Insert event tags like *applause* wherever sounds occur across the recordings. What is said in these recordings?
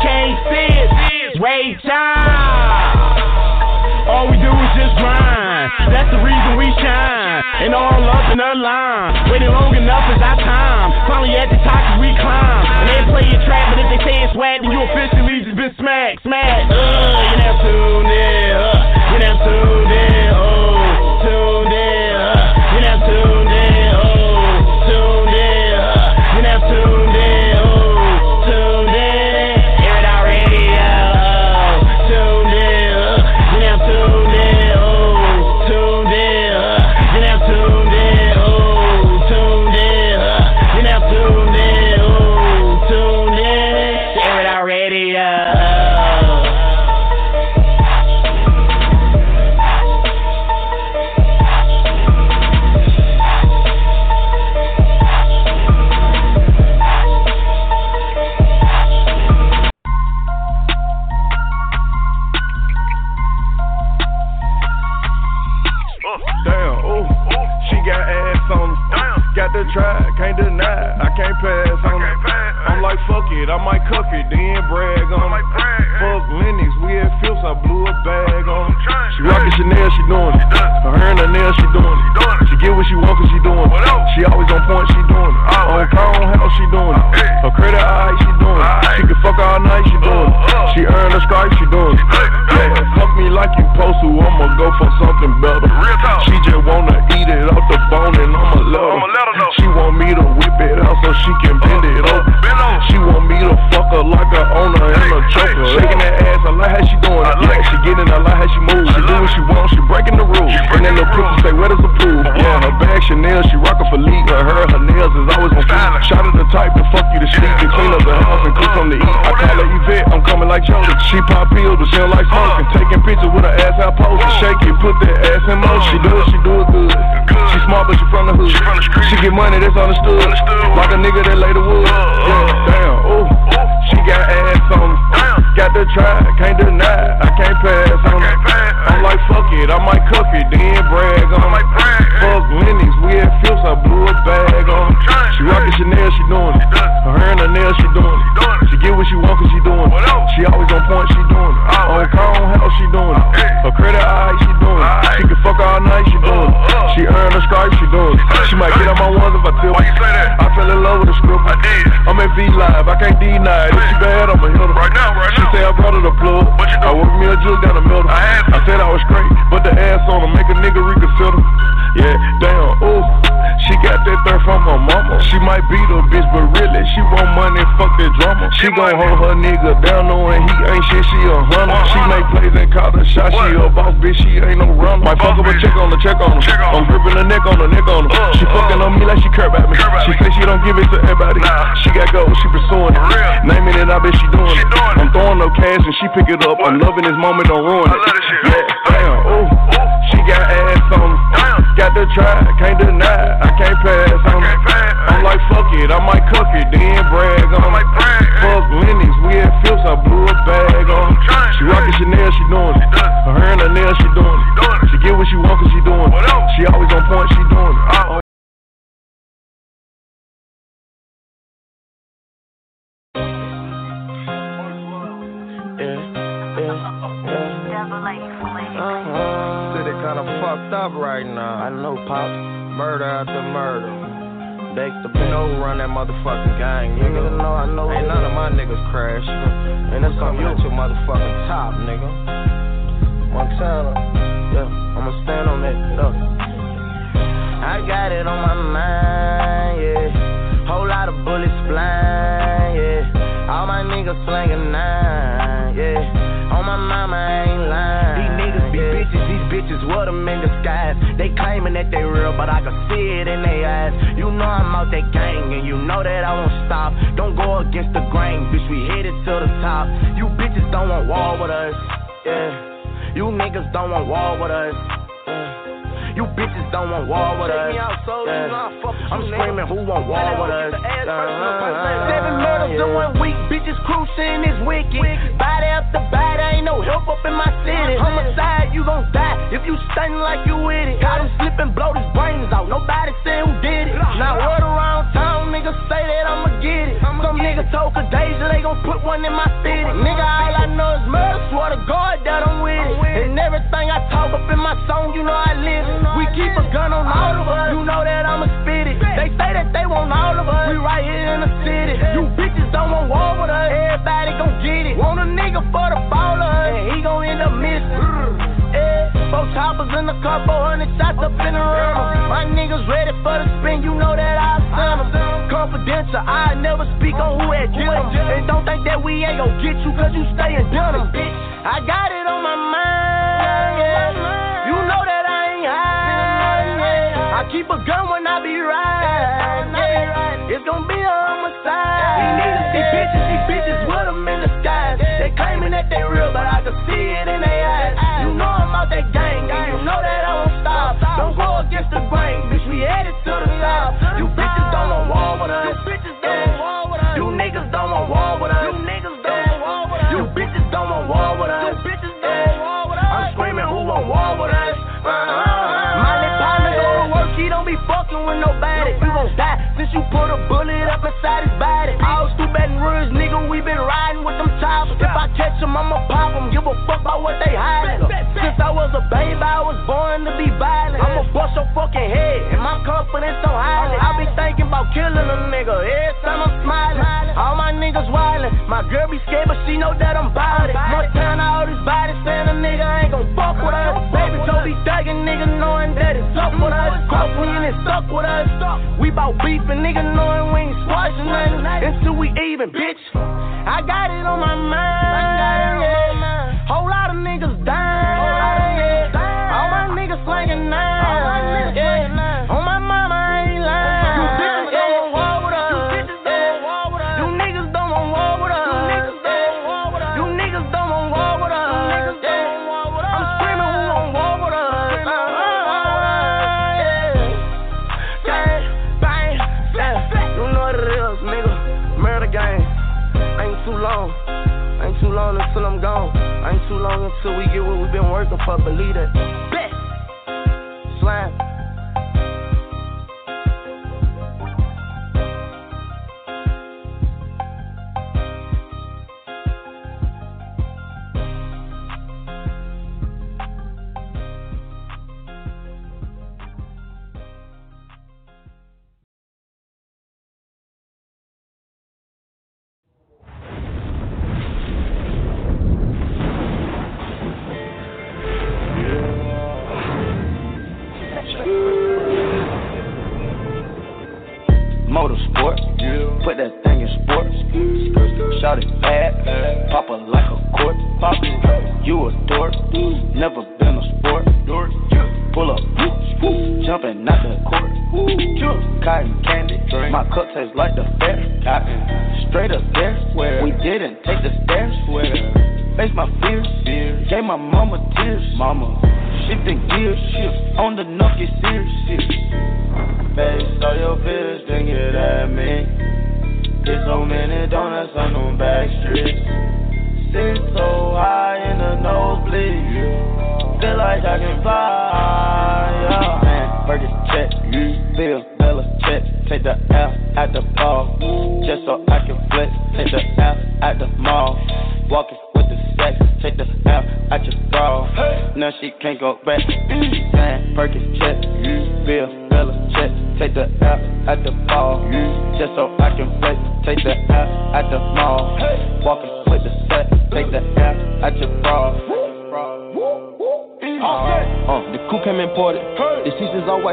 can't see it, Ray Charles. All we do is just grind. That's the reason we shine. And all up in the line. Waiting long enough is our time. Finally at the top as we climb. And they play your track, but if they say it's whack, then you officially just been smacked, smacked. Uh, you now tuned in. Uh, you now tuned in. Oh, tuned in. Uh, you now tuned it, I might cuff it, then brag on her. Fuck Lennox, we at Phillips, I blew a bag on her. She rockin' Chanel, she doing it. Her hair and her nails, she doing it. She get what she want, cause she doing it. She always on point, she doing it. On on house, she doing it. Her credit alright, she doing it. She can fuck all night, she doing it. She earn a stripe, she doing it. Yeah, fuck me like you supposed to, I'ma go for something better. Nigga that lay gon' hold her nigga down knowing he ain't shit, she a hunter. She make plays and call the shot, she a boss bitch, she ain't no runner. Might fuck up a check on the check on her. I'm gripping the neck on the neck on her. She fucking on me like she care about me. She say she don't give it to everybody. She got gold, she pursuing it. Naming it, I bet she doing it. I'm throwing no cash and she pick it up. I'm loving this moment, don't ruin it. With it. Got him slipping, blow his brains out. Nobody said who did it. Now word around town, niggas say that I'ma get it. Some niggas told Kadeja they gon' put one in my city. Nigga, all I know is murder. Swear to God that I'm with it. And everything I talk up in my song, you know I live it. We keep a gun on all of us. You know that I'ma spit it. They say that they want all of us. We right here in the city. You bitches don't want war with us. Everybody gon' get it. Want a nigga for the baller, and he gon' end up missing. Four choppers in the car, 400 shots up in the room. My niggas ready for the spin, you know that I them. Confidential, I never speak on who had them. And don't think that we ain't gon' get you, cause you stay in denim, bitch. I got it on my mind, yeah. You know that I ain't high, yeah. I keep a gun when I be riding, yeah. It's gonna be a homicide. These niggas, these bitches, these bitches with them in the skies. They claiming that they real, but I can see it in their eyes. You know I'm out that with us. You bitches don't want war with us. You niggas don't want war with us. You niggas don't want war with us. You bitches don't want war with us. You bitches don't want war with us. I'm screaming, who want war with us? My little partner go to work, he don't be fucking with nobody. You gon' die since you put a bullet up inside his body. All through Baton Rouge, nigga, we been riding with them choppers. If I catch them, I'ma pop them. Give a fuck about what they hiding. I was a baby, I was born to be violent. I'ma bust your fucking head, and my confidence so high. I be thinking about killing a nigga every time I'm smiling. All my niggas wildin'. My girl be scared, but she know that I'm bout it. Montana, all this body saying a nigga ain't gon' fuck with us. Baby Joe be thuggin', nigga knowing that it's up with us. Cross we stuck with us. We bout beefin', nigga knowing we ain't squashing nothing until we even, bitch. I got it on my mind. Yeah. Whole lot of niggas dying. Yeah. All my niggas slanging nine. Yeah. On my mama, I ain't lying. You bitches don't want war with us. You niggas don't want war with us. You niggas don't want war with us. I'm screaming who want war with us. Yeah. Gang, bang, yeah. You know what it is, nigga. Murder gang. Ain't too long. Ain't too long until I'm gone. Ain't too long until we get what we've been working for. Believe that.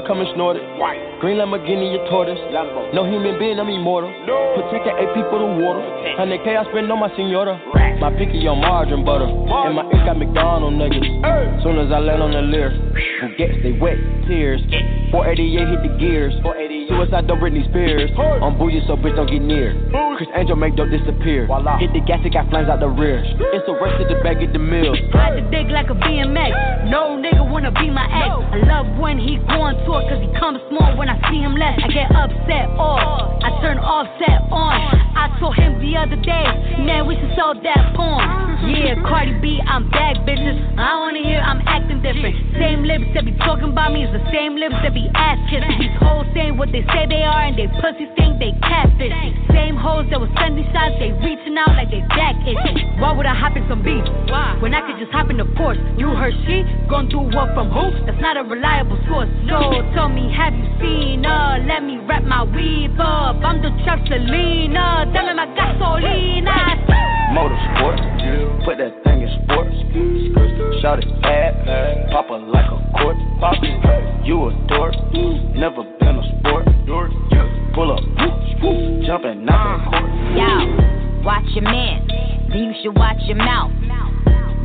Seasons all white, coming snorted. Green Lamborghini, your tortoise. No human being, I'm immortal. Put 10 AP for the water. 100K I spend on my senora. My picky on margarine butter. And my ink got McDonald niggas. Soon as I land on the lyre, who gets they wet tears. 488 hit the gears. Suicide don't Britney Spears. I'm bougie, so bitch don't get near. Criss Angel make dope disappear. Hit the gas, it got flames out the rear. It's the rest of the bag at the mills. *laughs* Ride the dick like a BMX. No nigga wanna be my ex. I love when he going tour cause he comes small when I see him less. I get upset off. I turn offset on. I told him the other day, man, we should sell that porn. Yeah, Cardi B, I'm back, bitches. I wanna hear I'm acting different. Same lips that be talking about me is the same lips that be ass kissing. These hoes saying what they say they are and they pussies think they catfish. Same hoes that was sending shots, they reaching out like they back itching. Why would I hop in some beef? Why? When I could just hop in the Porsche. You heard she gon' do what from who? That's not a reliable source. So tell me, have you seen her? Let me wrap my weave up. I'm the trap Selena. Dame my gasolina. Motorsport, put that thing in sports. Shout it bad, pop it like a court. You a dork, never been a sport. Pull up, jumping out the. Yo, watch your man, then you should watch your mouth.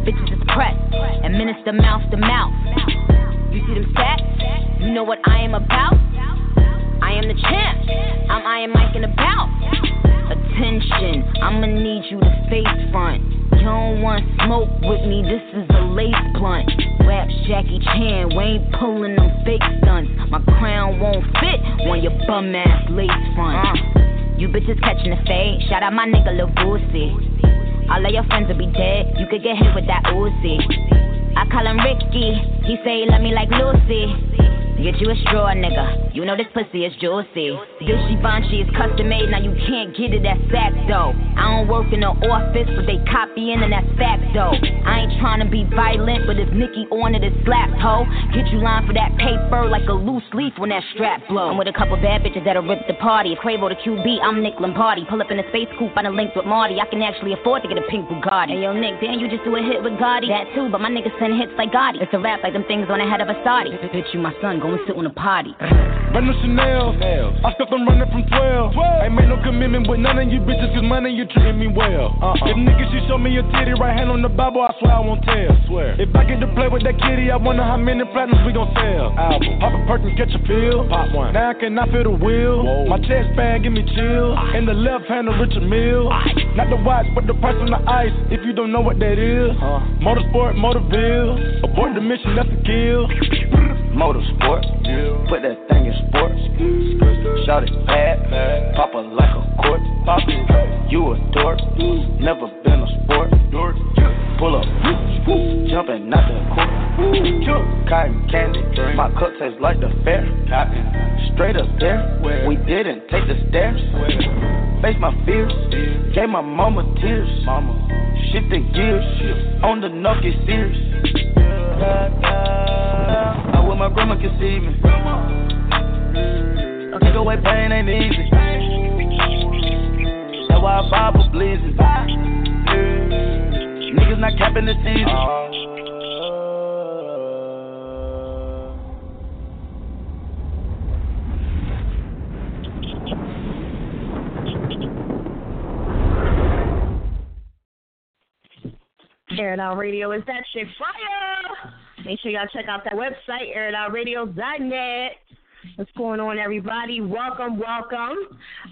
Bitches is pressed, administer mouth to mouth. You see them stats? You know what I am about? I am the champ. I'm Iron Mike and about. Attention, I'ma need you to face front. You don't want smoke with me, this is lace blunt. Raps Jackie Chan, we ain't pulling them fake stunts. My crown won't fit on your bum ass lace front. Uh, you bitches catching the fade, shout out my nigga Lil Boosie. All of your friends will be dead, you could get hit with that Uzi. I call him Ricky, he say he love me like Lucy. Get you a straw, nigga. You know this pussy is juicy. This Givenchy is custom made, now you can't get it at Saks though. I don't work in the office, but they copying and that's fact though. I ain't trying to be violent, but if Nicki on it, it's slapped hoe. Get you lined for that paper like a loose leaf when that strap blow. I'm with a couple bad bitches that'll rip the party. If Quavo the QB, I'm Nick Lombardi. Pull up in a space coupe, I done linked with Marty. I can actually afford to get a pink Bugatti. Hey yo, Nick, damn, you just do a hit with Gotti. That too, but my niggas send hits like Gotti. It's a rap like them things on the head of a Saudi. Bitch, you my son, go and sit on a potty. Run the Chanel. I stepped on running from 12. Ain't made no commitment with none of you bitches, cause money you treating me well. Uh-uh. If niggas, you show me your titty, right hand on the Bible, I swear I won't tell. Swear. If I get to play with that kitty, I wonder how many platinums we gon' sell. Album. Pop a perk and catch a pill. Pop one. Now I cannot feel the wheel. Whoa. My chest band give me chill. In the left hand, a Richard Mille. Not the watch, but the price on the ice. If you don't know what that is. Huh. Motorsport, Motorville. Abort the mission, that's a kill. Motorsport, put that thing in sports. Shout it bad, pop it like a court. You a dork, never been a sport. Pull up, jumping out the court. Cotton candy, my cup tastes like the fair. Straight up there, we didn't take the stairs. Face my fears, gave my mama tears. Mama, shifting gears, on the knuckle sears. Wish my grandma could see me. Mm. I Take away pain ain't easy. That's why I Bible bleeding. Mm. Niggas not capping the season. Radio is that shit fire. Make sure y'all check out that website, airitoutradio.net. What's going on, everybody? Welcome, welcome.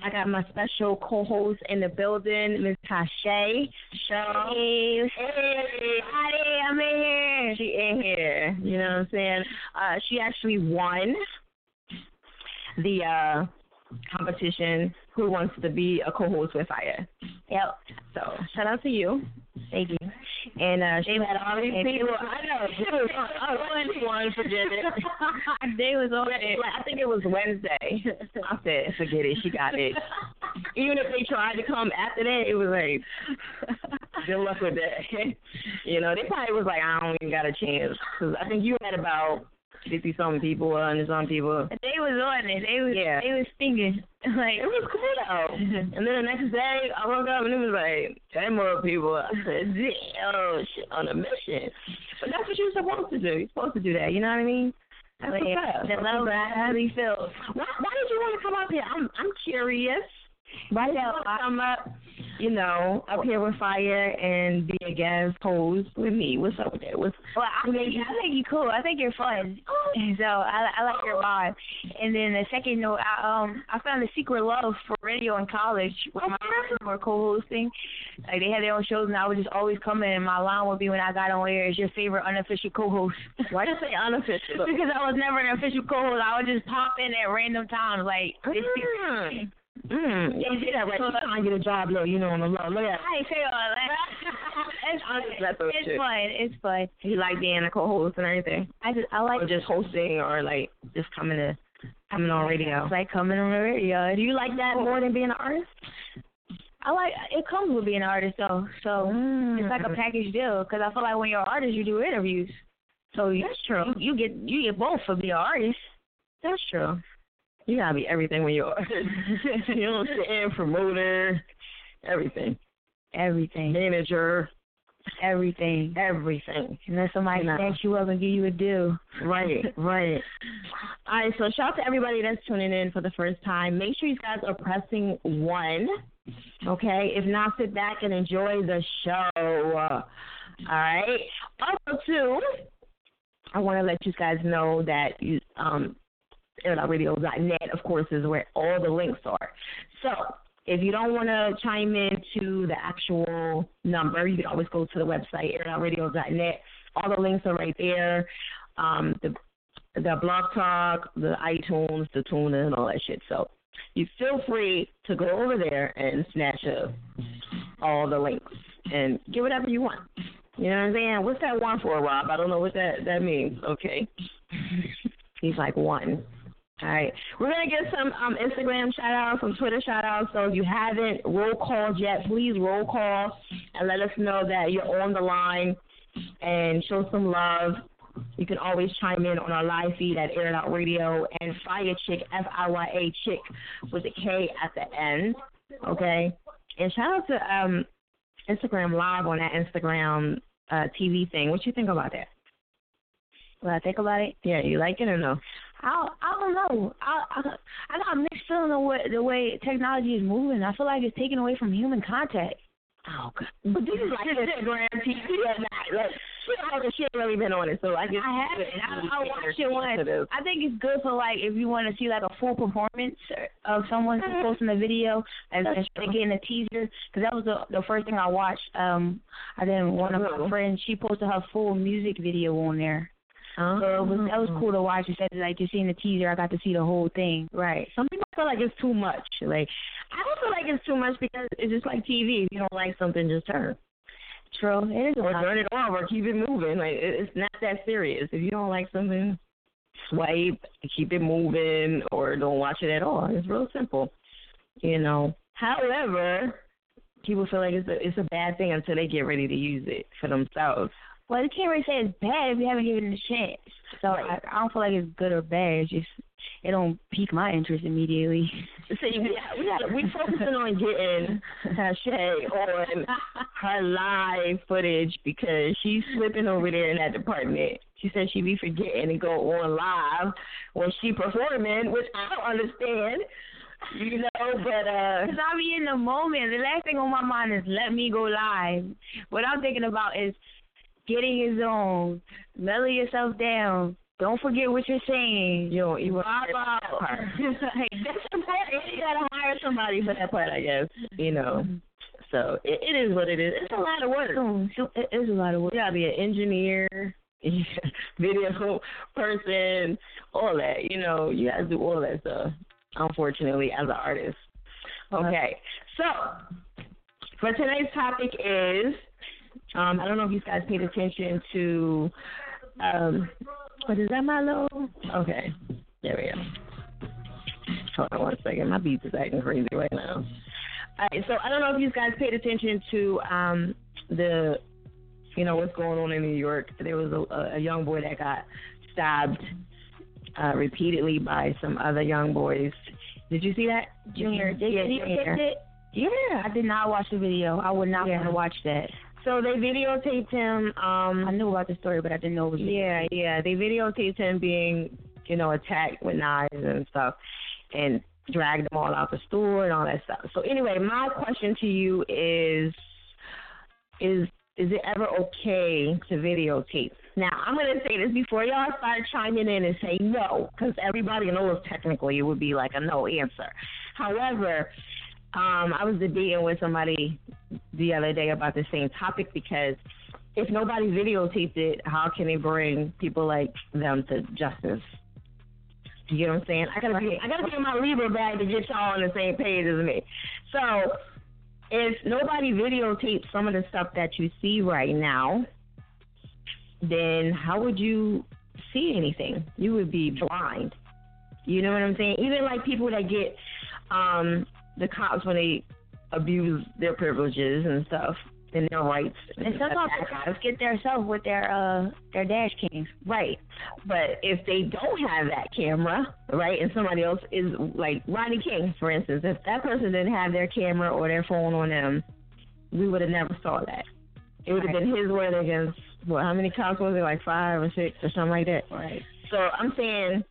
I got my special co-host in the building, Miss Tashay. Show. Hey, hey, I'm in here. She in here. You know what I'm saying? Uh, she actually won the uh, competition. Who wants to be a co-host with Fire? Yep. So shout out to you. Thank you. And uh, she had all these people. I know. She was I was one forget it. *laughs* They was on it. I think it was Wednesday. I said, forget it. She got it. *laughs* Even if they tried to come after that, it was like, good luck with that. *laughs* you know, they probably was like, I don't even got a chance. Cause I think you had about fifty something people, hundred something people. They was on it. They was Yeah. they was stinging. *laughs* like It was cool though. *laughs* and then the next day, I woke up and it was like ten more people. I said, "Oh shit, on a mission." But that's what you're supposed to do. You're supposed to do that. You know what I mean? That's like, the love up. really feels. Why, why did you want to come up here? I'm I'm curious. Why did you want to come up? You know, up here with fire and be a guest host with me. What's up with that? What's Well, I think I think you cool. I think you're fun. So I I like your vibe. And then the second note, I um I found a secret love for radio in college where my friends were co-hosting. Like they had their own shows, and I would just always come in, and my line would be when I got on air, "Is your favorite unofficial co-host?" why did you say unofficial? *laughs* because I was never an official co-host. I would just pop in at random times, like. Mm. Mm. Yeah, you did that right. You're trying to get a job, though. You know, on the low. Look at I all that. *laughs* it's fun. It's fun. It's fun. You like being a co-host and everything, I just I like or just hosting, or like just coming to coming on radio. It's like coming on the radio. Do you like that more than being an artist? I like it comes with being an artist though, so Mm. it's like a package deal. Because I feel like when you're an artist, you do interviews, so you, That's true. You, you get you get both for being an artist. That's true. You gotta be everything when you're an *laughs* artist. you know what I'm saying? Promoter, everything. Everything, Manager, everything. everything. And then somebody No. snatch you up and give you a deal. Right, *laughs* right. All right, so shout out to everybody that's tuning in for the first time. Make sure you guys are pressing one. Okay, if not, sit back and enjoy the show. All right. Also, too, I want to let you guys know that you um, air.radio.net, of course, is where all the links are. So if you don't want to chime in to the actual number, you can always go to the website, air.radio.net. All the links are right there. Um, the the blog talk, the iTunes, the tuna, and all that shit. So you feel free to go over there and snatch up all the links and get whatever you want. You know what I'm saying? What's that one for, Rob? I don't know what that that means. Okay. *laughs* He's like one. All right. We're gonna get some um Instagram shout outs, some Twitter shout outs. So if you haven't roll called yet, please roll call and let us know that you're on the line and show some love. You can always chime in on our live feed at Air Radio and Fire Chick F I Y A Chick with a K at the end. Okay. And shout out to um Instagram Live on that Instagram uh TV thing. What you think about that? When I think about it, Yeah, you like it or no? I I don't know. I I, I got a mixed feeling of what the way technology is moving. I feel like it's taking away from human contact. Oh, God. But this is like Instagram TV or not. Like, she ain't really been on it, so I just I haven't. I, I watched it once. I think it's good for like if you want to see like a full performance of someone posting a video and, and getting a teaser. Because that was the the first thing I watched. Um, I then one of my friends she posted her full music video on there. So it was that was mm-hmm. cool to watch. Instead of like just seeing the teaser, I got to see the whole thing. Right. Some people feel like it's too much. Like, I don't feel like it's too much because it's just like TV. If you don't like something, just turn. True. It is a Or turn it off or keep it moving. Like, it's not that serious. If you don't like something, swipe, keep it moving, or don't watch it at all. It's real simple. You know. However, people feel like it's a it's a bad thing until they get ready to use it for themselves. Well, you can't really say it's bad if you haven't given it a chance. So I, I don't feel like it's good or bad. It's just it don't pique my interest immediately. *laughs* See, we we got we focusing on getting Shay on her live footage because she's slipping over there in that department. She said she be forgetting to go on live when she performing, which I don't understand. You know, but uh Cause I be in the moment. The last thing on my mind is let me go live. What I'm thinking about is getting his own, mellow yourself down. Don't forget what you're saying. you know, you want Blah, blah. that part. Like, *laughs* That's important. You gotta hire somebody for that part, I guess. You know. So it, it is what it is. It's a lot of work. it is a lot of work. You gotta be an engineer, *laughs* video person, all that. You know, you gotta do all that stuff. Unfortunately, as an artist. Okay, so for today's topic is, um, I don't know if you guys paid attention to, um, what is that, my little? Okay, there we go. Hold on one second, my beats is acting crazy right now. All right, so I don't know if you guys paid attention to um, the you know what's going on in New York. There was a, a young boy that got stabbed uh, repeatedly by some other young boys. Did you see that? Junior, they yeah, videotaped Junior. it. Yeah. I did not watch the video. I would not Yeah. want to watch that. So they videotaped him. Um, I knew about the story, but I didn't know it was. Yeah, yeah. They videotaped him being, you know, attacked with knives and stuff, and dragged them all out the store and all that stuff. So anyway, my question to you is, is is it ever okay to videotape? Now I'm gonna say this before y'all start chiming in and say no, because everybody knows technically it would be like a no answer. However, um, I was debating with somebody the other day about the same topic because if nobody videotaped it, how can they bring people like them to justice? You get what I'm saying? I gotta be, I gotta be in my Libra bag to get y'all on the same page as me. So if nobody videotapes some of the stuff that you see right now, then how would you see anything? You would be blind. You know what I'm saying? Even like people that get um the cops when they abuse their privileges and stuff and their rights. And sometimes the cops get their self with their uh their dash cams. Right. But if they don't have that camera, right, and somebody else is like Rodney King, for instance, if that person didn't have their camera or their phone on them, we would have never saw that. It would have Right. been his word against what? How many cops was it? Like five or six or something like that. Right. So I'm saying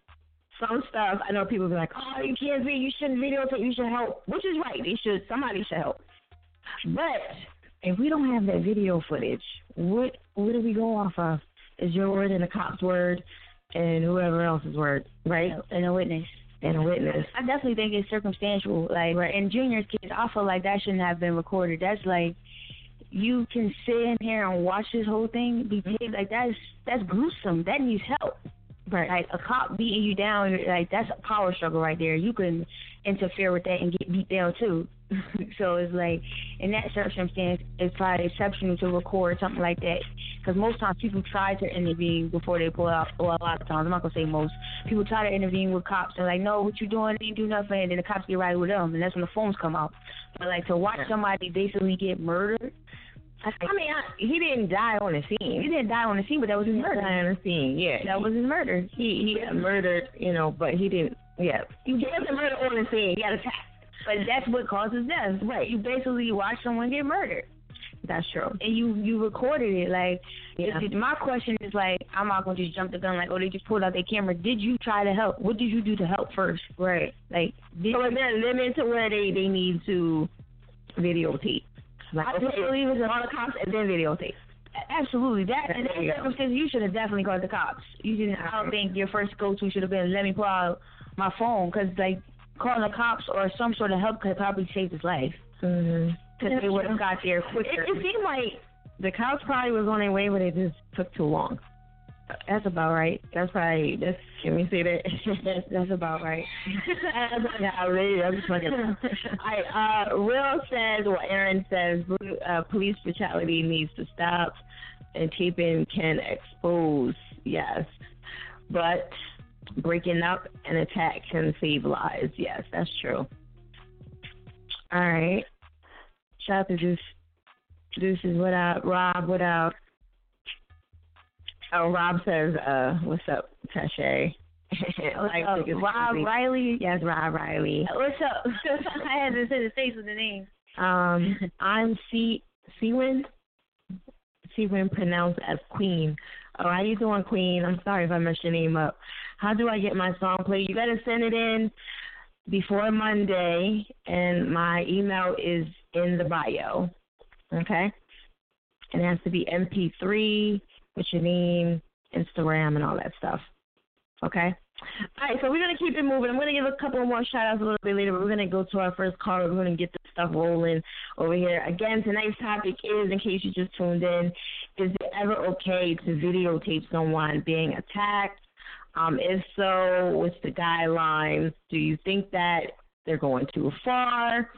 some stuff. I know people be like, "Oh, you can't be. You shouldn't videotape. You should help," which is right. They should. Somebody should help. But if we don't have that video footage, what what do we go off of? Is your word and the cop's word and whoever else's word, right? And a witness. And a witness. I definitely think it's circumstantial. Like in Junior's case, I feel like that shouldn't have been recorded. That's like you can sit in here and watch this whole thing be. Like that's that's gruesome. That needs help. Right. Like a cop beating you down, like that's a power struggle right there. You can interfere with that and get beat down too. *laughs* so it's like in that circumstance, it's probably exceptional to record something like that. Because most times people try to intervene before they pull out. Well, a lot of times, I'm not gonna say most. People try to intervene with cops and like, no, what you doing? You ain't do nothing. And then the cops get right with them, and that's when the phones come out. But like to watch somebody basically get murdered. I mean, I, he didn't die on the scene. He didn't die on the scene, but that was his murder. Die on the scene, yeah. That was his murder. He he got murdered, you know, but he didn't. Yeah, he wasn't murdered on the scene. He got attacked. But that's what causes death. Right. You basically watch someone get murdered. That's true. And you you recorded it. Like, Yeah. if- my question is like, I'm not gonna just jump the gun. Like, oh, they just pulled out their camera. Did you try to help? What did you do to help first? Right. Like, did So is there a limit to where they they need to videotape? Like, I okay, believe it's the cops and then videotape. Absolutely. That in that circumstance, you should have definitely called the cops. You didn't. I don't think your first go-to should have been let me pull out my phone because like calling the cops or some sort of help could probably save his life Mm-hmm. because they would have got there It, quicker. it seemed like the cops probably was on their way, but it just took too long. That's about right. That's probably that's. Can we say that? *laughs* That's about right. *laughs* yeah, really, I'm just fucking. *laughs* All right, uh, Will says, well, Aaron says, uh, police brutality needs to stop, and taping can expose, yes, but breaking up an attack can save lives. Yes, that's true. All right, shout out to Deuce. Deuces, what up? Rob, what up? Oh, Rob says, uh, what's up, Tashay? *laughs* Up, Rob Riley? Yes, Rob Riley. What's up? *laughs* I had to say the face with the name. Um, *laughs* I'm C Cwin. Cwin pronounced as Queen. Oh, how you doing, Queen? I'm sorry if I messed your name up. How do I get my song played? You gotta send it in before Monday, and my email is in the bio. Okay. And it has to be MP3 with your name, Instagram, and all that stuff. Okay. All right, so we're gonna keep it moving. I'm gonna give a couple more shout outs a little bit later, but we're gonna go to our first caller. We're gonna get this stuff rolling over here. Again, tonight's topic is, in case you just tuned in, is it ever okay to videotape someone being attacked? Um, if so, what's the guidelines? Do you think that they're going too far?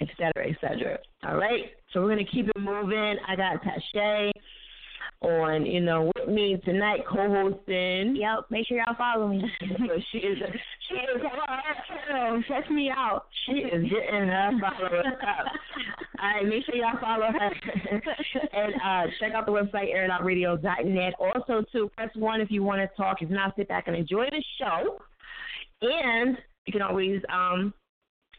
Et cetera, et cetera. All right. So we're gonna keep it moving. I got Tashay on, you know, with me tonight co-hosting. Yep. Make sure y'all follow me. *laughs* she is she come on, check me out. She is getting her followers up. All right, make sure y'all follow her *laughs* and uh, check out the website airitoutradio.net. Also, too, press one if you want to talk. If not, sit back and enjoy the show. And you can always um,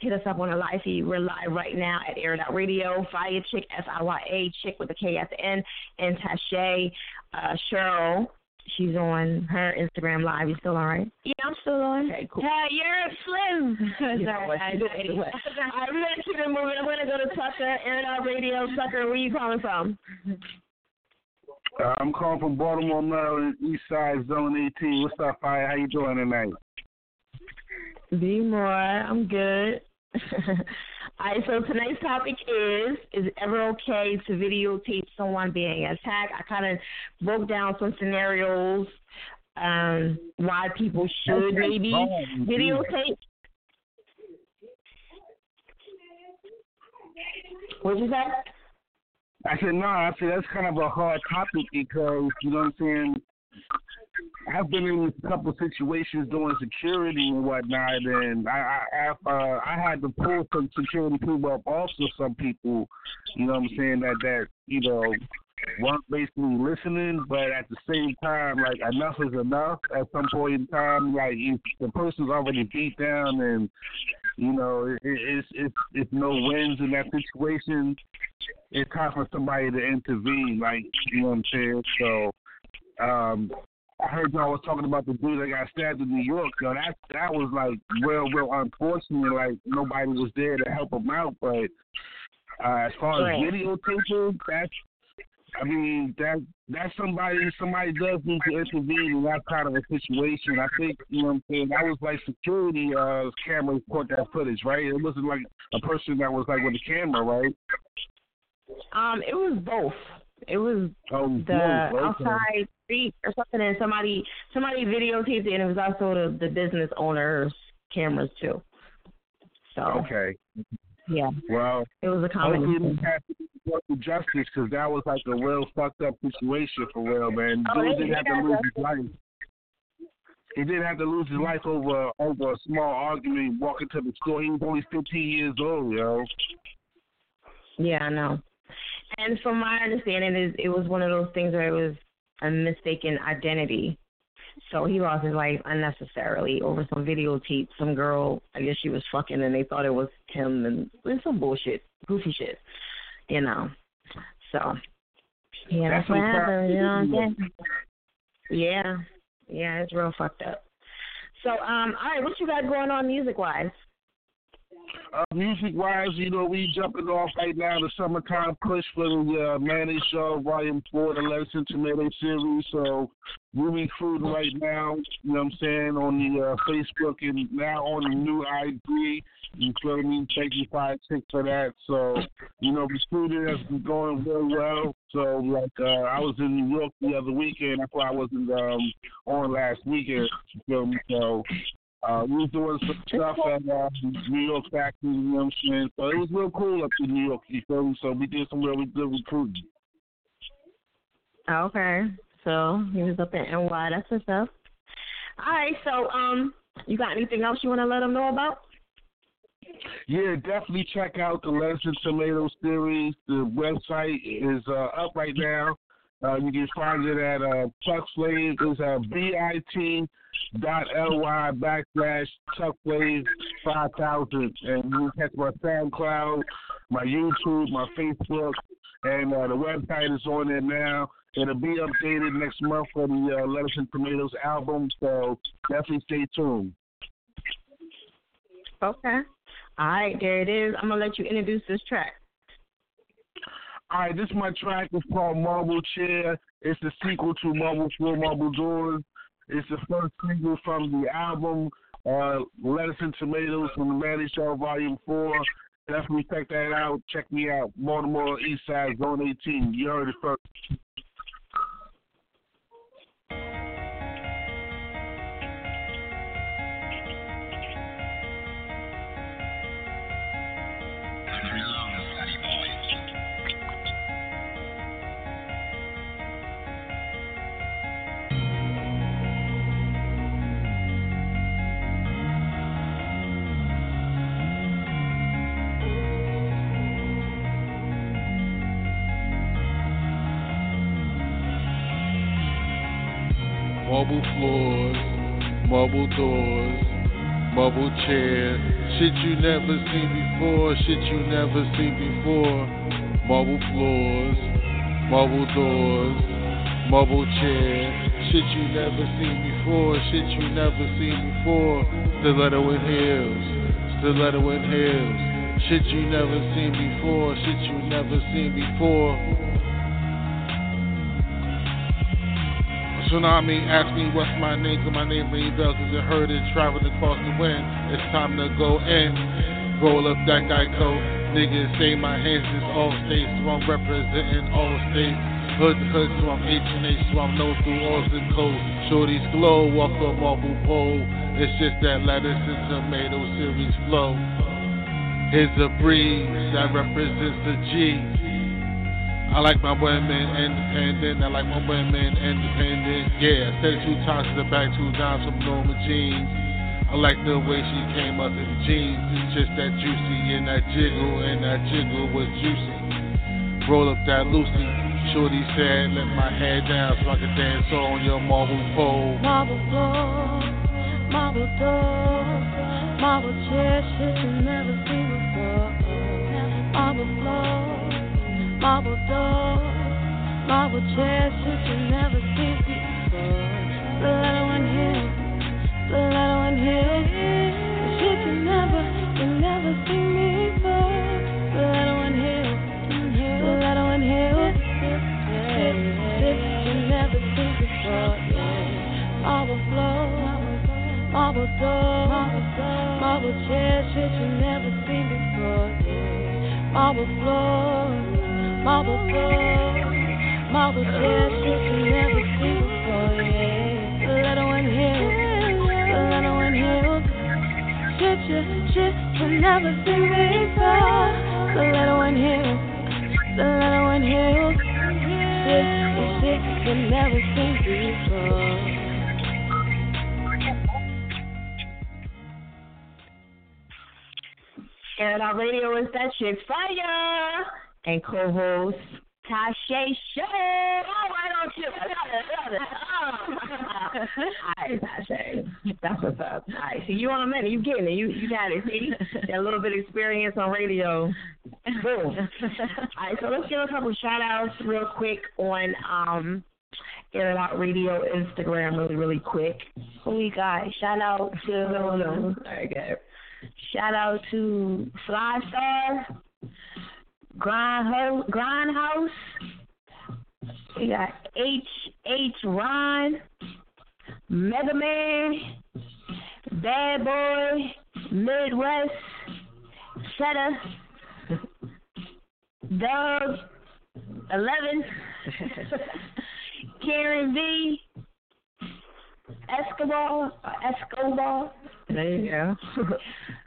hit us up on a live feed. We're live right now at Air Out Radio. Fire Chick, F I Y A, Chick with a K at the end, and Tashay, uh, Cheryl. She's on her Instagram live. You still all right? Yeah, I'm still on. Okay, cool. Yeah, you're slim. *laughs* You know Sorry, what? I- You do anyway. All right, we're going to keep it moving. I'm going to go to Tucker, Air Out Radio. Tucker, where you calling from? Uh, I'm calling from Baltimore, Maryland, East Side Zone 18. What's up, Fire? How you doing tonight? Be more. I'm good. All right, so tonight's topic is Is it ever okay to videotape someone being attacked? I kind of broke down some scenarios um, why people should maybe videotape. What'd you say? I said, no, I said that's kind of a hard topic because, you know what I'm saying? I've been in a couple situations doing security and whatnot, and I I I've, uh, I had to pull some security people up off of some people, you know what I'm saying, that, that you know, weren't basically listening, but at the same time, like, enough is enough at some point in time. Like, if the person's already beat down and, you know, it, it's, it's, it's no wins in that situation, it's time for somebody to intervene, like, you know what I'm saying? So, um, I heard y'all was talking about the dude that got stabbed in New York. Yo, that that was like real, real unfortunate. Like nobody was there to help him out. But uh, as far as videotaping, that's I mean that that's somebody somebody does need to intervene in that kind of a situation. I think you know what I'm saying. That was like security uh, cameras caught that footage, right? It wasn't like a person that was like with a camera, right? Um, it was both. It was Oh, the outside street or something, and somebody somebody videotaped it, and it was also the the business owner's cameras too. So Okay. yeah, Well, it was a hopefully combination. it has to justice because that was like a real fucked up situation for real, man. Oh, Dude didn't have to lose his life. He didn't have to lose his life over over a small argument walking to the store. He was only 15 years old, yo. Yeah, I know. And from my understanding, is it was one of those things where it was a mistaken identity. So he lost his life unnecessarily over some videotape. Some girl, I guess she was fucking, and they thought it was him, and it's some bullshit, goofy shit, you know. So yeah, that's, That's what happened. You know what I'm saying? Yeah, yeah, it's real fucked up. So um, all right, what you got going on music wise? Uh, music wise, you know, we jumping off right now the summertime push for the uh, Mayonnaise Show Volume 4, the and Tomato series. So we're recruiting right now, you know what I'm saying, on the uh, Facebook and now on the new IG. You feel me? Thank you, Five Six, for that. So, you know, recruiting has been going real well. So, like, uh, I was in New York the other weekend. That's why I wasn't um, on last weekend. You feel me? So, uh, we was doing some stuff at uh, New York factory, you know what I'm saying? So it was real cool up in New York, you feel me? So we did some really good recruiting. Okay. So he was up in NY. That's what's up. All right. So um, you got anything else you want to let them know about? Yeah, definitely check out the Lettuce and Tomatoes series. The website is uh, up right now. Uh, you can find it at uh, Chuck. It's uh, bit dot ly backslash Chuck Slave 5000. And you can catch my SoundCloud, my YouTube, my Facebook, and uh, the website is on there now. It'll be updated next month for the uh, Lettuce and Tomatoes album, so definitely stay tuned. Okay. All right. There it is. I'm gonna let you introduce this track. All right, this is my track. It's called Marble Chair. It's the sequel to Marble Floor, Marble Doors. It's the first single from the album uh, Lettuce and Tomatoes from the Manny Show Volume 4. Definitely check that out. Check me out. Baltimore East Side Zone 18. You heard it first. Marble floors, marble doors, marble chairs, shit you never seen before, shit you never seen before, marble floors, marble doors, marble chairs, shit you never seen before, shit you never seen before, stiletto in heels, stiletto in heels, shit you never seen before, shit you never seen before. Tsunami asked me what's my name, cause my name ring bell, cause it heard it traveling across the wind. It's time to go in. Roll up that guy coat. Niggas say my hands is all states, so I'm representing all states. Hood to hood, so I'm H and H, so I'm known through all zip codes. Shorty's glow, walk a marble pole. It's just that lettuce and tomato series flow. Here's a breeze that represents the G. I like my women independent. I like my women independent. Yeah, to the back, two times from normal jeans. I like the way she came up in jeans. It's just that juicy and that jiggle, and that jiggle was juicy. Roll up that Lucy. Shorty said, let my head down so I can dance on your marble pole. Marble floor, marble door, marble chair, shit you never seen before. Marble floor, marble door, marble chair, shit you never seen before. Stiletto in here, stiletto in here, shit you never, you never seen before. Stiletto in here, stiletto in here, shit, shit you never seen before. Marble floor, marble door, marble chair, shit you never seen before. Marble floor, marble marble chair, shit you never before. Shit you, shit you never seen before. Shit, never seen before. And our radio is that shit fire. And co-host Tasha Show. Oh, why don't you? *laughs* Alright, Tasha. That's what's up. Alright, so you on a minute. You getting it. You you got it. See? Got a little bit of experience on radio. Boom. Alright, so let's give a couple shout outs real quick on um Air It Out Radio Instagram really, really quick. Who we got? Shout out to No, no. Alright, good. shout out to Fly Star, Grind Ho- Grindhouse. We got H H Ron, Mega Man, Bad Boy, Midwest, Cheddar, Doug, Eleven, *laughs* Karen V, Escobar, Escobar. There you go. *laughs*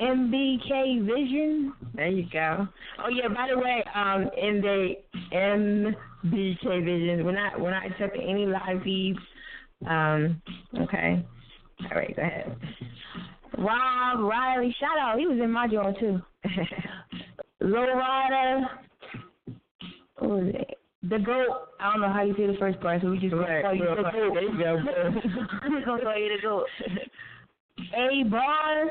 MBK Vision. There you go. Oh yeah, by the way, um, in the MBK Vision, we're not we're not accepting any live feeds. Um, okay. All right, go ahead. Rob Riley, shout out. He was in my joint too. *laughs* Low Rider. What was it? The goat. I don't know how you say the first part, so we just Right, call you the goat. There you go. *laughs* We're gonna call you the goat. *laughs* A bar.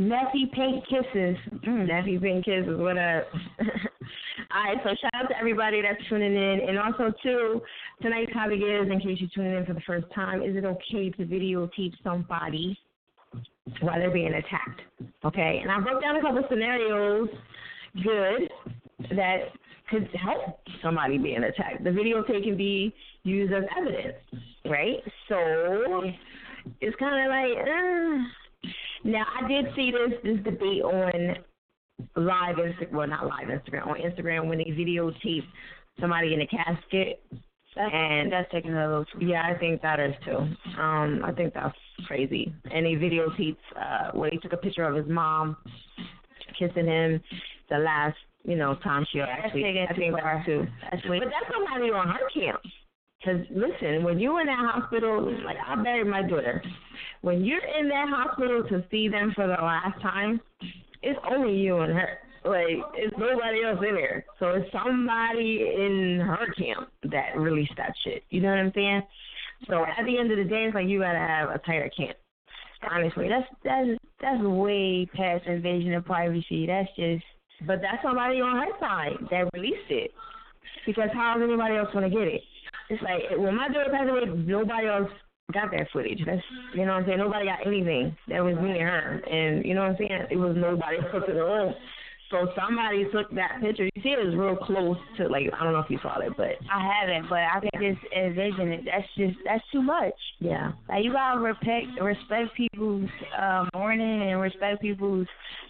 Messy Pink Kisses. Mm, Pink Kisses, what up? *laughs* All right, so shout out to everybody that's tuning in. And also, too, tonight's topic is, in case you're tuning in for the first time, is it okay to videotape somebody while they're being attacked? Okay, and I broke down a couple scenarios, good, that could help somebody being attacked. The videotape can be used as evidence, right? So it's kind of like, uh, now I did see this this debate on live Instagram, well not live Instagram, on Instagram when they videotape somebody in a casket. That's, and that's taking a little too. yeah, I think that is too. Um, I think that's crazy. And they videotaped uh where he took a picture of his mom kissing him the last, you know, time she That's actually I think far. that's too. That's. But that's somebody on her camp. Because listen, when you're in that hospital, like I buried my daughter, when you're in that hospital to see them for the last time, it's only you and her. Like it's nobody else in there. So it's somebody in her camp that released that shit. You know what I'm saying? So at the end of the day, it's like you gotta have a tighter camp. Honestly, That's that's that's way past invasion of privacy. That's just but that's somebody on her side that released it. Because how is anybody else gonna get it? It's like when my daughter passed away, nobody else got that footage. That's you know what I'm saying. Nobody got anything. That was me and her, and you know what I'm saying. It was nobody else in the room. So somebody took that picture. You see, it was real close to like I don't know if you saw it, but I haven't, but I can just envision it. That's just that's too much. yeah, Like you gotta respect respect people's uh, mourning and respect people's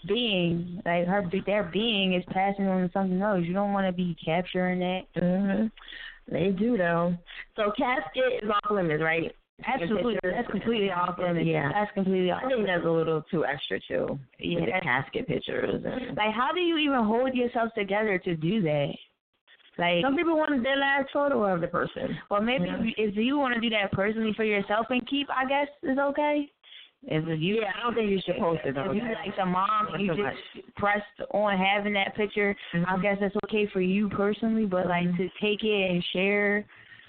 being. Like her their being is passing on to something else. You don't want to be capturing that. Mhm. They do though. So casket is off limits, right? Absolutely, that's completely off limits. Yeah. that's completely off. I think that's a little too extra too. Yeah, the casket pictures. And, Like, how do you even hold yourself together to do that? Like, some people want their last photo of the person. well, maybe Yeah. if you want to do that personally for yourself and keep, I guess is okay. If you, Yeah, I don't think you should post it though. if you like the mom, and you just pressed on having that picture. I Mhm. guess that's okay for you personally, but like to take it and share.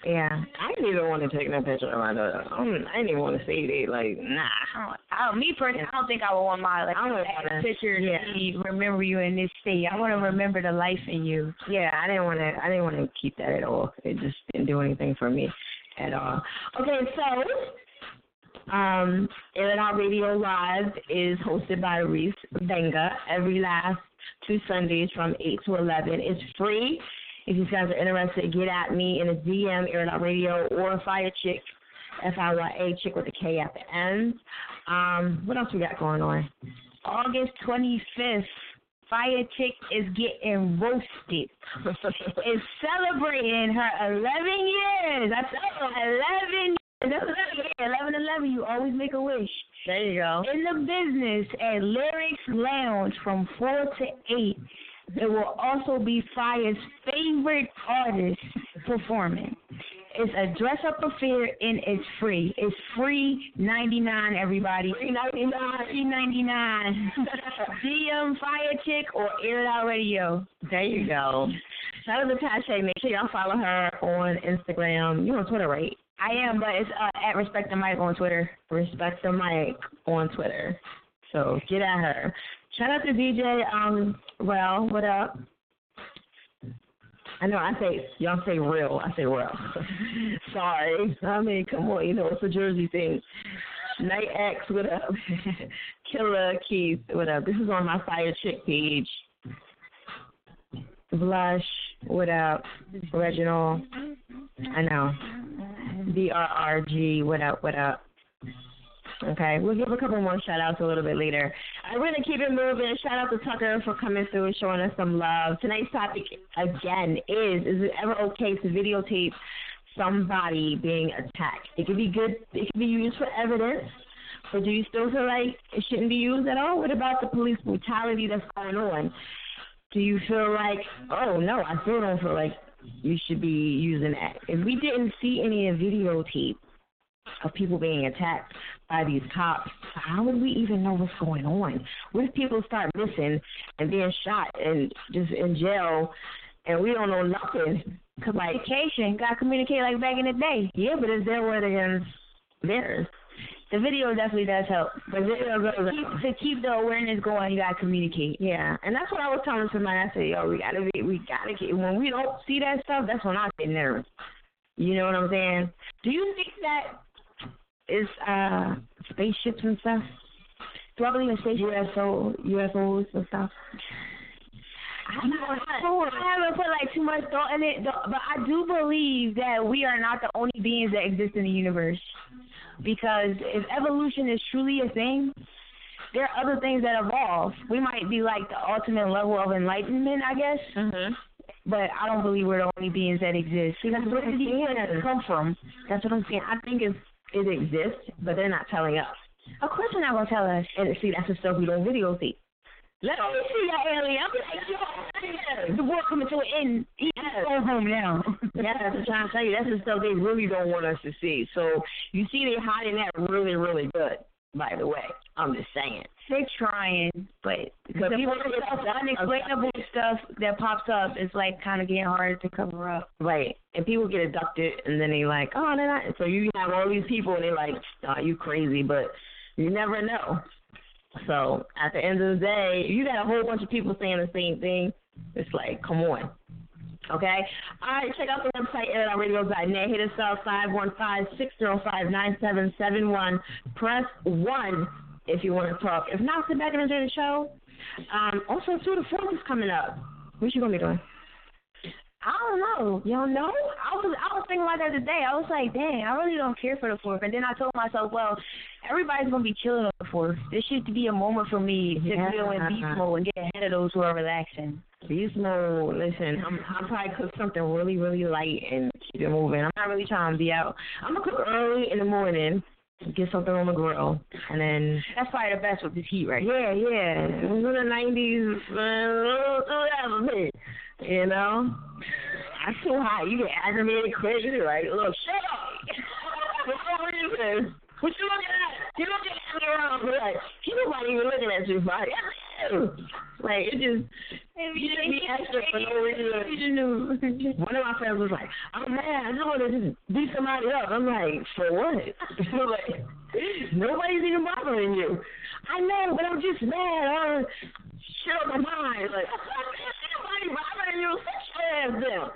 Yeah, I didn't even want to take that picture of my daughter. I, don't, I didn't even want to save it. Like, nah. I don't, I don't, me personally, I don't think I would want my like I don't wanna- picture to yeah. be remember you in this state. I want to remember the life in you. Yeah, I didn't want to. I didn't want to keep that at all. It just didn't do anything for me at all. Okay, so um, Illinois Radio Live is hosted by Reese Venga every last two Sundays from eight to eleven. It's free. If you guys are interested, get at me in a DM, Illinois Radio or Fiya Chick, F I Y A Chick with a K at the end. Um, what else we got going on? August 25th, Fiya Chick is getting roasted. *laughs* is celebrating her 11 years. I said 11 years. That's 11 years. 11 11, you always make a wish. There you go. In the business at Lyrics Lounge from 4 to 8. there will also be Fire's favorite artist performing. It's a dress up affair and it's free. It's free ninety nine everybody. Three ninety nine. Three ninety nine. *laughs* DM Fiya Chick or Air It Out Radio. There you go. Shout out to Tasha. Make sure y'all follow her on Instagram. You on Twitter, right? I am, but it's uh, at Respect the Mic on Twitter. Respect the mic on Twitter. So get at her. Shout out to DJ. Um, well, what up? I know I say y'all say real. I say real. *laughs* Sorry. I mean, come on. You know it's a Jersey thing. Night X, what up? *laughs* Killer Keith, what up? This is on my Fiya Chick page. Blush, what up? Reginald, I know. BRRG, what up, what up? Okay, we'll give a couple more shout outs a little bit later. I'm going to keep it moving. Shout out to Tucker for coming through and showing us some love. Tonight's topic, again, is Is it ever okay to videotape somebody being attacked? It could be good, it could be used for evidence, but do you still feel like it shouldn't be used at all? What about the police brutality that's going on? Do you feel like, oh no, I still don't feel like you should be using that? If we didn't see any videotape of people being attacked by these cops, how would we even know what's going on? What if people start missing and being shot and just in jail and we don't know nothing? Communication. Got communicate like back in the day. yeah, but is there word against theirs? The video definitely does help. The video goes, Keep, to keep the awareness going, you got to communicate. yeah, and that's what I was telling somebody. I said, yo, we gotta be, we gotta get. When we don't see that stuff, that's when I get nervous. You know what I'm saying? Do you think that is uh spaceships and stuff? Do I believe in spaceships? UFO, UFOs and stuff. I'm not. I haven't put like too much thought in it, but I do believe that we are not the only beings that exist in the universe. Because if evolution is truly a thing, there are other things that evolve. We might be like the ultimate level of enlightenment, I guess. Mm-hmm. But I don't believe we're the only beings that exist. Because where did these things come from? That's what I'm saying. I think it's, it exists, but they're not telling us. Of course, they're not gonna tell us. And see, that's the stuff we don't videotape. Let me see that alien. I'm like, yo, the world coming to an end. He's going home now. Yeah, that's what I'm trying to tell you. That's the stuff they really don't want us to see. So you see, they're hiding that really, really good. By the way, I'm just saying. They're trying, but Because the people stuff, get upset. unexplainable stuff that pops up is like kind of getting harder to cover up. Right. And people get abducted, and then they like, oh, they're not. So you have all these people, and they're like, oh, you crazy, but you never know. So at the end of the day, you got a whole bunch of people saying the same thing. It's like, come on. Okay? All right, check out the website, air.radio.net. Hit us up, 515-605-9771. Press 1 if you want to talk. If not, sit back and enjoy the show. Um, also, too, the 4th is coming up. What you going to be doing? I don't know. You don't know? I was I was thinking about that today. I was like, dang, I really don't care for the fourth. And then I told myself, well, everybody's gonna be chilling on the fourth. This should be a moment for me to Yeah. go in beast mode and get ahead of those who are relaxing. Beast mode. Listen, I'm I'm probably cook something really really light and keep it moving. I'm not really trying to be out. I'm gonna cook early in the morning, get something on the grill, and then That's probably the best with this heat right yeah yeah. Oh, oh, it was in the '90s, man. whatever, man. You know, that's too hot. You get aggravated quick. You're like, look, shut up. For no reason. What you looking at? You looking at me around, but like, not even looking at you, buddy. *laughs* Like, it just, you just be extra for no reason. *laughs* One of my friends was like, oh, I'm mad. I just want to just beat somebody up. I'm like, for what? *laughs* like, nobody's even bothering you. I know, but I'm just mad. I shit on my mind. Like, nobody bothering you. Such them.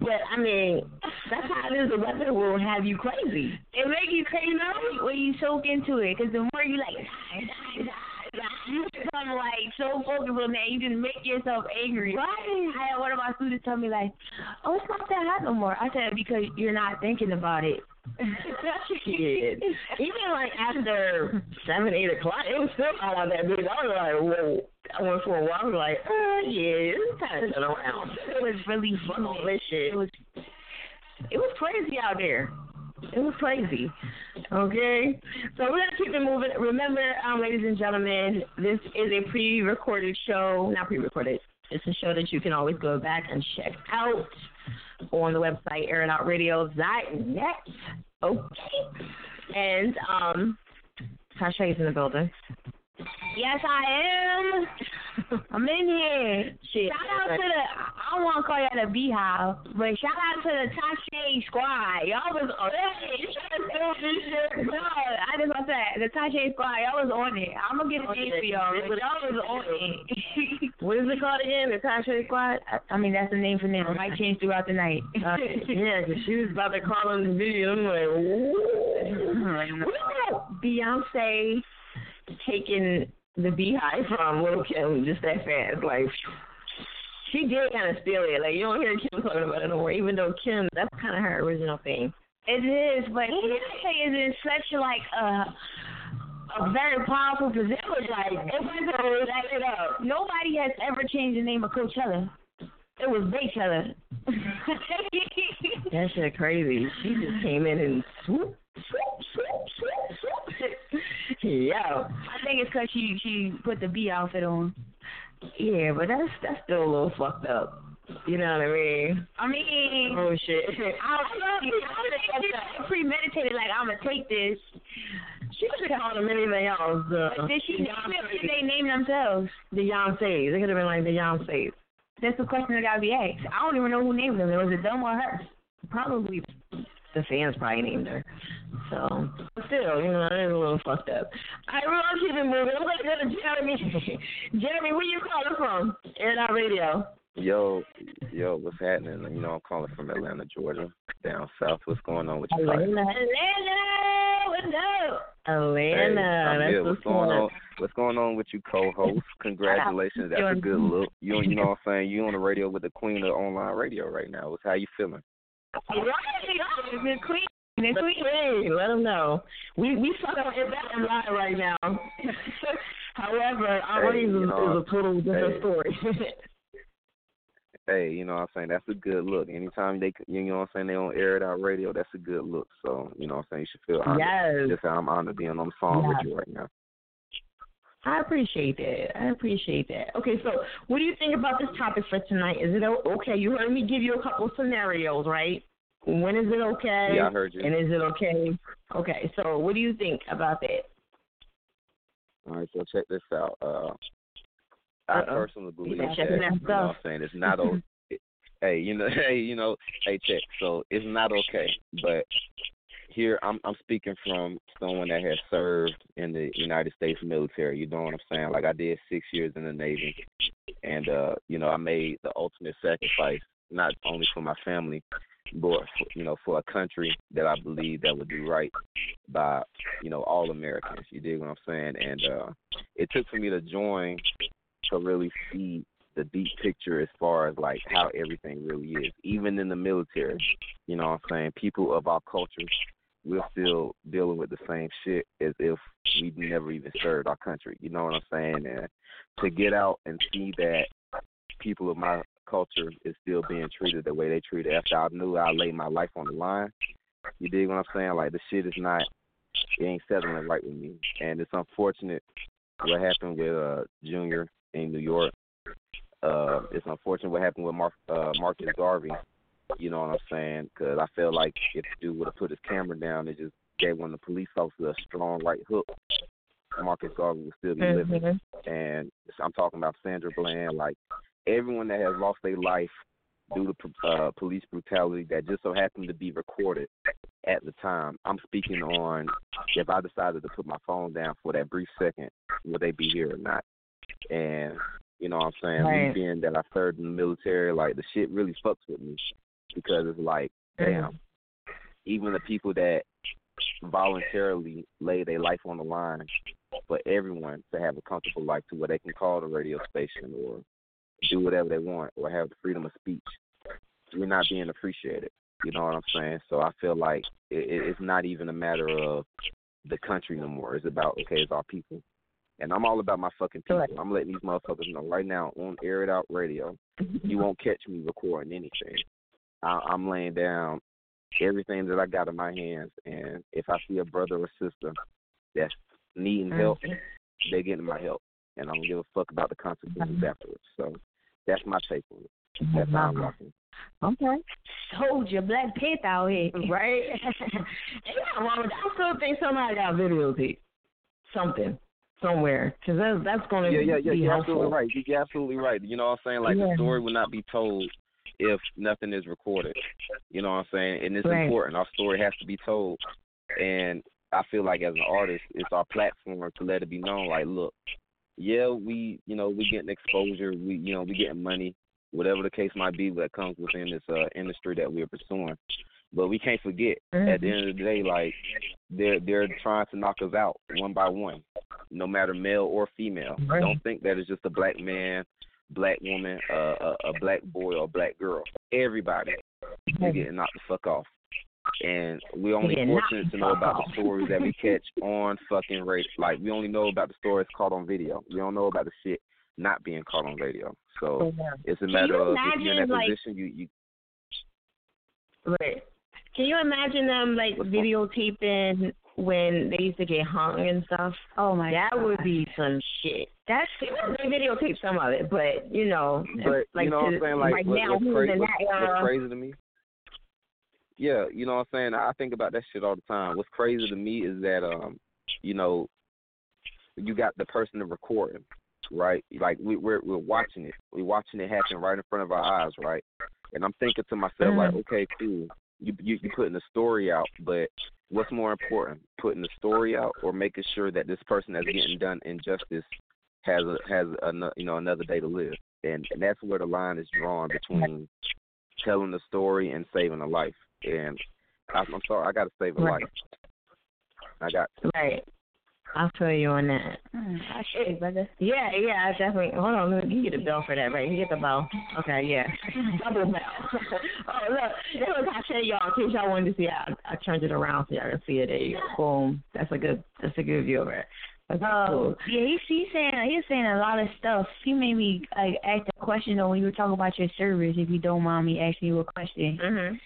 But I mean, that's how it is. The weather will have you crazy. It make you crazy when you soak into it, because the more you like, you become like so focused on that, you just make yourself angry. Right. I had one of my students tell me like, "Oh, it's not that hot no more." I said because you're not thinking about it. Shit. Even like after seven, eight o'clock, it was still out that bitch. I was like, whoa. I went for a walk. I was like, uh, yeah, it's time to around. It was really fun. All this shit. It was it was crazy out there. It was crazy. Okay? So we're to keep it moving. Remember, um, ladies and gentlemen, this is a pre recorded show. Not pre recorded. It's a show that you can always go back and check out on the website, airitoutradio.net. Okay? And, um, Tasha's in the building. Yes, I am. *laughs* I'm in here. Shit. Shout out to the, I don't want to call y'all the Beehive, but shout out to the Tasha squad. Y'all was on hey, you trying to steal this shit. No, I just want to say, the Tasha squad, y'all was on it. I'm going to get a name for y'all, but y'all was on it. *laughs* What is it called again? The Tasha Squad? I, I mean, that's the name for them. It might change throughout the night. *laughs* Uh, yeah, 'cause she was about to call on the video. I'm like. Beyonce taking the beehive from Lil' Kim just that fast? Like, she did kind of steal it. Like, you don't hear Kim talking about it no more, even though Kim, that's kind of her original thing. It is, but Beyonce is in such like a a very powerful position. Like we go back it up, nobody has ever changed the name of Coachella. It was Beychella. That shit crazy. She just came in and swoop, Yo. I think it's because she she put the B outfit on. Yeah, but that's that's still a little fucked up. You know what I mean? I mean, Oh shit. *laughs* I love it. I think she premeditated. Like I'm gonna take this. She could have called them anything else. Uh, Did she name them? Did they name themselves? the Beyonce. They could have been like the Beyonce. That's the question that gotta be asked. I don't even know who named them. Was it them or her? Probably the fans probably named her. So, still, you know, it is a little fucked up. All right, we're gonna keep it moving. I'm gonna go to Jeremy. *laughs* Jeremy, where you calling from? Air Radio. Yo, yo, what's happening? You know, I'm calling from Atlanta, Georgia, down south. What's going on with you? Atlanta. Atlanta, what's up? Atlanta. I'm That's good. what's going going on? What's going on with you, co-host? *laughs* Congratulations. That's a good look. You, you know what I'm saying? You on the radio with the queen of online radio right now. What's how you feeling? Right, queen. The queen. Hey, let them know. We we suck on and lie right now. *laughs* However, our Hey, race you is, know, is a total different hey. story. *laughs* Hey, you know what I'm saying? That's a good look. Anytime they, you know what I'm saying, they on air it out radio, that's a good look. So, you know what I'm saying? You should feel honored. Yes. Just how I'm honored being on the phone with you right now. I appreciate that. I appreciate that. Okay, so what do you think about this topic for tonight? Is it okay? You heard me give you a couple scenarios, right? When is it okay? Yeah, I heard you. And is it okay? Okay, so what do you think about that? All right, so check this out. Uh, I Uh-oh. personally believe that you know what I'm saying it's not o- *laughs* hey, you know, *laughs* hey, you know, hey, check. So it's not okay, but here I'm I'm speaking from someone that has served in the United States military. You know what I'm saying? Like I did six years in the Navy, and uh, you know I made the ultimate sacrifice not only for my family, but you know for a country that I believe that would do right by you know all Americans. You dig what I'm saying? And uh, it took for me to join to really see the deep picture as far as like how everything really is. Even in the military, you know what I'm saying? People of our culture, we're still dealing with the same shit as if we never even served our country. You know what I'm saying? And to get out and see that people of my culture is still being treated the way they treated after I knew I laid my life on the line. You dig what I'm saying? Like the shit is not it ain't settling right with me. And it's unfortunate what happened with uh Junior in New York. Uh, it's unfortunate what happened with Mark uh, Marcus Garvey. You know what I'm saying? Because I feel like if the dude would have put his camera down and just gave one of the police officers a strong right hook, Marcus Garvey would still be living. Mhm. And I'm talking about Sandra Bland, like everyone that has lost their life due to uh, police brutality that just so happened to be recorded at the time. I'm speaking on if I decided to put my phone down for that brief second, would they be here or not? And you know what I'm saying? Me being that I served in the military, like the shit really fucks with me because it's like, mm. damn, even the people that voluntarily lay their life on the line for everyone to have a comfortable life to where they can call the radio station or do whatever they want or have the freedom of speech. We're not being appreciated. You know what I'm saying? So I feel like it, it- it's not even a matter of the country no more. It's about okay, it's our people. And I'm all about my fucking people. I'm letting these motherfuckers know right now on Air It Out Radio. You won't catch me recording anything. I, I'm laying down everything that I got in my hands, and if I see a brother or sister that's needing help, mm-hmm. they getting my help, and I don't give a fuck about the consequences mm-hmm. afterwards. So that's my take on it. That's how I'm mm-hmm. rocking. Okay. Soldier, Black Panther out here. *laughs* Right? Ain't nothing wrong with that. I still think somebody got videotape something somewhere because that's that's going to Yeah, yeah, yeah. be You're helpful. absolutely right. You- You're absolutely right. You know what I'm saying? Like the story will not be told if nothing is recorded. You know what I'm saying? And it's Right. important. Our story has to be told. And I feel like as an artist, it's our platform to let it be known. Like, look, yeah, we, you know, we getting exposure. We, you know, we getting money, whatever the case might be that comes within this uh, industry that we're pursuing. But we can't forget at the end of the day, like they're they're trying to knock us out one by one, no matter male or female. Right. Don't think that it's just a black man, black woman, uh, a, a black boy or a black girl. Everybody is getting knocked the fuck off. And we're only Getting fortunate to know about off. the stories that we catch *laughs* on fucking radio. Like we only know about the stories caught on video. We don't know about the shit not being caught on radio. So it's a matter you of if you're in imagine, that like- position, you you Right. Can you imagine them like videotaping when they used to get hung and stuff? Oh my That would be some shit. That's they videotape some of it, but you know, But like you know what to- I'm saying? Like right what, now, what's, who's crazy, in what's, that what's crazy to me? Yeah, you know what I'm saying. I think about that shit all the time. What's crazy to me is that um, you know, you got the person to record recording, right? Like we, we're we're watching it. We're watching it happen right in front of our eyes, right? And I'm thinking to myself like, Mhm. okay, cool. You you you putting the story out, but what's more important, putting the story out or making sure that this person that's getting done injustice has a has a you know another day to live, and and that's where the line is drawn between telling the story and saving a life. And I, I'm sorry, I got to save a Right. life. I got to. Right. I'll feel you on that. Mm, I should, brother. Yeah, yeah, I definitely. Hold on, let me you get a bell for that, right? You get the bell. Okay, yeah. *laughs* Double bell. *laughs* oh, look, it was I actually y'all. In case y'all wanted to see, I, I turned it around so y'all can see it. There you go. Boom. That's a good. That's a good view of it. That's Oh, yeah, he's he's saying he's saying a lot of stuff. He made me like ask a question though when you were talking about your service. If you don't mind me asking you a question. Mhm.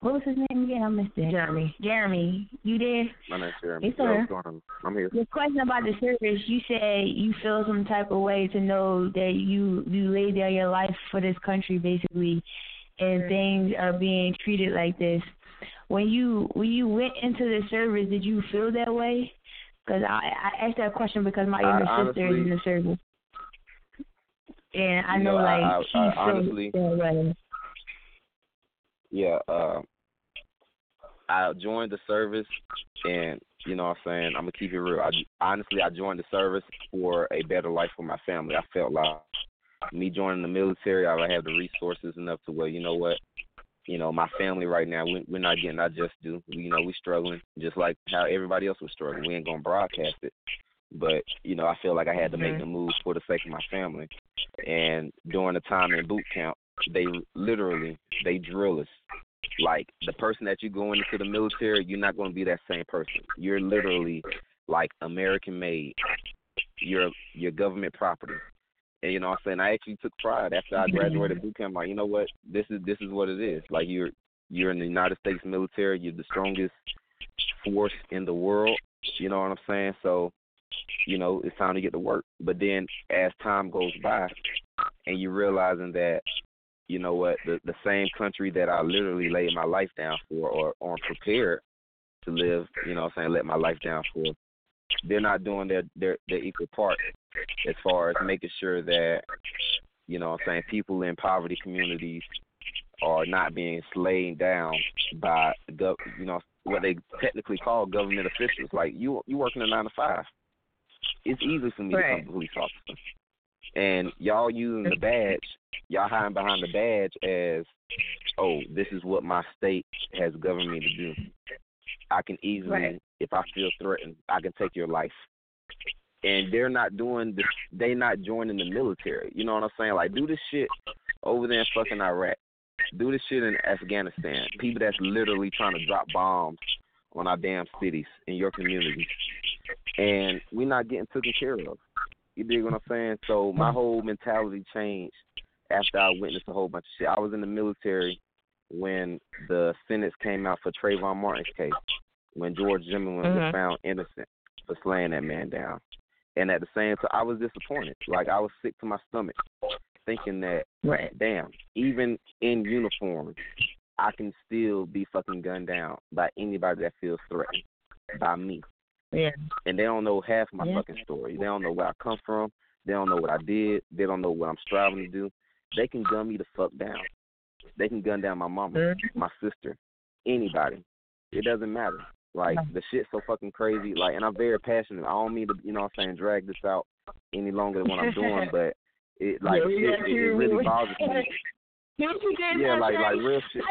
What was his name again? I missed it. Jeremy. Jeremy, you there? My name's Jeremy. Yes, sir. what's going on? I'm here. Your question about the service, you said you feel some type of way to know that you you laid down your life for this country, basically, and things are being treated like this. When you when you went into the service, did you feel that way? Because I, I asked that question because my younger sister is in the service, and I know know, like I- she's I honestly- still running. yeah, uh, I joined the service, and you know what I'm saying. I'm gonna keep it real. I, honestly, I joined the service for a better life for my family. I felt like me joining the military, I would have the resources enough to where you know what, you know, my family right now, we, we're not getting our just due. You know, we're struggling just like how everybody else was struggling. We ain't gonna broadcast it, but you know, I feel like I had to make Mhm. the move for the sake of my family. And during the time in boot camp, they literally they drill us. Like the person that you go into the military, you're not going to be that same person. You're literally like American made. You're you're government property. And you know what I'm saying? I actually took pride after I *laughs* graduated boot camp. Like, you know what? This is this is what it is. Like you're you're in the United States military. You're the strongest force in the world. You know what I'm saying? So, you know, it's time to get to work. But then as time goes by, and you're realizing that you know what, the the same country that I literally laid my life down for or or prepared to live, you know what I'm saying, let my life down for, they're not doing their their, their equal part as far as making sure that, you know what I'm saying, people in poverty communities are not being slayed down by gov you know, what they technically call government officials. Like you you working a nine to five. It's easy for me to Right. become a police officer. And y'all using the badge, y'all hiding behind the badge as, oh, this is what my state has governed me to do. I can easily, Right. If I feel threatened, I can take your life. And they're not doing this. They not joining the military. You know what I'm saying? Like, do this shit over there in fucking Iraq. Do this shit in Afghanistan. People that's literally trying to drop bombs on our damn cities in your communities, and we're not getting taken care of. You dig what I'm saying? So my whole mentality changed after I witnessed a whole bunch of shit. I was in the military when the sentence came out for Trayvon Martin's case, when George Zimmerman was Mhm. found innocent for slaying that man down. And at the same time, I was disappointed. Like I was sick to my stomach, thinking that, Right. damn, even in uniform, I can still be fucking gunned down by anybody that feels threatened by me Yeah. and they don't know half my Yeah. fucking story. They don't know where I come from. They don't know what I did. They don't know what I'm striving to do. They can gun me the fuck down. They can gun down my mama, Mhm. my sister, anybody. It doesn't matter. Like the shit's so fucking crazy. Like, and I'm very passionate. I don't mean to, you know, what I'm saying drag this out any longer than what I'm doing, *laughs* but it like Yeah, we shit, got it, it you. really bothers me. Don't you get Yeah, that, like Jay? like real shit.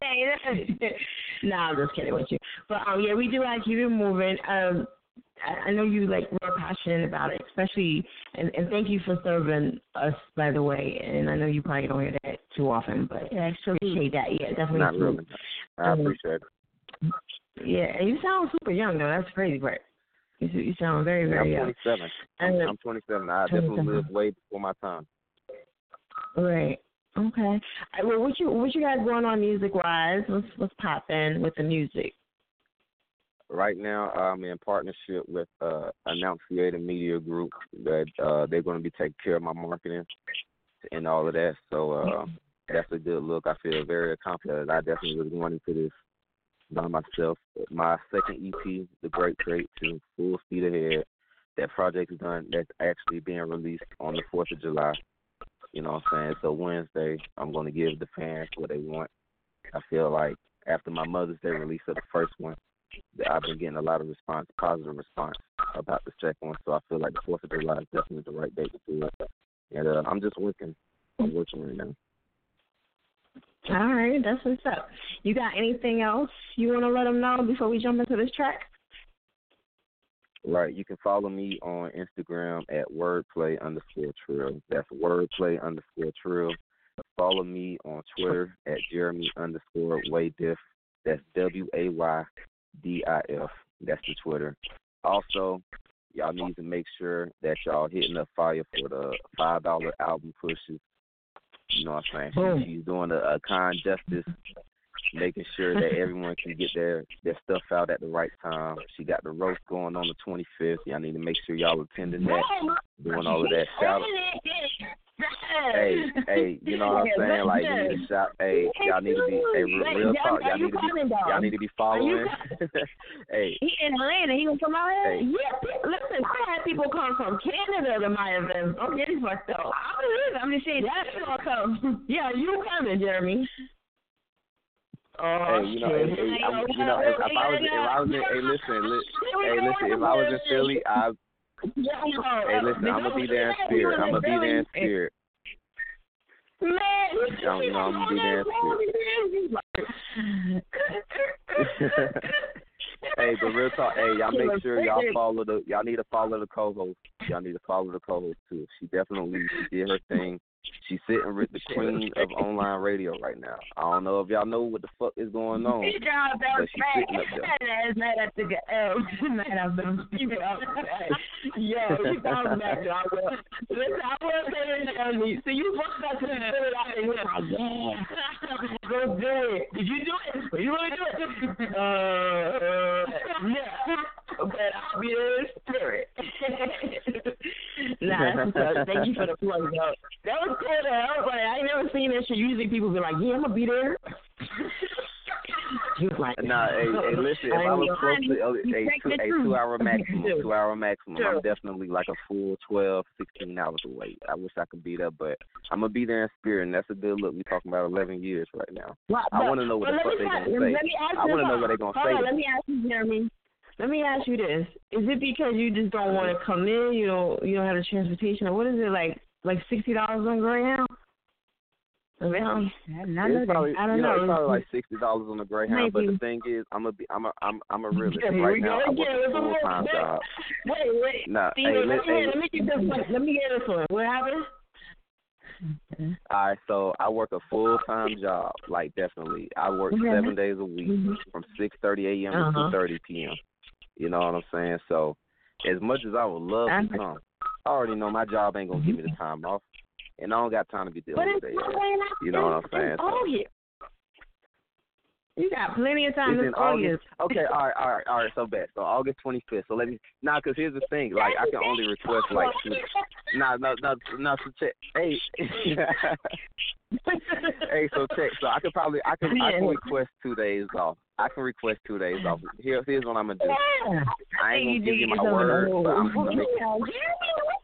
Hey, *laughs* nah, I'm just kidding with you. But um, yeah, we do like keep it moving. Um, I, I know you like real passionate about it, especially, and, and thank you for serving us, by the way. And I know you probably don't hear that too often, but I appreciate that. Yeah, definitely. Not really. I Um, appreciate it. Yeah, you sound super young though. That's crazy, part. You, you sound very, Yeah, very I'm young. 27. I'm, And- I'm 27. I definitely 27. lived way before my time. Right. Okay. Well, what you what you guys going on music wise? Let's let's pop in with the music. right now I'm in partnership with uh Annunciator Media Group that uh they're gonna be taking care of my marketing and all of that. So uh that's a good look. I feel very accomplished. I definitely was going into this by myself. My second EP, The Great Crate Two, full speed ahead. That project is done that's actually being released on the fourth of July. You know what I'm saying? So Wednesday I'm gonna give the fans what they want. I feel like after my Mother's Day release of the first one, I've been getting a lot of response, positive response about the second one. So I feel like the Fourth of July is definitely the right date to do it. And uh, I'm just working. I'm working right now. All right, that's what's up. You got anything else you want to let them know before we jump into this track? Right. You can follow me on Instagram at wordplay underscore trill. That's wordplay underscore trill. Follow me on Twitter at Jeremy underscore Waydiff. That's W A Y D I F. That's the Twitter. Also, y'all need to make sure that y'all hitting up fire for the five dollar album pushes. You know what I'm saying? Boom. She's doing a, a kind justice, making sure that everyone can get their their stuff out at the right time. She got the roast going on the 25th. Y'all need to make sure y'all attending that, doing all of that. Shout Hey, hey, you know what I'm saying? Like you need to shop. Hey, y'all need to be. Hey, real, real talk. Y'all need to be. Y'all need to be following. *laughs* hey. He in Atlanta. He gonna come out here. Hey. Yeah, listen. I had people come from Canada to my events. Don't get it fucked up. I believe. it. I'm just saying that gonna come. *laughs* Yeah, you coming, Jeremy? Oh Hey, you know, hey, hey, I'm, you know, if, if I was, if I was in, hey, listen, li- *laughs* hey, listen, if I was in Philly, I, hey, listen, I'm gonna be there in spirit. I'm gonna be there in spirit. Man, You know, I'm gonna be there in spirit. *laughs* hey, but real talk, hey, y'all make sure y'all follow the, y'all need to follow the co-host. Y'all need to follow the co-host too. She definitely she did her thing. She's sitting with the queen of online radio right now. I don't know if y'all know what the fuck is going on, He got but that she's sitting up there. *laughs* It's mad at the *laughs* mad at them. You know, yo, you bounce back. I will. Listen, I will say this, Jeremy. So you fucked up to the *laughs* spirit out and you're like, yeah, go do it. Did you do it? Did you really do it? Uh, uh yeah. But I'll be there in spirit. *laughs* nah, that's what's up. Thank you for the plug, though. That was cool. Though. I was like, I ain't never seen that shit. Usually people be like, yeah, I'm gonna be there. He was like, Nah, hey, hey, listen. If I was close to oh, a two, a *laughs* two hour maximum, two hour maximum, True. I'm definitely like a full twelve, sixteen hours away. I wish I could be there, but I'm gonna be there in spirit, and that's a good look. We talking about 11 years right now. Well, I want to know what the fuck they're gonna say. Let me ask I want to know what they're gonna Hold say. on, let me ask you, Jeremy. Let me ask you this: Is it because you just don't want to come in? You don't. You don't have the transportation, or what is it like? Like sixty dollars on Greyhound? I um, I don't know. It's probably, I don't you know, know. it's probably like sixty dollars on the Greyhound. But the thing is, I'm a, be, I'm a, I'm, I'm a *laughs* realist. Yeah, right now, go I work a full time job. Wait, wait. Nah, Steven, hey, let, let, me, hey, let me get this one. Let me get this one. What happened? All right, so I work a full time job, like definitely. I work Okay. seven days a week Mhm. from six thirty a.m. to Uh-huh. two thirty p.m. You know what I'm saying? So, as much as I would love to come, I already know my job ain't gonna give me the time off, and I don't got time to be dealing with that. You know what I'm saying? It's August. You got plenty of time It's in August. August. Okay, all right, all right, all right. So bad. So August 25th. So let me nah, cause here's the thing. Like I can only request like two. *laughs* Nah, no, no, no. So check. Hey, *laughs* hey. So check. So I could probably I can I can *laughs* request two days off. I can request two days off. Here, here's what I'm gonna do. Yeah. I ain't gonna give you my word, but I'm gonna *laughs* make.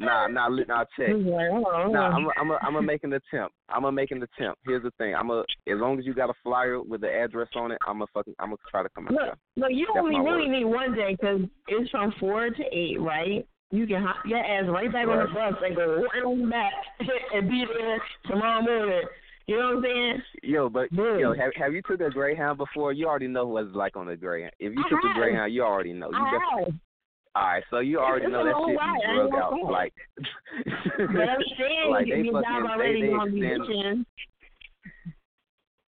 Nah, nah, nah. Check. Oh, oh, nah, oh. Nah, I'm I'm I'm gonna make an attempt. I'm gonna make an attempt. Here's the thing. I'm a as long as you got a flyer with the address on it, I'm gonna fucking I'm gonna try to come out Look, look, you That's only really word. need one day because it's from four to eight, right? You can hop your ass right back on the bus and go right on back *laughs* and be there tomorrow morning. You know what I'm saying? Yo, but Dude. yo, have have you took a Greyhound before? You already know what it's like on a Greyhound. If you I took a. Greyhound, you already know. You I just, have. all right, so you already It's know a that shit ride, I be drug out. Like, *laughs* But I'm saying like you they get your job fucking already they they extend.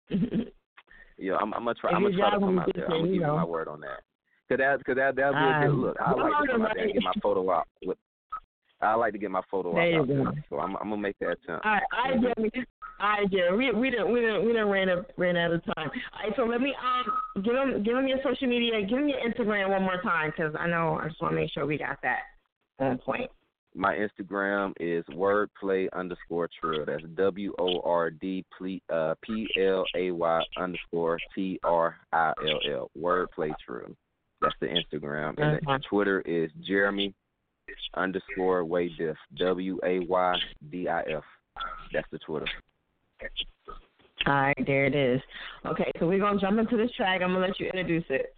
*laughs* Yo, I'm, I'm gonna try. If I'm gonna try to come out there. I'm gonna give you know. my word on that. Cause that, cause that, that'll be a Um, good look. I like to come out there and get my photo out with. I like to get my photo There out, there. So I'm, I'm gonna make that attempt. All right, all right, All right, Jeremy. We didn't we didn't we done ran up ran out of time. All right, so let me um give him give him your social media, give him your Instagram one more time because I know I just want to make sure we got that on point. My Instagram is wordplay underscore trill. That's W O R D P L A Y uh, L A Y underscore T R I L L. Wordplay trill. That's the Instagram. And the Twitter is Jeremy underscore Waydif. W A Y D I F. That's the Twitter. All right, there it is. Okay, so we're gonna jump into this track. I'm gonna let you introduce it.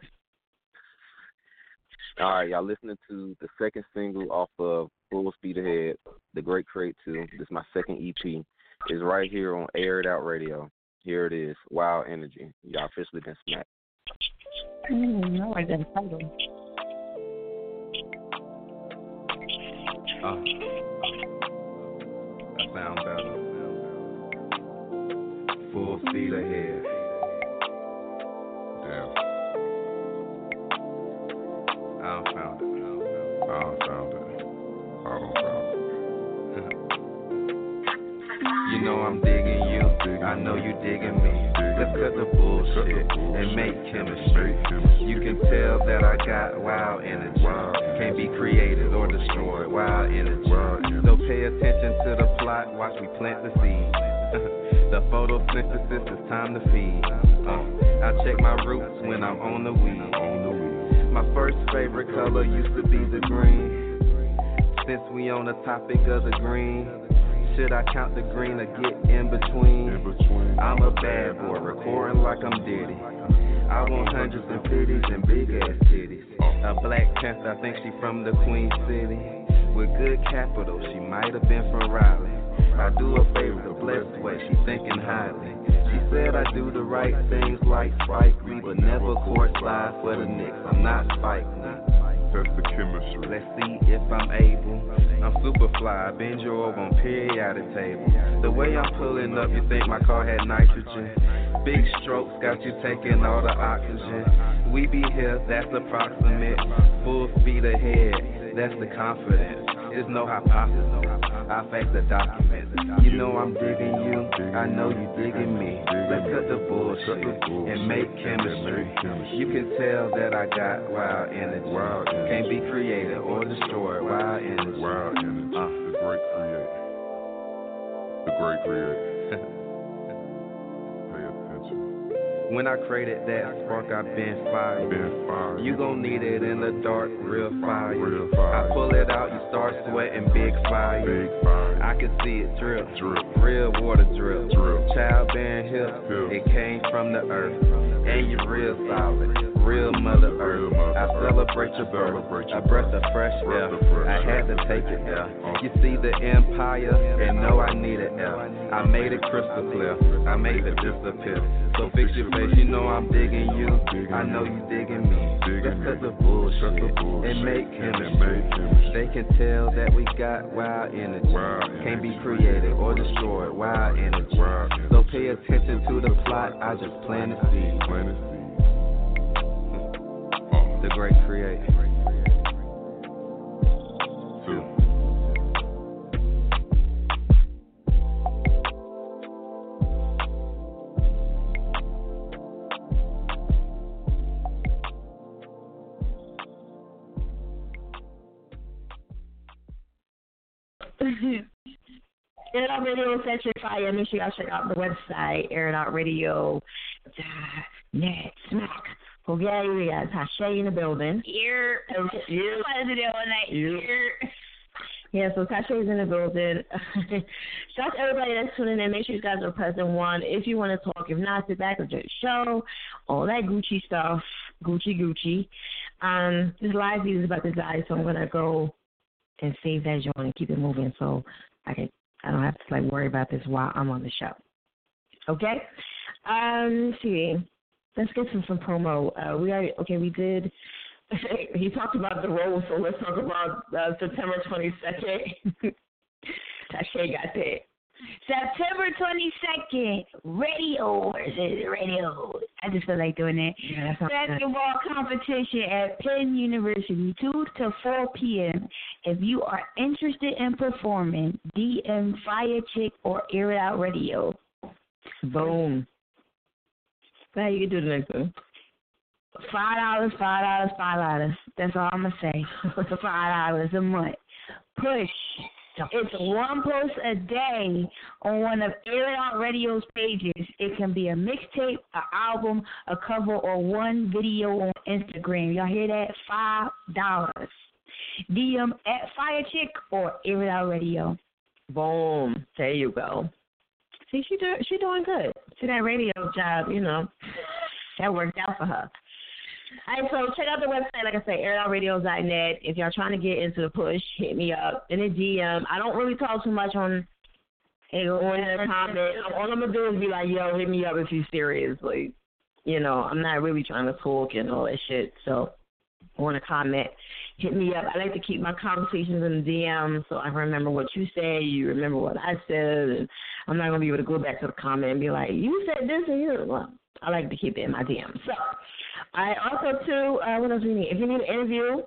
All right, y'all listening to the second single off of Full Speed Ahead, The Great Crate 2. This is my second EP. It's right here on Air It Out Radio. Here it is, Wild Energy. Y'all officially been smacked. Mm, I like that title. Uh, that sound better. Full speed ahead. Damn. I done found it. I done found it. I done found it. *laughs* you know I'm digging you. I know you digging me. Let's cut the bullshit and make chemistry. You can tell that I got wild energy. Can't be created or destroyed. Wild energy. So pay attention to the plot, watch me plant the seed. The photosynthesis is time to feed. Uh, I check my roots when I'm on the weed. My first favorite color used to be the green. Since we on the topic of the green, should I count the green or get in between? I'm a bad boy, recording like I'm Diddy. I want hundreds and fifties and big ass titties. A Black Panther, I think she from the Queen City. With good capital, she might have been from Raleigh. I do her favor the blessed way, she thinking highly. She said I do the right things like Spike Lee, but never court side for the Knicks. I'm not Spike Lee. That's the chemistry. Let's see if I'm able. I'm super fly, I bend you over on periodic table. The way I'm pulling up, you think my car had nitrogen. Big strokes got you taking all the oxygen. We be here, that's approximate. Full speed ahead, that's the confidence. There's no hypothesis. No hypothesis. I fact the document. You know I'm digging you. I know you digging me. Let's cut the bullshit and make chemistry. You can tell that I got wild energy. Can't be created or destroyed. Wild energy. Wild energy. Uh. The great creator. The great creator. *laughs* When I created that spark, I been fire. Been fire. You gon' need it in the dark, real fire. Real fire. I pull it out, you start sweating, big fire. Big fire. I can see it drip, Drip. real water drip. Drip. Child bearing hip, it came from the earth. And you real solid, real mother earth. Real Mother I Earth. celebrate your birth, Celebrate a breath of fresh air. Breath of fresh I had to take it there. You see the empire, and know I needed air. I made it crystal clear, I made it disappear. So fix your face, you know I'm digging you. I know you digging me. Let's cut the bullshit and make chemistry. They can tell that we got wild energy. Can't be created or destroyed. Wild energy. So pay attention to the plot. I just planted seed. The great creator. Air Out Radio Century Fire. Make sure y'all check out the website, Air It Out Radio. Net smack. Okay, we got Tasha in the building. Ear. Ear. I wanted to do it one night. Ear. Ear. Yeah, so Tasha is in the building. *laughs* Shout out to everybody that's tuning in. Make sure you guys are present one. If you want to talk, if not, sit back and the show. All that Gucci stuff. Gucci Gucci. Um, this live feed is about to die, so I'm gonna go and save that joint and keep it moving so I can I don't have to like worry about this while I'm on the show. Okay? Um let's see. Let's get some some promo. Uh we already okay, we did *laughs* he talked about the role, so let's talk about uh, September twenty second. *laughs* Tashay got that. September 22nd, radio versus radio. I just feel like doing that. Yeah, sounds good. Basketball competition at Penn University, 2 to 4 p.m. If you are interested in performing, DM Fiya Chick or Air It Out Radio. Boom. Now you can do the next one. Five dollars, five dollars, five dollars. That's all I'm gonna say. *laughs* five dollars a month. Push. It's one post a day on one of Air Out Radio's pages. It can be a mixtape, an album, a cover, or one video on Instagram. Y'all hear that? Five dollars. DM at Fiya Chick or Air Out Radio. Boom. There you go. See, she do, she doing good. See that radio job, you know, that worked out for her. All right, so check out the website, like I said, airitoutradio.net. If y'all trying to get into the push, hit me up in a DM. I don't really talk too much on hey, on the comment. All I'm gonna do is be like, yo, hit me up if you seriously. Like you know, I'm not really trying to talk and all that shit. So, want to comment, hit me up. I like to keep my conversations in the DM so I remember what you say, you remember what I said, and I'm not gonna be able to go back to the comment and be like, you said this and you. Well, I like to keep it in my DM. So, I also too, uh, what else we need? If you need an interview,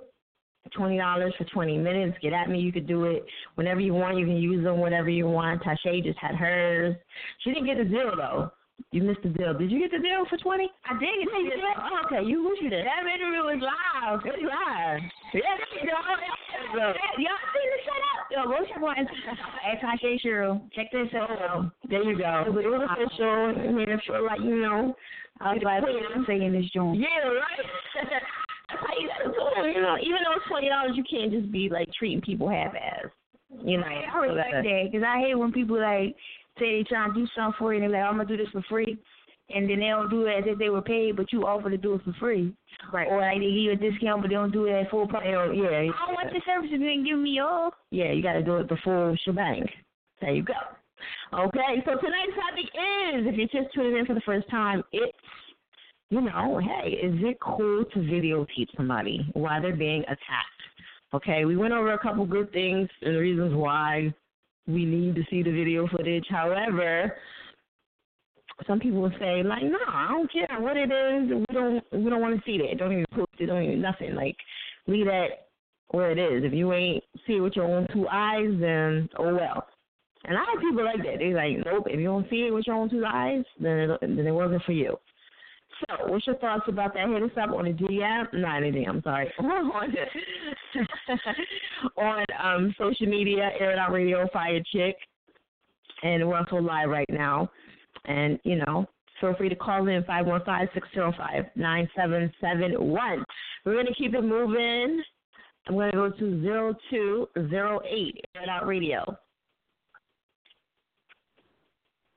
twenty dollars for twenty minutes. Get at me. You could do it whenever you want. You can use them whenever you want. Tashay just had hers. She didn't get the zero though. You missed the deal. Did you get the deal for twenty? I did get the deal. Oh, okay, you wish you did. That interview was live. It's live. Yeah, you go. Y'all seen the setup? Yo, go check on Anti Shiro. Check this out. There you go. It was, it was official. I made it feel like you know. I was glad I'm saying this joint. Yeah, right. *laughs* That's you gotta do it. You know, even though it's twenty dollars, you can't just be like treating people half-ass. You know, I respect that because I hate when people like say they trying to do something for you and they're like, I'm gonna do this for free, and then they don't do it as if they were paid, but you offer to do it for free. Right. Or like they give you a discount, but they don't do it at full price. Yeah, I don't want the service if you giving me yours. Yeah, you got to do it the full shebang. There you go. Okay, so tonight's topic is if you're just tuning in for the first time, it's you know, hey, is it cool to videotape somebody while they're being attacked? Okay, we went over a couple good things and the reasons why we need to see the video footage. However, some people will say like, no, I don't care what it is. We don't we don't want to see that. Don't even post it. Don't even nothing. Like leave that where it is. If you ain't see it with your own two eyes, then oh well. And I have people like that. They're like, nope. If you don't see it with your own two eyes, then it, then it wasn't for you. So, what's your thoughts about that? Hit us up on the DM, not anything. I'm sorry. on *laughs* on um, social media, Air It Out Radio, Fiya Chick, and we're also live right now. And you know, feel free to call in five one five six zero five nine seven seven one. We're gonna keep it moving. I'm gonna go to zero two zero eight Air It Out Radio.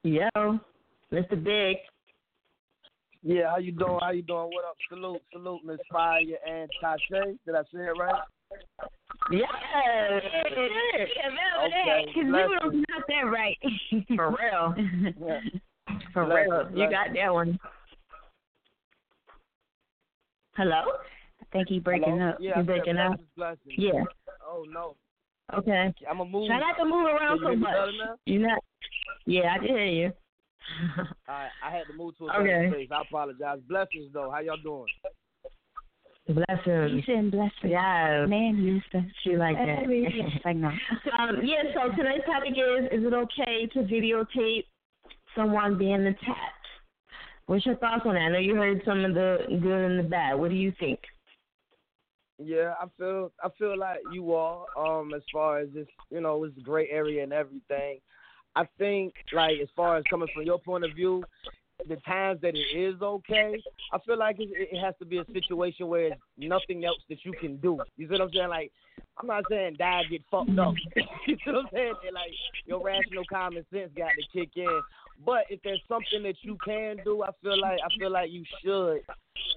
Yo, Mr. Big. Yeah, how you doing? How you doing? What up? Salute, salute, Miss Fire and Tasha. Did I say it right? Yes. Yeah, Okay, because we bless were not that right. *laughs* For real. Yeah. For Bless real. you, You got that one. Hello? I think he breaking Hello? up. Yeah, You I said breaking up? blessings, blessings. Yeah. Oh no. Okay. I'm gonna move. Try not to move around Can you so much. better now? You not? Yeah, I can hear you. *laughs* All right, I had to move to a Okay. better space. I apologize. Blessings though. How y'all doing? Blessings. You saying blessings. Yes. Man, mister. She like that. It's like no. *laughs* um, yeah, so tonight's topic is is it okay to videotape someone being attacked? What's your thoughts on that? I know you heard some of the good and the bad. What do you think? Yeah, I feel I feel like you all. Um, as far as this, you know, it's a great area and everything. I think like as far as coming from your point of view, the times that it is okay, I feel like it, it has to be a situation where it's nothing else that you can do. You see what I'm saying? Like, I'm not saying die get fucked up. *laughs* you know what I'm saying? That, like your rational common sense got to kick in. But if there's something that you can do, I feel like I feel like you should.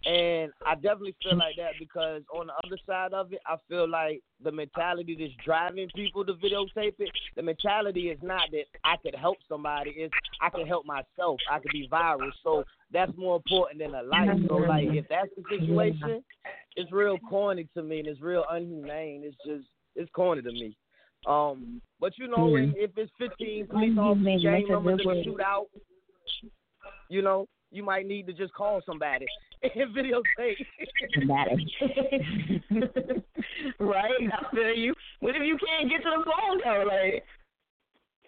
And I definitely feel like that because on the other side of it, I feel like the mentality that's driving people to videotape it, the mentality is not that I could help somebody, it's I can help myself. I could be viral. So that's more important than a life. So like if that's the situation, it's real corny to me and it's real unhumane. It's just it's corny to me. Um, but you know, Yeah. if it's 15 police officers, gang members in a shootout, you know, you might need to just call somebody *laughs* and videotape. *laughs* right? I feel you. What if you can't get to the phone though? Like,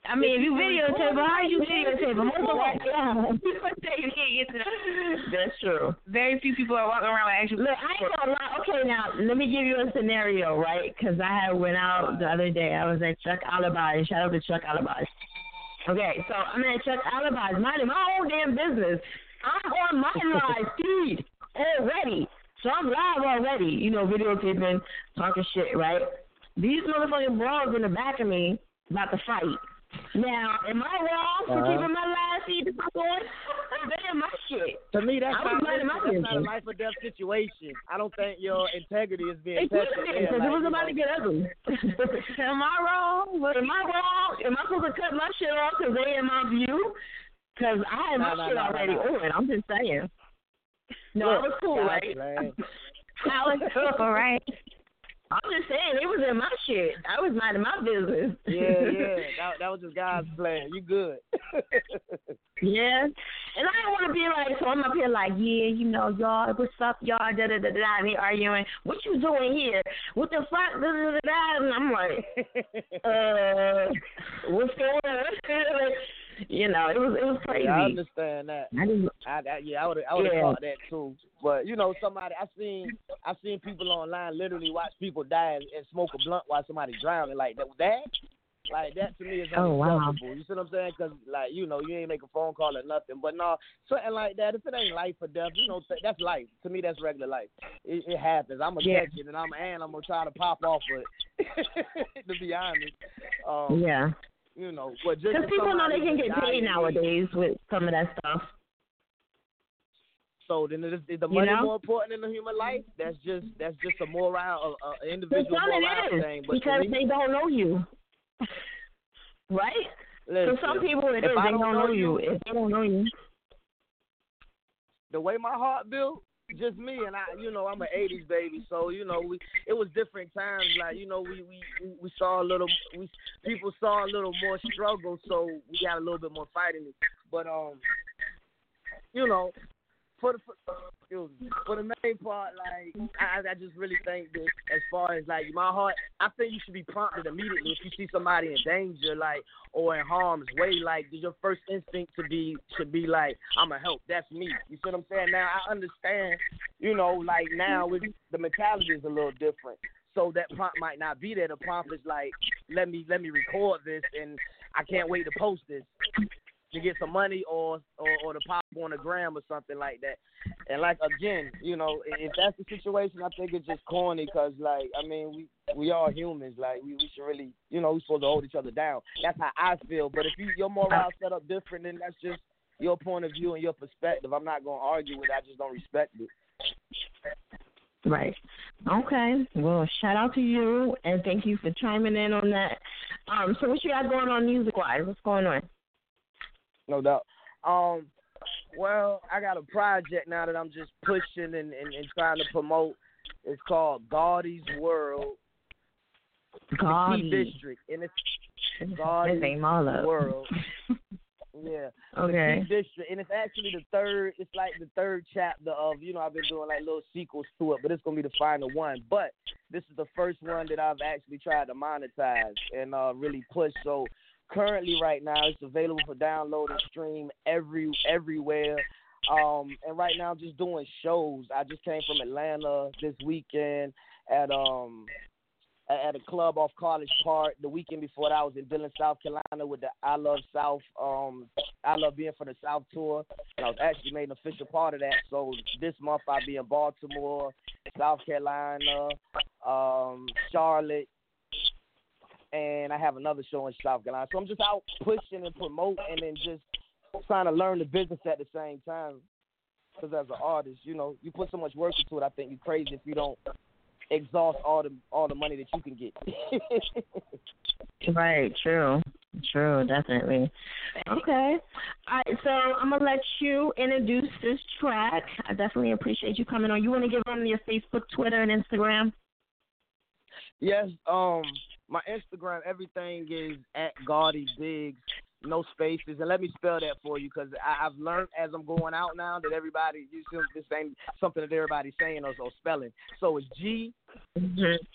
I mean, if you videotape, him, how you videotape? him? Most of all, *laughs* That's true. Very few people are walking around with actual. Look, I ain't gonna lie. Okay, now let me give you a scenario, right? Because I had went out the other day. I was at Chuck Alibi. Shout out to Chuck Alibi. Okay, so I'm at Chuck Alibi's, minding my own damn business. I'm on my *laughs* live feed already. So I'm live already, you know, videotaping, talking shit, right? These motherfucking bros in the back of me about to fight. Now, am I wrong for Uh-huh. keeping my live feed going? They in my shit. To me, that's not, my that's not a life or death situation. I don't think your integrity is being It tested. have because it was about to get ugly. *laughs* Am I wrong? Am I wrong? Am I supposed to cut my shit off because they in my view? Because I had my nah, shit nah, already on. I'm just saying. No, it *laughs* was cool, right? was cool, right? I'm just saying, it was in my shit. I was minding my business. Yeah, yeah. That, that was just God's plan. You good. Yeah. And I don't want to be like, so I'm up here like, yeah, you know, y'all, what's up, y'all, da da da da, and they arguing, what you doing here? What the fuck, da da da da, and I'm like, uh, what's going on? You know, it was it was crazy. Yeah, I understand that. I didn't, I, I yeah, I would I would have Yeah. thought that too. But you know, somebody I seen I seen people online literally watch people die and, and smoke a blunt while somebody drowning like that. That like that to me is Oh, wow. You see what I'm saying? Because like you know, you ain't make a phone call or nothing. But no, something like that. If it ain't life or death, you know, th- that's life. To me, that's regular life. It, it happens. I'm gonna Yeah. catch it, and I'm and I'm gonna try to pop off of it. *laughs* to be honest. Um, yeah. You know, but just Because people know they can get paid nowadays with some of that stuff. So then is, is the You money know? more important than the human life? That's just that's just a moral, a, a individual moral is thing. But because me, they don't know you, *laughs* right? listen, For some people it if I they don't know you. you- If they don't know you, the way my heart built, just me and I. You know, I'm an '80s baby, so you know, we it was different times. Like you know, we we we- saw a little, we people saw a little more struggle, so we got a little bit more fighting. But um, you know, for the for, me, for the main part, like I, I just really think that as far as like my heart, I think you should be prompted immediately if you see somebody in danger, like or in harm's way. Like your first instinct to be should be like, I'ma help. That's me. You see what I'm saying? Now I understand, you know, like now with the mentality is a little different. So that prompt might not be there. The prompt is like, let me let me record this, and I can't wait to post this to get some money or or, or to pop on a gram or something like that. And like again, you know, if that's the situation, I think it's just corny because like I mean we we are humans, like we, we should really you know we supposed to hold each other down. That's how I feel. But if you your morale set up different, then that's just your point of view and your perspective. I'm not gonna argue with. it. I just don't respect it. right? Okay. Well, shout out to you and thank you for chiming in on that. Um, so what you got going on music wise? What's going on? No doubt. Um, well, I got a project now that I'm just pushing and, and, and trying to promote. It's called Gaudy's World. Gaudy. District, and it's Gaudy's. World. *laughs* Yeah. Okay. The District, and it's actually the third. It's like the third chapter of you know I've been doing like little sequels to it, but it's gonna be the final one. But this is the first one that I've actually tried to monetize and uh, really push. So currently, right now, it's available for download and stream every everywhere. Um, and right now, I'm just doing shows. I just came from Atlanta this weekend at um at a club off College Park. The weekend before that, I was in Dillon, South Carolina with the I Love South, um, I Love Being for the South tour, and I was actually made an official part of that. So this month I'll be in Baltimore, South Carolina, um, Charlotte, and I have another show in South Carolina. So I'm just out pushing and promoting and just trying to learn the business at the same time. Because as an artist, you know, you put so much work into it. I think you're crazy if you don't exhaust all the all the money that you can get. *laughs* Right, true. True, definitely. Okay. All right, so I'm gonna let you introduce this track. I definitely appreciate you coming on. You wanna give them your Facebook, Twitter and Instagram? yes, um, my Instagram, everything is at Gaudy Biggs, no spaces, and let me spell that for you because I've learned as I'm going out now that everybody you see this ain't something that everybody's saying or, or spelling. So it's G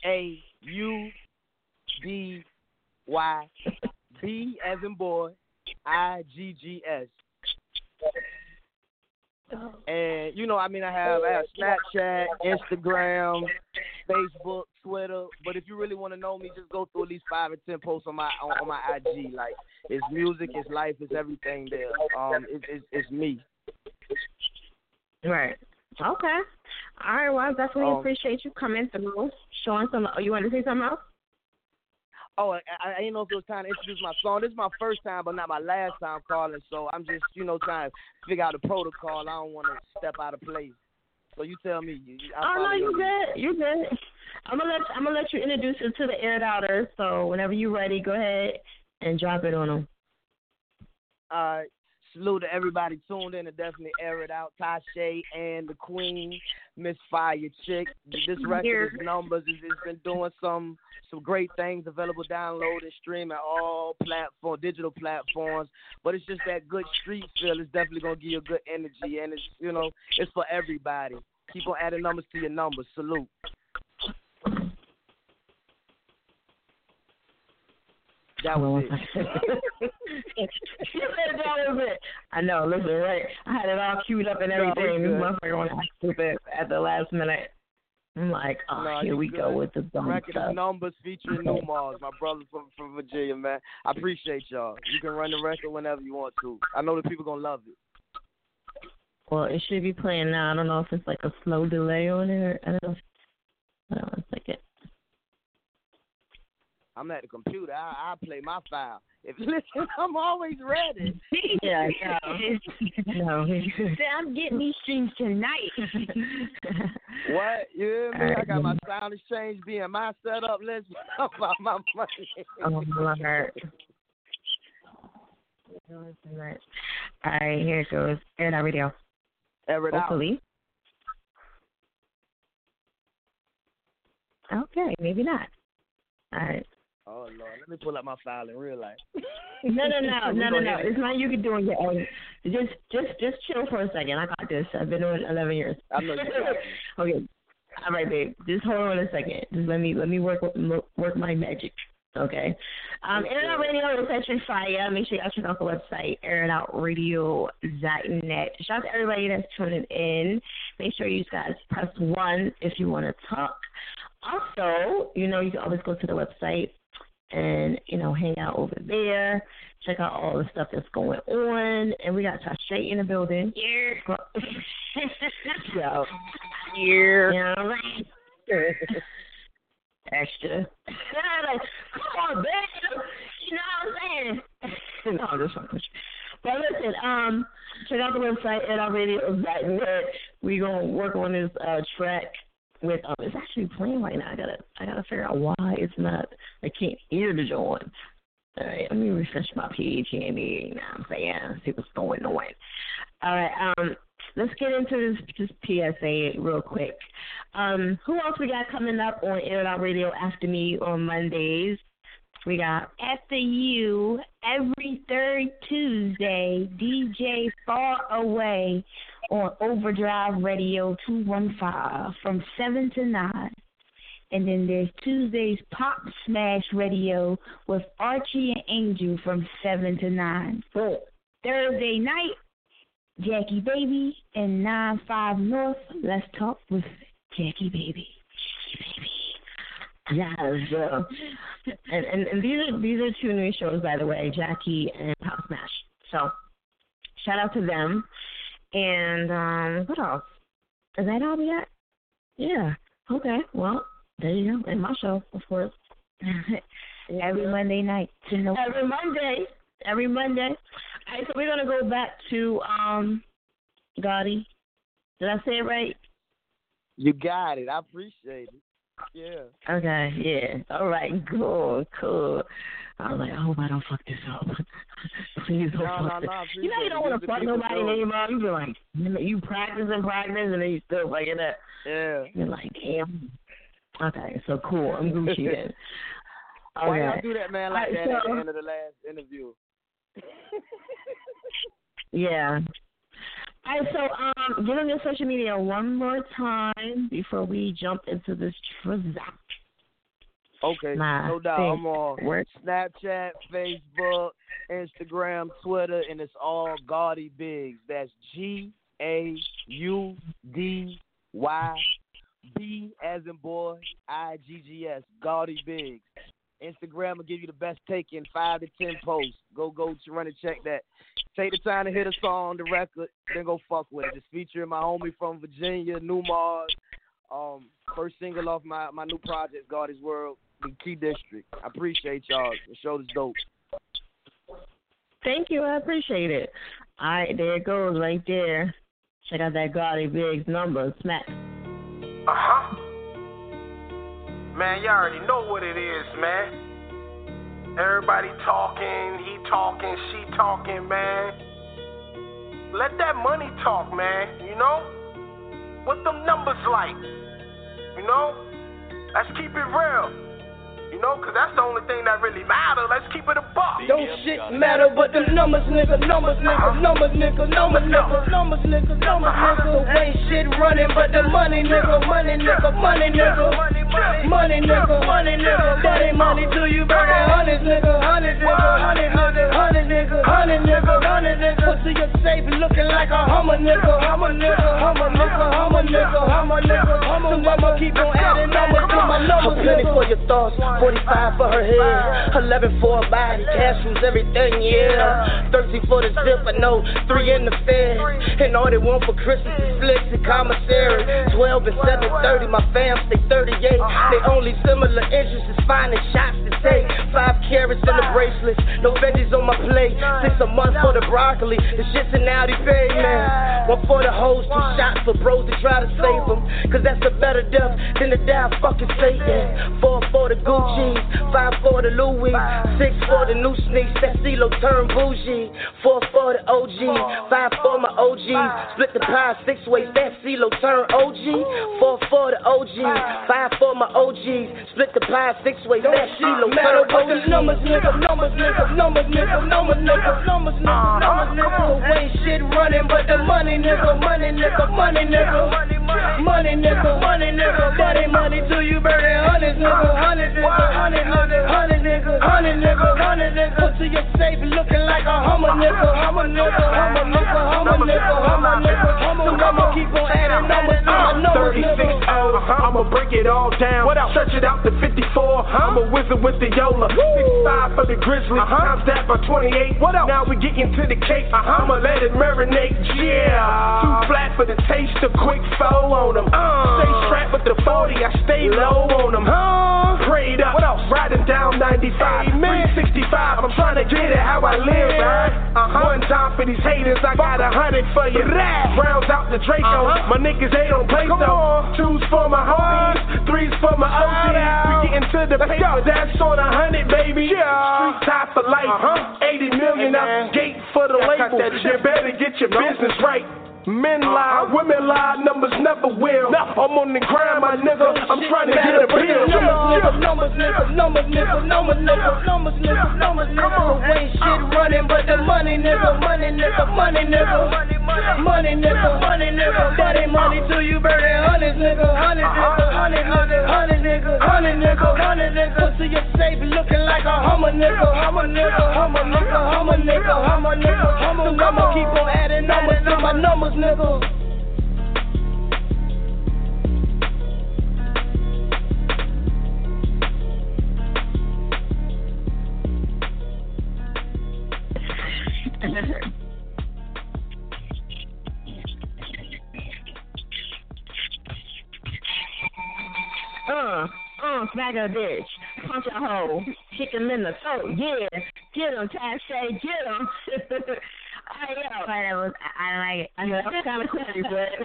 A U D Y B as in boy I G G S. And you know, I mean, I have I have Snapchat, Instagram, Facebook, Twitter. But if you really want to know me, just go through at least five or ten posts on my on, on my IG. Like it's music, it's life, it's everything there. Um, it, it's it's me. Right. Okay. All right, well I definitely Um, appreciate you coming through, showing some oh, you wanna say something else? Oh, I, I didn't know if it was time to introduce my song. This is my first time, but not my last time calling. So I'm just, you know, trying to figure out the protocol. I don't want to step out of place. So you tell me. You, I'll Oh no, you good. You good. I'm gonna let I'm gonna let you introduce it to the air doubters. So whenever you're ready, go ahead and drop it on them. All right. Salute to everybody tuned in to definitely air it out. Tasha and the Queen, Miss Fiya Chick. This record is numbers. It's, it's been doing some some great things. Available download and stream at all platform digital platforms. But it's just that good street feel. It's definitely gonna give you a good energy, and it's you know it's for everybody. Keep on adding numbers to your numbers. Salute. That was it. *laughs* *laughs* said that was it. I know. Listen, right? I had it all queued up and everything. we this motherfucker want to act stupid at the last minute. I'm like, oh, No, here we good. go with the dumb Record stuff. numbers featuring *laughs* New Mars, my brother from from Virginia, man. I appreciate y'all. You can run the record whenever you want to. I know the people gonna love it. Well, it should be playing now. I don't know if it's like a slow delay on it. Or, I don't know. Hold on one second. I'm at the computer. I I play my file. If *laughs* listen, I'm always ready. *laughs* Yeah, *laughs* no. no. I'm getting these streams tonight. What? You hear me? I got my sound exchange being my setup. Let's talk about my money. Oh, Lord. All right, here it goes. Air it out radio. Air it out. Hopefully. Okay, maybe not. All right. Oh Lord, let me pull up my file in real life. *laughs* No, no, no, *laughs* no, no, no. It's not you can do on your own. Just, just, just chill for a second. I got this. I've been doing 11 years. I know you *laughs* okay. All right, babe. Just hold on a second. Just let me, let me work, work my magic. Okay. Um, Out Radio is Session Fire. Make sure y'all check out the website, airitoutradio.net. Shout out to everybody that's tuning in. Make sure you guys press one if you want to talk. Also, you know, you can always go to the website and, you know, hang out over there. Check out all the stuff that's going on. And we got Straight in the building. Yeah. *laughs* so, yeah. You know, right? *laughs* Extra. like, come on, babe. You know what I'm saying? no, I'm just fucking with you. But listen, um, check out the website at our radio.net. We gonna work on this uh track with um it's actually playing right now. I gotta I gotta figure out why it's not I can't hear the joint. All right, let me refresh my page and you know? See what's going on. All right, um, let's get into this, this PSA real quick. Um, who else we got coming up on Air Out Radio after me on Mondays? We got After you, every third Tuesday, DJ Far Away on Overdrive Radio 215 from 7 to 9. And then there's Tuesday's Pop Smash Radio with Archie and Angel from 7 to 9. Thursday night, Jackie Baby and 9-5 North. Let's talk with Jackie Baby. Yes, uh, and, and and these are these are two new shows by the way, Jackie and Pop Smash. So shout out to them. And um what else? Is that all we got? Yeah. Okay. Well, there you go. And my show, of course. *laughs* Every Monday night. Know. Every Monday. Every Monday. All right, so we're gonna go back to um Gaudy. Did I say it right? You got it. I appreciate it. Yeah. Okay, yeah. All right, cool, cool. I was like, I hope I don't fuck this up. *laughs* Please don't No, fuck no, this no, You know you don't want to fuck nobody up. You be like, you- you practice and practice, and then you still fucking up. Yeah. You're like, damn. Okay, so cool. I'm Gucci then. *laughs* Why y'all do that, man, like Alright, that at the end of the last interview? *laughs* Yeah. All right, so um, get on your social media one more time before we jump into this transact. Okay, My no doubt. I'm on works. Snapchat, Facebook, Instagram, Twitter, and it's all Gaudy Biggs. That's G A U D Y B as in boy, I G G S. Gaudy Biggs. Instagram will give you the best take in five to ten posts. Go go to run and check that. Take the time to hit a song, the record, then go fuck with it. It's featuring my homie from Virginia, New Mars. Um, first single off my my new project, Gaudy's World, the Key District. I appreciate y'all. The show is dope. Thank you. I appreciate it. All right, there it goes right there. Check out that Gaudy Biggs number. Smack. Uh huh. Man, you already know what it is, man. Everybody talking, he talking, she talking, man. Let that money talk, man. You know? What them numbers like? You know? Let's keep it real. You know, cause that's the only thing that really matters. Let's keep it a buck. Don't shit matter but the numbers, nigga, numbers, nigga, uh-huh. numbers, nigga, numbers, nigga, uh-huh. numbers, nigga, numbers, nigga. So ain't shit running but the money, nigga, money, nigga, money, nigga, money, nigga, money, nigga, money, money. Do you burn it, hundreds, nigga, hundreds, nigga, hundred, hundred, hundred, nigga, hundred, nigga, hundred, nigga. Put to your safe looking like a hummer, nigga, hummer, nigga, hummer, nigga, hummer, nigga, hummer, nigga, hummer. So I'ma keep on adding numbers to my numbers, plenty for your thoughts, 45 for her head, 11 for her body, cash rules everything, yeah. 13 for the zip, I know, 3 in the fed. And all they want for Christmas is flicks and commissary. 12 and 7, 30, my fam stay 38. They only similar interests is finding shots to take. 5 carrots in the bracelets, no veggies on my plate. 6 a month for the broccoli, the shit's an Audi pay, man. One for the hoes, two shots for bros to try to save them. Cause that's a better death than to die fucking Satan. 4 for the Gucci, 5 for the Louis, 6 for the new sneaks, that CeeLo turn bougie. 4 for the OG, 5 for my OGs, split the pie six ways, that CeeLo turn OG. 4 for the OG, 5 for my OGs, split the pie six ways, that CeeLo matter turn but the OG. numbers, nigga, numbers, nigga, numbers, nigga, numbers, nigga, numbers, nigga, uh-huh. numbers, nigga. So ain't shit running but the money, nigga, money, nigga, money, nigga, money, nigga, money, nigga, money, money. Do you burn uh-huh. it, hundreds, nigga, hundreds, nigga, hundred, hundred, hundred, nigga, hundred, nigga, hundred, nigga. Put to your safe looking like a hummer, nigga, hummer, nigga, hummer, nigga, hummer, nigga, hummer, nigga, hummer. I'ma keep on adding numbers to my numbers, 36 nigga. oh, I'ma break it all down. What else? Stretch it out to 54. I'm a wizard with the Yola. 65 for the Grizzly. Times that by 28. What else? Now we get into the cake. I'ma let it marinate. Yeah. Too flat for the taste. A quick foe on them. Stay strapped with the 40. I stay low on them. Prayed up. What else? Riding down 95. 365. I'm trying to get it how I live, right? One time for these haters. I got a hundred for you. Rounds out the Draco. My niggas, they don't play so. Two's for my homies. Threes for my OGs. We get into the paper. That's on a hundred, baby. Yeah. Street top for life. 80 million out the gate for the label. You better get your business right. Men lie, uh-huh. women lie, numbers never will. I'm on the grind, my nigga. I'm trying to get a bill. Numbers, nigga, numbers, nigga, numbers, nigga, numbers, nigga, numbers, nigga. Ain't shit uh. running but the money, nigga, money, nigga, money, nigga, money, nigga, money, nigga, money, money. Do you burn it, hundreds, nigga, hundreds, nigga, uh-huh. hundred, hundred, hundred, nigga, hundred, nigga, hundred, nigga. Put to your safe looking like a hummer, nigga, hummer, nigga, hummer, nigga, hummer, nigga, hummer, nigga, hummer. So I'ma keep on. Adding numbers to my numbers, nigga. Uh, uh, smack a bitch. Punch a hole. Kick him in the throat. Yeah. Get him, Taz say, get him. *laughs* But it was, I, I like it. I know, that's kind of corny, but, *laughs*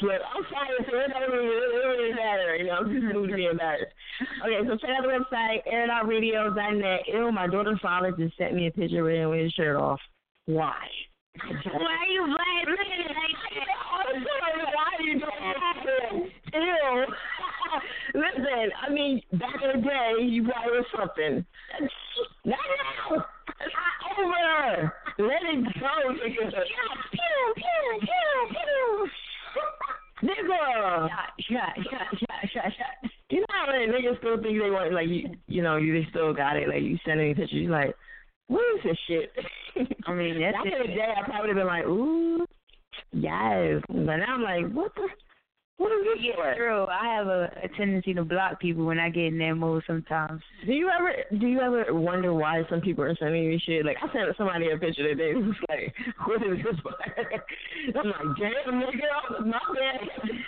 but I'm sorry, so it don't really, it really matter, you know, I'm just moving being embarrassed. Okay, so check out the website, airitoutradio.net. Ew, my daughter's father just sent me a picture with him with his shirt off. Why? Why you lying? Look at it like that. Why are you doing that? Ew. *laughs* Listen, I mean, back in the day, you probably was something. Not now. It's over. Let it go, nigga. Pew, pew, pew, pew. Nigga. Shot, shot, shot, shot, shot. You know how many niggas still think they want, like, you, you know, you they still got it. Like, you sending me pictures, you like, what is this shit? *laughs* I mean, *laughs* that's Back in the day, I probably would have been like, ooh, yes. But now I'm like, what the? What is this? Yeah, true. I have a, a tendency to block people when I get in that mode sometimes. Do you ever do you ever wonder why some people are sending you shit? Like I sent somebody a picture today. *laughs* Was like, what is this? *laughs* I'm like, damn nigga, my bad. *laughs*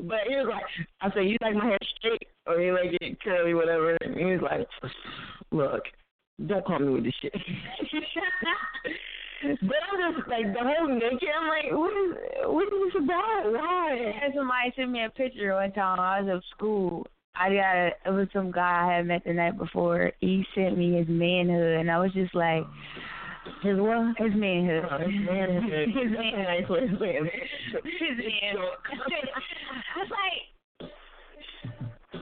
But he was like, I said, you like my hair straight or you like it curly, whatever. And he was like, look, don't call me with this shit. But I'm just like the whole naked. I'm like, what is what is this about? Why? And somebody sent me a picture one time. I was at school. I got a, it was some guy I had met the night before. He sent me his manhood, and I was just like, his what? His manhood. Oh, his manhood. his manhood. *laughs* *laughs* His manhood. His manhood. *laughs* I was like,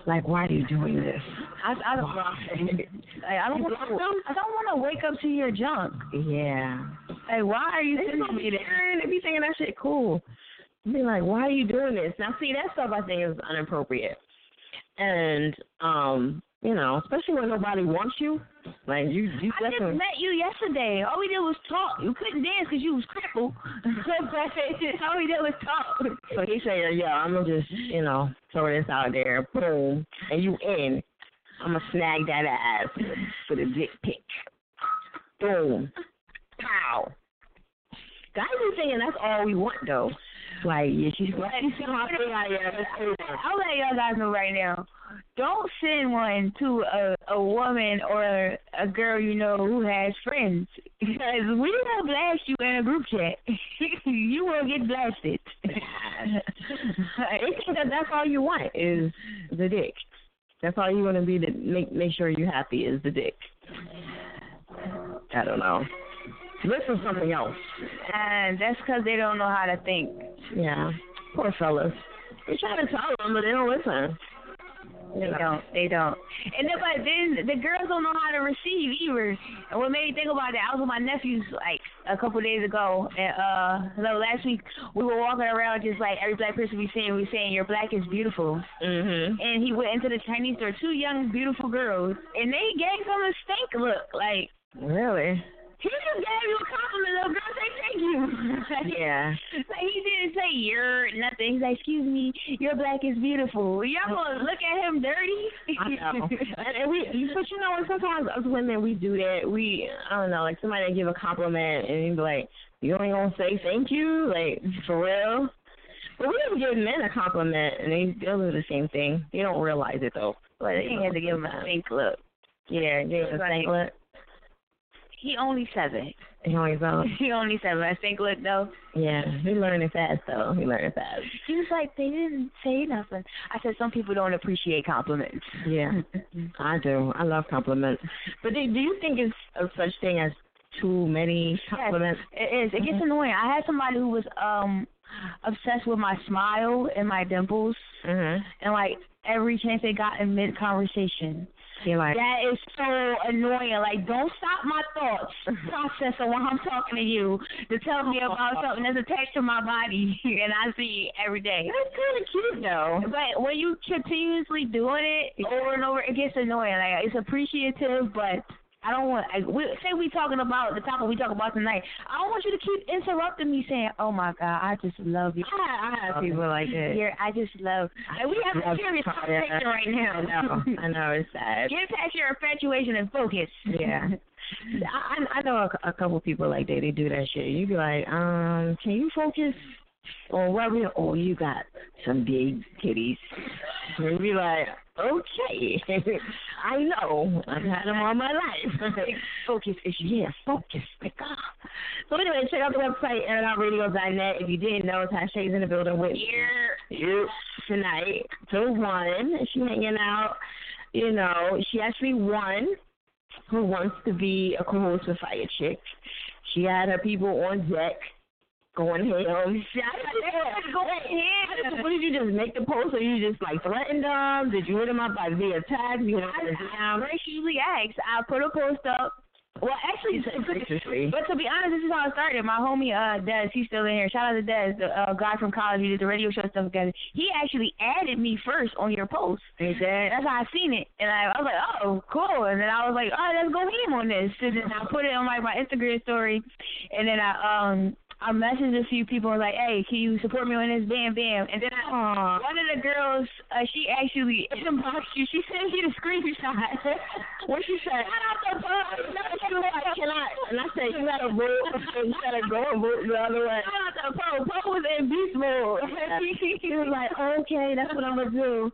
Like, why are you doing this? I, I don't, like, I don't want to. I don't want to wake up to your junk. Yeah. Like, why are you They sending me be that? staring, They be thinking that shit cool. Be like, why are you doing this? Now, see, that stuff I think is inappropriate. And, um, you know, especially when nobody wants you. Like, you, you I just met you yesterday. All we did was talk. You couldn't dance because you was crippled. *laughs* All we did was talk. So he said, "Yeah, I'm gonna just, you know, throw this out there, boom, and you in. I'm gonna snag that ass for the dick pic. Boom, pow. Guys are saying that's all we want though. Like, yeah, she's glad you see how I am. I'll let y'all guys know right now. Don't send one to a a woman or a, girl you know who has friends because we will blast you in a group chat. *laughs* you will get blasted. They think that that's all you want is the dick. That's all you want to be to make make sure you're happy is the dick. I don't know. Listen to something else. and that's because they don't know how to think. Yeah. Poor fellas. We try to tell them, but they don't listen. They don't. They don't. And then, but then the girls don't know how to receive either. And what made me think about that, I was with my nephews like a couple days ago, and uh, no, last week we were walking around just like every black person we seen, we saying your black is beautiful. Mhm. And he went into the Chinese store, two young beautiful girls, and they gave him a stink look. Like Really? He just gave you a compliment, little girl. Say thank you. *laughs* Yeah. Like he didn't say you're nothing. He's like, excuse me, your black is beautiful. Y'all oh. gonna look at him dirty? I know. *laughs* and, and we, but you know, sometimes us women we do that. We, I don't know, like somebody give a compliment and you be like, you ain't gonna say thank you, like for real. But we even give men a compliment and they they'll do the same thing. They don't realize it though. But They had to give him a stink look. Yeah, give him a stink look. He only seven. He only so. *laughs* He only seven. I think look though. Yeah, he learning fast though. He learning fast. He was like, they didn't say nothing. I said some people don't appreciate compliments. Yeah, *laughs* I do. I love compliments. But do, do you think it's a such thing as too many compliments? Yes, it is. It gets annoying. I had somebody who was um obsessed with my smile and my dimples, Mhm. and like every chance they got in mid conversation. You're like, That is so annoying. Like, don't stop my thoughts processing while I'm talking to you to tell me about something that's attached to my body, *laughs* and I see it every day. That's kind of cute though. But when you continuously doing it over and over, it gets annoying. Like, it's appreciative, but I don't want. Like, we, say we talking about the topic we talk about tonight. I don't want you to keep interrupting me saying, "Oh my God, I just love you." I, I have people like that. Here, I just love. Like, we have a serious conversation right now. I know. I know. It's sad. Get past your infatuation and focus. Yeah. *laughs* I I know a, a couple people like that. They do that shit. You be like, um, can you focus on what we? Oh, you got some big titties. And you be like, okay, *laughs* I know. I've had them all my life. *laughs* focus is yeah, focus. Like, ah. So anyway, check out the website airoutradio.net. If you didn't know, Tasha's in the building with Here. you tonight till one. She hanging out. You know, she actually won who wants to be a co-host with Fiya Chick. She had her people on deck going ham. *laughs* Had her going ham. What did you just make the post, or you just like threatened them? Did you hit them up by via text? You them via I usually ask. I put a post up. Well, actually, but to be honest, this is how it started. My homie, uh, Des, he's still in here. Shout out to Des, the uh, guy from college. We did the radio show stuff together. He actually added me first on your post. He said, That's how I seen it, and I, I was like, oh, cool. And then I was like, oh, let's go ham on this. And then I put it on my my Instagram story, and then I um I messaged a few people and like, hey, can you support me on this? Bam, bam. And then I, one of the girls, uh, she actually inboxed you. She sent me the screenshot. *laughs* What she said? Shout out to Bud. She was like, can I? And I said, you gotta vote. *laughs* *laughs* You gotta go and vote the other way. Shout out to Poe. Poe was in beast mode. he was like, okay, that's what I'm gonna do.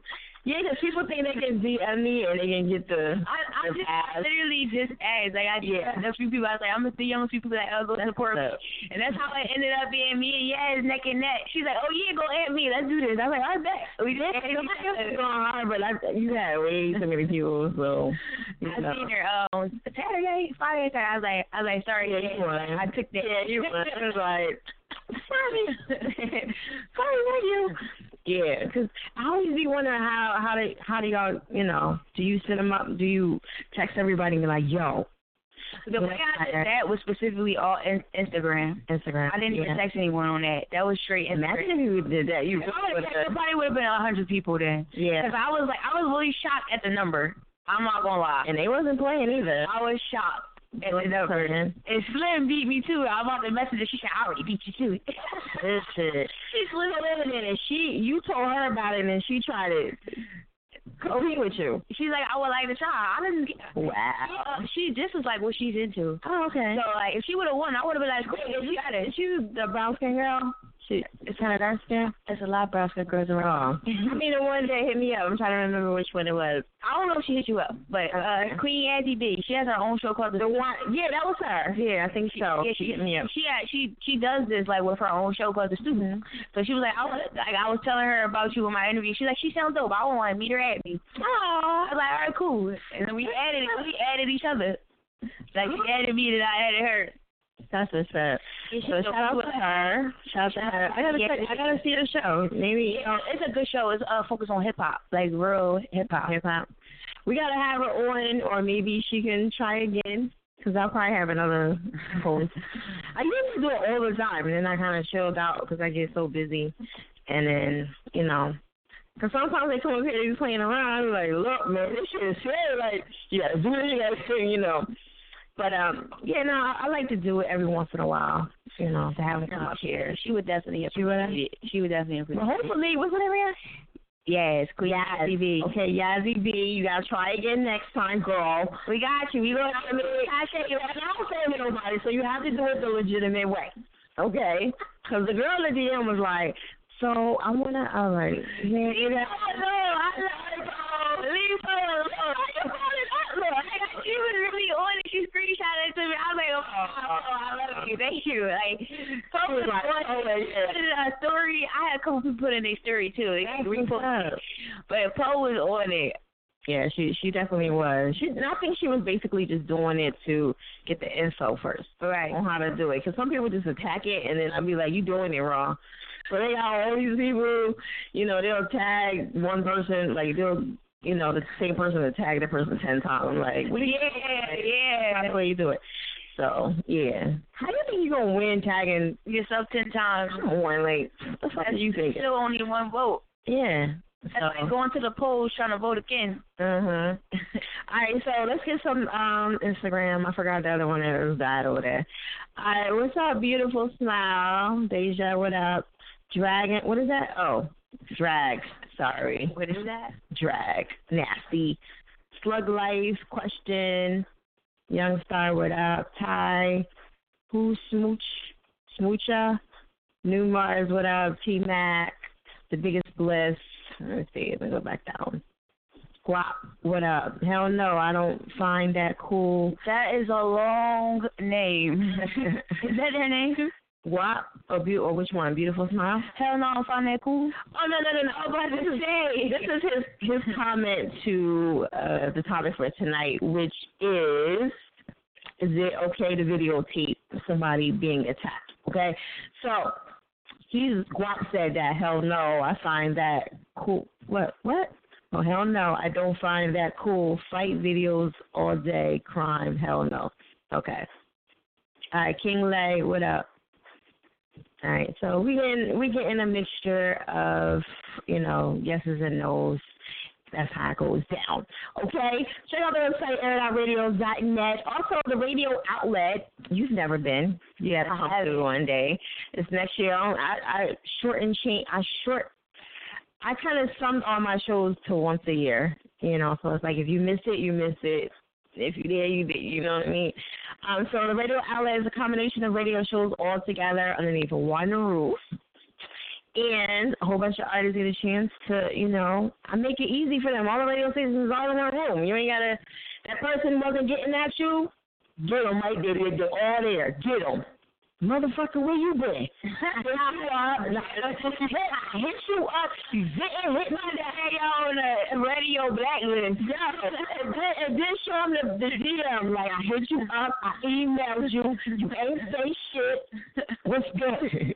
Yeah, 'cause people think they can DM me and they can get the. I, I just I literally just asked. Like I Yeah. a few people I was like, I'm gonna see young people oh go support me. And that's how it ended up being me and Yaz neck and neck. She's like, Oh yeah, go at me, let's do this. I was like, I bet. We did It's going hard, but I, you had way too many people, so. You I seen her um Saturday, Friday, Saturday. I was like I was like, sorry, Yeah, you won. I took that. Yeah, you won. It was like, sorry, *laughs* *laughs* sorry, thank you. Yeah, because I always be wondering how how do how do y'all you know do you set them up? Do you text everybody and be like, yo? The way I did that was specifically all in, Instagram. Instagram. I didn't even text anyone on that. That was straight Instagram. Imagine if you did that. You If I would've probably would have been a hundred people then. Yeah. Because I was like, I was really shocked at the number. I'm not gonna lie. and they wasn't playing either. I was shocked at the wasn't And Slim beat me too. I about to message her. She said, I already beat you too. Listen, *laughs* she Slim living in it. She you told her about it and she tried to compete with you. She's like, I would like to try. I didn't. Wow. Uh, she just was like what she's into. Oh, okay. So like, if she would have won, I would have been like, great, you got it. She was the brown skin girl. She it's kind of dark skin. There's a lot of brown skin girls around. I mean, the one that hit me up. I'm trying to remember which one it was. I don't know if she hit you up, but uh, Queen Angie B, she has her own show called The one, yeah, that was her. Yeah, I think so. Yeah, she hit me up. She had, she she does this like with her own show called The Student. So she was like, I was like I was telling her about you in my interview. She's like, she sounds dope. I want to meet her at me. Oh, I was like, all right, cool. And then we added we added each other. Like she added me, and I added her. That's what's up. So shout out to her. Shout out to her. I gotta Yeah. check, I gotta see the show. Maybe Yeah, it's a good show. It's uh focused on hip hop, like real hip hop. hip hop. We gotta have her on, or maybe she can try again. Cause I'll probably have another post. I used to do it all the time, and then I kind of chilled out because I get so busy. And then you know, cause sometimes they come up here, they be playing around. I'm like, look, man, this shit is serious. Like, you gotta do this, you gotta sing, you know. But um, yeah, no, I, I like to do it every once in a while. You know, to have come up here. She would definitely She would. appreciate it. She would definitely appreciate Well, it. hopefully, what's her name? Yes, Queen Yes. TV. Okay, Yazzie B, you gotta try again next time, girl. We got you. We gonna I I say you not saying to nobody, so you have to do it the legitimate way. Okay? Because the girl at the end was like, so I wanna, all right, yeah, you know, Oh, no, I like, oh, leave her alone. Look, she was really on it. She screenshotted it to me. I was like, oh, oh, I love you. Thank you. Like, was like, oh, yeah. put in a story. I had a couple people put in their story too. They That's repost- what's up. But Poe was on it. Yeah, she she definitely was. She, and I think she was basically just doing it to get the info first Right. on how to do it. Because some people just attack it, and then I'd be like, "You doing it wrong." So they got all these people, you know, they'll tag one person, like they'll, you know, the same person will tag the person ten times. Like, what you? Yeah, yeah. That's the way you do it. So yeah, how do you think you're gonna win tagging yourself ten times? Come on, like, what the fuck are you thinking? Still only one vote. Yeah. That's like going to the polls trying to vote again. Uh *laughs* huh. All right, so let's get some um Instagram. I forgot the other one that was died over there. All right, what's up, beautiful smile, Deja? What up, Dragon? What is that? Oh, drag. Sorry. What is that? Drag. Nasty. Slug life question. Young Star. What up? Ty. Who smooch? Smoocha. New Mars. What up? T Mac. The biggest bliss. Let me see. Let me go back down. Guap, what up? Hell no, I don't find that cool. That is a long name. *laughs* is that their name? Guap or, be- or which one? Beautiful smile. Hell no, I find that cool. Oh no no no no! Is this is his his comment to uh, the topic for tonight, which is is it okay to videotape somebody being attacked? Okay, so he's Guap said that hell no, I find that cool. What what? Oh hell no, I don't find that cool. Fight videos all day, crime. Hell no. Okay. All right, King Lay, what up? All right, so we getting we getting a mixture of you know yeses and nos. That's how it goes down. Okay, check out the website airoutradio.net. Also, the radio outlet you've never been. You got to come through one day. It's next year. I I short and change. I short. I kind of summed all my shows to once a year. You know, so it's like if you miss it, you miss it. If you did, you did. You know what I mean? Um, so the radio outlet is a combination of radio shows all together underneath one roof. And a whole bunch of artists get a chance to, you know, I make it easy for them. All the radio stations all in one room. You ain't gotta. That person wasn't getting at you. Get them right there. They're they're all there. Get them. Motherfucker, where you been? hit you up. I hit you up. Didn't hit me Hey, on the radio blacklist. yeah, and then, and then show them the, the DM. Like, I hit you up, I emailed you, you ain't say shit. What's good? *laughs*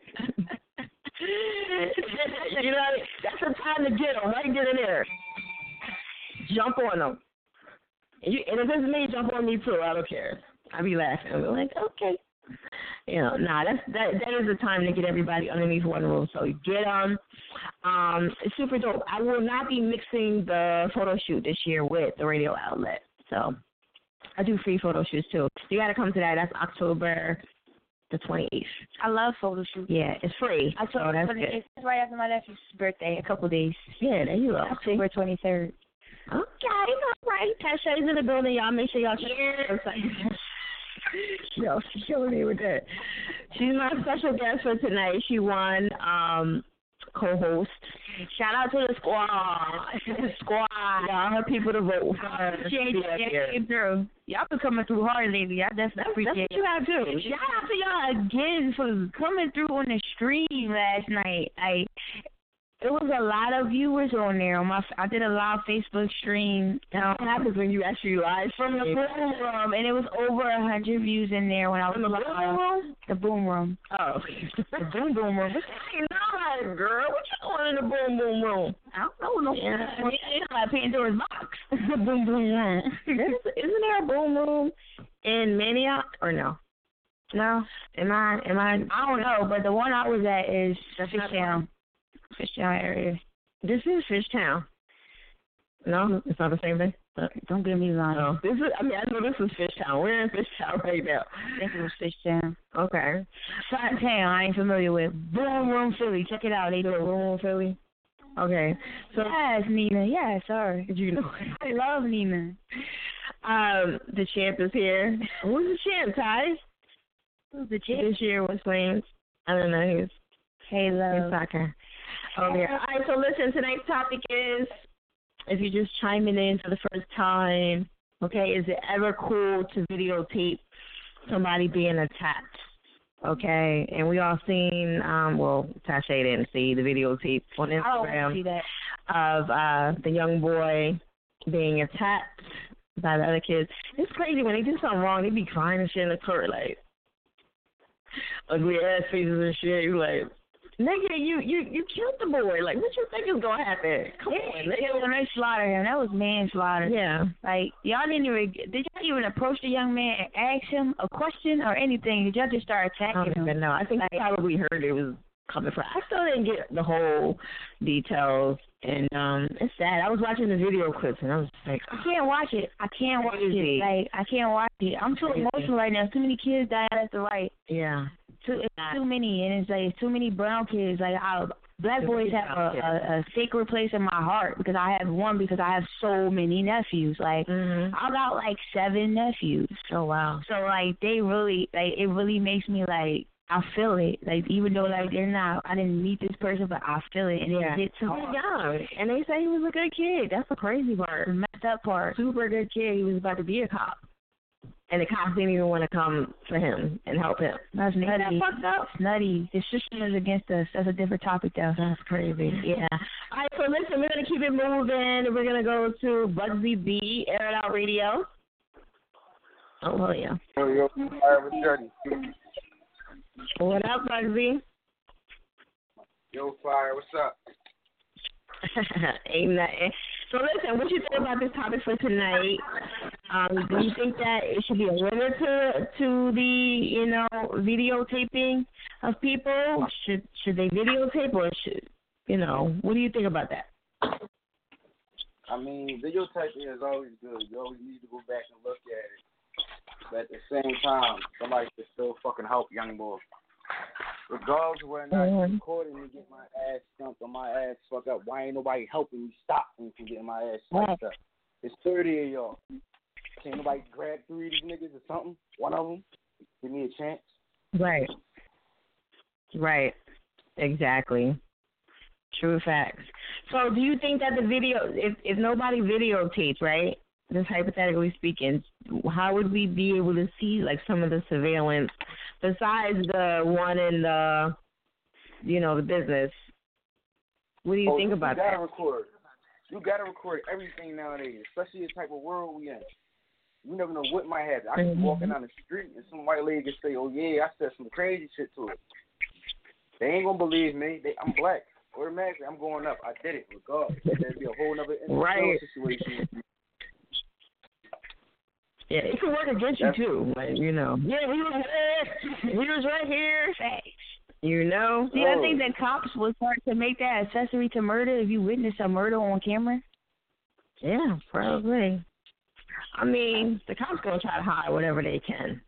*laughs* you know, that's the time to get them right then and there. Jump on them. And, you, and if it's me, jump on me too. I don't care. I be laughing. I'm like, okay. You know, nah, that's that. That is the time to get everybody underneath one roof. So get them. Um, it's super dope. I will not be mixing the photo shoot this year with the radio outlet. So I do free photo shoots too. You got to come to that. That's October the 28th. I love photo shoots. Yeah, it's free. I told so that's but good. it's right after my nephew's birthday, a couple days. Yeah, there you go. October 23rd. Okay, all right. Tasha is in the building. Y'all make sure y'all check website. *laughs* Yo, she's killing me with that. She's my special guest for tonight. She won um co-host. Shout out to the squad. the squad. Y'all her people to vote for her. She ain't to came through. Y'all been coming through hard lately. I definitely That's appreciate what you gotta do. Shout out to y'all again for coming through on the stream last night. I it was a lot of viewers on there. On my, I did a live Facebook stream. Um, What happens when you actually live from the boom room, and it was over a hundred views in there when I was In the live. boom room? The boom room. Oh, *laughs* the boom boom room. Hey, no, girl. What you doing in the boom boom room? I don't know. Yeah. It's like Pandora's box. *laughs* the boom boom room. Isn't there a boom room in Manayunk or no? No. Am I? Am I? I don't know, but the one I was at is That's not Fishtown. Fishtown area. This is Fishtown. No, it's not the same thing. Don't get me wrong. No, this is. I mean, I know this is Fishtown. We're in Fishtown right now. This was Fishtown. Okay. Side town I ain't familiar with. Boom Room Philly. Check it out. They do it. Boom Room Philly. Okay. So yes, Nina. Yes, sir. you know, I love Nina. um, the champ is here. Who's the champ, Ty? Who's the champ? This year was playing. I don't know. He was Halo. in soccer. Oh yeah. All right. So listen. Tonight's topic is if you're just chiming in for the first time. Okay. Is it ever cool to videotape somebody being attacked? Okay, and we all seen, um, well, Tasha didn't see the videotape on Instagram see that. of uh the young boy being attacked by the other kids. It's crazy when they do something wrong, they be crying and shit in the court like ugly ass faces and shit. You like, nigga, you you you killed the boy. Like, what you think is gonna happen? Come on, Yeah, nigga. when they slaughtered him, that was manslaughter. Yeah. Like y'all didn't even did y'all even approach the young man and ask him a question or anything? Did y'all just start I attacking don't him? even know. I think I probably heard it was coming from. I still didn't get the whole details, and um, it's sad. I was watching the video clips, and I was like, I can't watch it. I can't watch it. Like I can't watch it. I'm too emotional right now. Too many kids died at the right. yeah, Too it's too many, and it's like it's too many brown kids. Like I, black boys have a, a, a sacred place in my heart because I have one because I have so many nephews. Like mm-hmm. I got like seven nephews. oh wow, So like they really like it really makes me like I feel it. Like even though like they're not I didn't meet this person but I feel it and Yeah. it hits hard. young, and they say he was a good kid. That's the crazy part. The messed up part. Super good kid. He was about to be a cop, and the cops didn't even want to come for him and help him. That's Ain't that nutty. fucked up? It's nutty. The system is against us. That's a different topic though. That's crazy. Yeah. All right, so listen, we're gonna keep it moving. We're gonna go to Bugsy B, Air It Out Radio. Oh hell yeah. Yo, yo, fire with What up, Bugsy? Yo, fire, what's up? *laughs* Ain't nothing. So listen, what you think about this topic for tonight? Um, do you think that it should be a limit to to the you know videotaping of people? Should should they videotape or should you know? What do you think about that? I mean, videotaping is always good. You always need to go back and look at it. But at the same time, somebody should still fucking help young boy. Regardless of whether or not Mhm. you're recording me get my ass stumped or my ass fucked up, why ain't nobody helping me stop me from getting my ass fucked up? It's 30 of y'all. Can't nobody grab three of these niggas or something? One of them? Give me a chance. Right. Right. Exactly. True facts. So, do you think that the video, if if nobody videotapes, right? Just hypothetically speaking, how would we be able to see like some of the surveillance besides the one in the, you know, the business? What do you Oh, think about that? you gotta that? record. You gotta record everything nowadays, especially the type of world we in. You never know what might happen. I could be Mhm. walking down the street and some white lady could say, "Oh yeah, I said some crazy shit to her." They ain't gonna believe me. They, I'm black. automatically I'm going up. I did it regardless. There'd be a whole other Right. situation. Yeah, it can work against you too. Like you know. Yeah, he was there. *laughs* He was right here. You know. See, I think that cops would start to make that accessory to murder if you witness a murder on camera. Yeah, probably. I mean, the cops gonna try to hide whatever they can.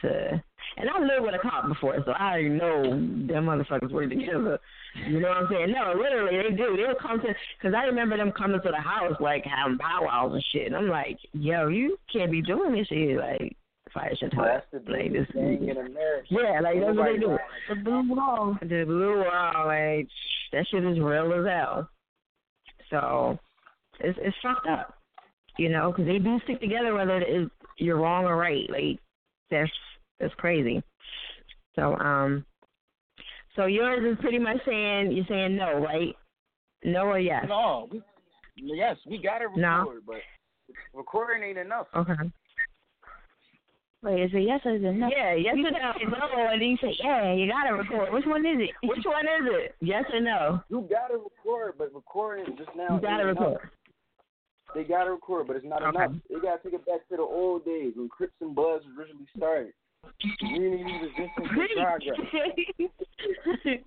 To and I lived with a cop before, so I know them motherfuckers work together. You know what I'm saying? No, literally they do. They'll come to because I remember them coming to the house like having bow wows and shit. And I'm like, yo, you can't be doing this shit. Like, fire shit Well, that's the like this. thing in America. Yeah, like that's what they do. The blue wall. The blue wall, like that shit is real as hell. So it's it's fucked up, you know, because they do stick together whether it's you're wrong or right. Like that's that's crazy. So um, so yours is pretty much saying you're saying no, right? No or yes? No, we, yes, we got to record, No. but recording ain't enough. Okay. Wait, is it yes or is it no? Yeah, yes you or no. no, and then you say yeah. You gotta record. Which one is it? Which one is it? Yes or no? You gotta record, but recording just now. You gotta ain't enough. record. They gotta record, but it's not Okay. enough. They gotta take it back to the old days when Crips and Bloods originally started. Community resistance and progress. *laughs*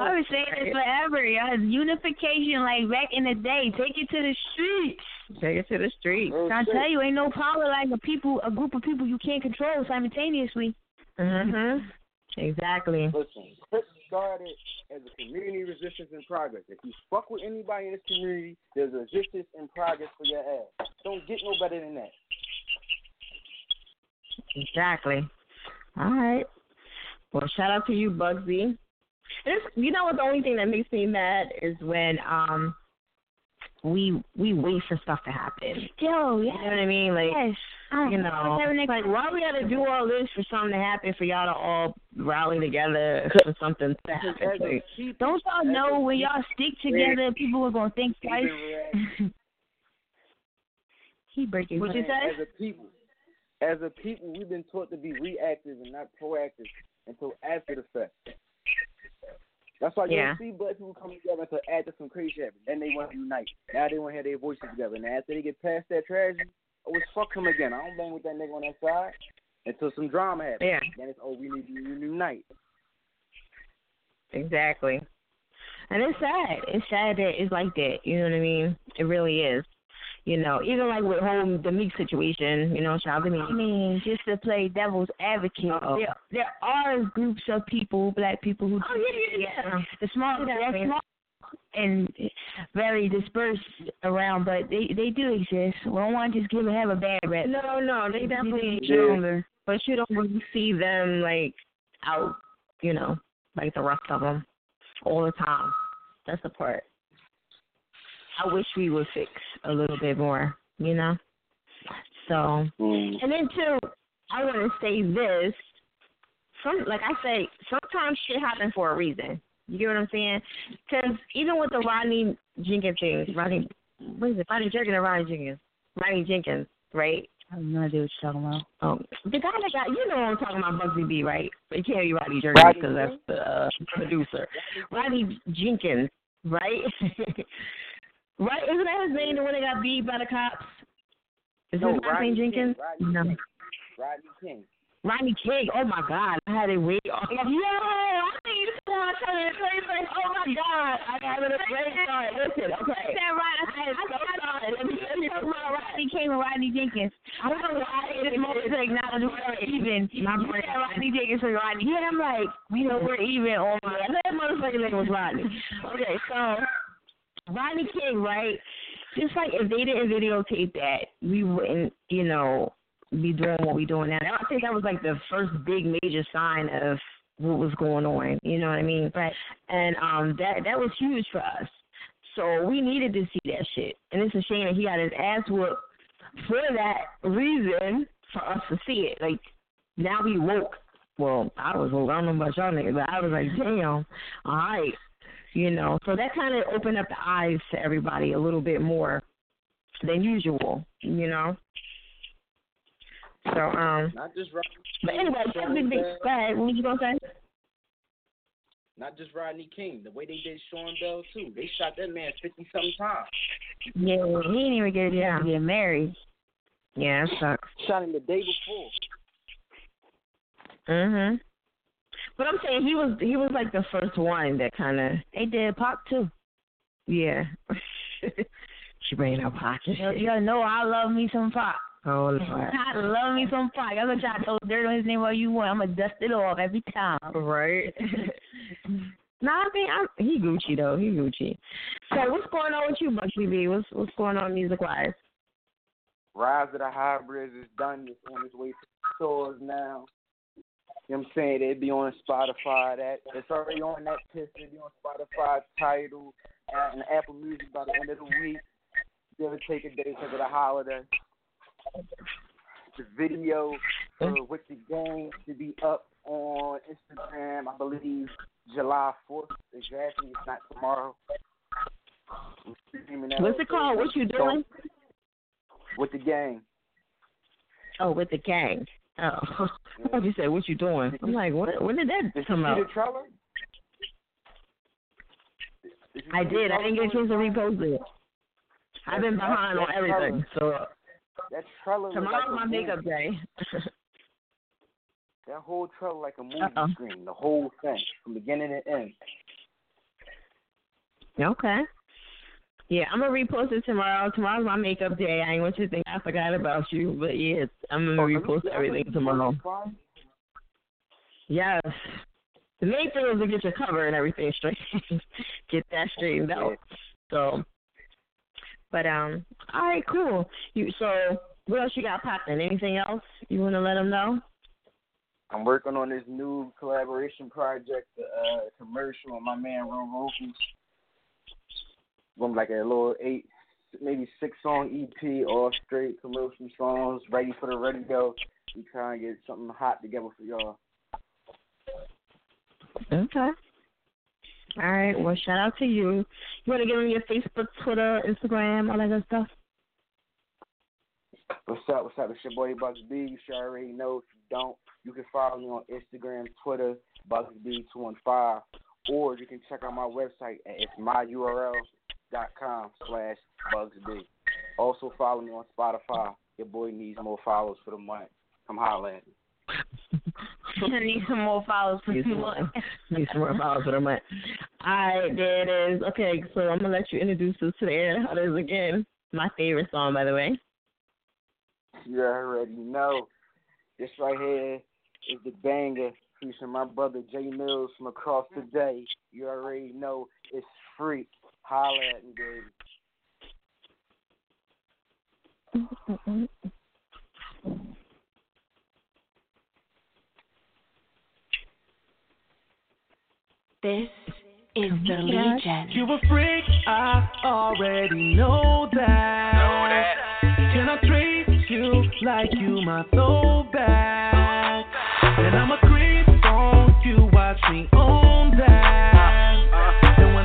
I was saying this forever, y'all. Unification, like back in the day. Take it to the streets. Take it to the street. I tell you, ain't no power like a people, a group of people you can't control simultaneously. Mhm. Exactly. Listen, Crips started as a community resistance and progress. If you fuck with anybody in this community, there's a resistance and progress for your ass. Don't get no better than that. Exactly. All right. Well, shout out to you, Bugsy. It's, you know what? The only thing that makes me mad is when um we we wait for stuff to happen. Yo, yeah. You know what I mean? Like, Yes. you know, like why we gotta do all this for something to happen for y'all to all rally together *laughs* for something to happen? Like, Don't y'all know when y'all stick together, people are gonna think twice. *laughs* he breaking. What you say? As a people, as a people, we've been taught to be reactive and not proactive until after the fact. That's why you Yeah. see black people come together until after some crazy shit happens. Then they want to unite. Now they want to have their voices together. And after they get past that tragedy, oh, it's fuck him again. I don't bang with that nigga on that side until some drama happens. Yeah. Then it's, oh, we need to unite. Exactly. And it's sad. It's sad that it's like that. You know what I mean? It really is. You know, even like with whole the Meek situation, you know, shout out to Meek. I mean, just to play devil's advocate, Uh-oh. there there are groups of people, black people who Oh, yeah, yeah, yeah. Um, the small, Yeah, they're small and very dispersed around, but they they do exist. We don't want to just give them have a bad rep. No, no, they definitely do. But you don't really see them like out, you know, like the rest of them all the time. That's the part. I wish we would fix a little bit more, you know. So, and then too, I want to say this. Some, like I say, sometimes shit happens for a reason. You get what I'm saying? Because even with the Rodney Jenkins thing, Rodney, what is it? Rodney Jenkins or Rodney Jenkins? Rodney Jenkins, right? I have no idea what you're talking about. Um, the guy that got, you know what I'm talking about, Bugsy B, right? But it can't be Rodney Jenkins because that's the uh, producer. Rodney Jenkins, right? *laughs* right? Isn't that his name, the one that got beat by the cops? Is No, his last name Jenkins? Rodney no. King. Rodney King. Rodney King. Oh my God, I had it way off. Yo, I think you said I said it crazy. Oh my God, I got it a great start. Listen, okay. I said right. I I am so sorry. Let me let me talking about Rodney King and Rodney Jenkins. I don't know why it's more to acknowledge we're even. My You said Rodney Jenkins and Rodney. Yeah, I'm like, we know we're even on I know that motherfucking name was Rodney. Okay, so Rodney King, right? Just like if they didn't videotape that, we wouldn't, you know, be doing what we're doing now. I think that was like the first big major sign of what was going on. You know what I mean? Right. And um, that that was huge for us. So we needed to see that shit, and it's a shame that he got his ass whooped for that reason for us to see it. Like now we woke. Well, I was woke. I don't know about y'all niggas, but I was like, damn, all right, you know. So that kind of opened up the eyes to everybody a little bit more than usual, you know. So um, Not just Rodney but anyway, big, big. Go ahead. What was you gonna say? Not just Rodney King. The way they did Sean Bell too. They shot that man fifty something times. Yeah, he didn't even get a chance to get married. Yeah, that sucks. Shot him the day before. Mhm. But I'm saying he was he was like the first one that kind of They did Pop too. yeah. *laughs* she bringing up pocket. You, you gotta know I love me some Pop. Oh Lord. *laughs* I love me some Pop. That's what y'all told dirt on his name all you want. I'm gonna dust it off every time. Right. *laughs* Nah, I think I'm, he Gucci though. He Gucci. So what's going on with you, Bugsy B? What's what's going on music wise? Rise of the Hybrids is done. It's on its way to stores now. You know what I'm saying? It'd be on Spotify. That it's already on that piss. It'd be on Spotify, Tidal, and Apple Music by the end of the week. Give or take a day because of the holiday. The video for With the Game should be up on Instagram, I believe, July 4th. Exactly. It's not tomorrow. I'm streaming that What's it called? What you doing? With the Game. Oh, with the gang. Oh, thought you said what you doing. I'm like, what? When did that Did come you out? trailer? Did I did. I didn't get a chance to repost it. I've been behind on everything. So That trailer tomorrow's like my makeup day. *laughs* That whole trailer like a movie Uh-oh. screen, the whole thing, from beginning to end. okay. Yeah, I'm gonna repost it tomorrow. Tomorrow's my makeup day. I ain't want you to think I forgot about you, but yeah, I'm gonna repost everything tomorrow. Yes. The main thing is to get your cover and everything straight. *laughs* get that straightened out. So, but um, all right, cool. You so what else you got popping? Anything else you want to let them know? I'm working on this new collaboration project, uh, commercial, with my man Ron I'm like a little eight, maybe six song EP, all straight commercial songs, ready for the radio. We trying to get something hot together for y'all. Okay. All right. Well, shout out to you. You want to give them your Facebook, Twitter, Instagram, all that good stuff? What's up? What's up? It's your boy Bugs B. You should already know. If you don't, you can follow me on Instagram, Twitter, BugsB215, or you can check out my website at it's myurl.com slash BugsB. Also follow me on Spotify. Your boy needs more followers for the month. Come holler at *laughs* me. I need some more followers for Need some you. more, need some more followers for the month. All right, there it is. Okay, so I'm gonna let you introduce us to the air hunters again. My favorite song, by the way. You already know. This right here is the banger featuring my brother Jay Mills from across the day. You already know it's freak. Holla at me, baby. This is the Legion. You a freak, I already know that. Can I treat you like you my throwback? And I'm a creep on you, watch me own that.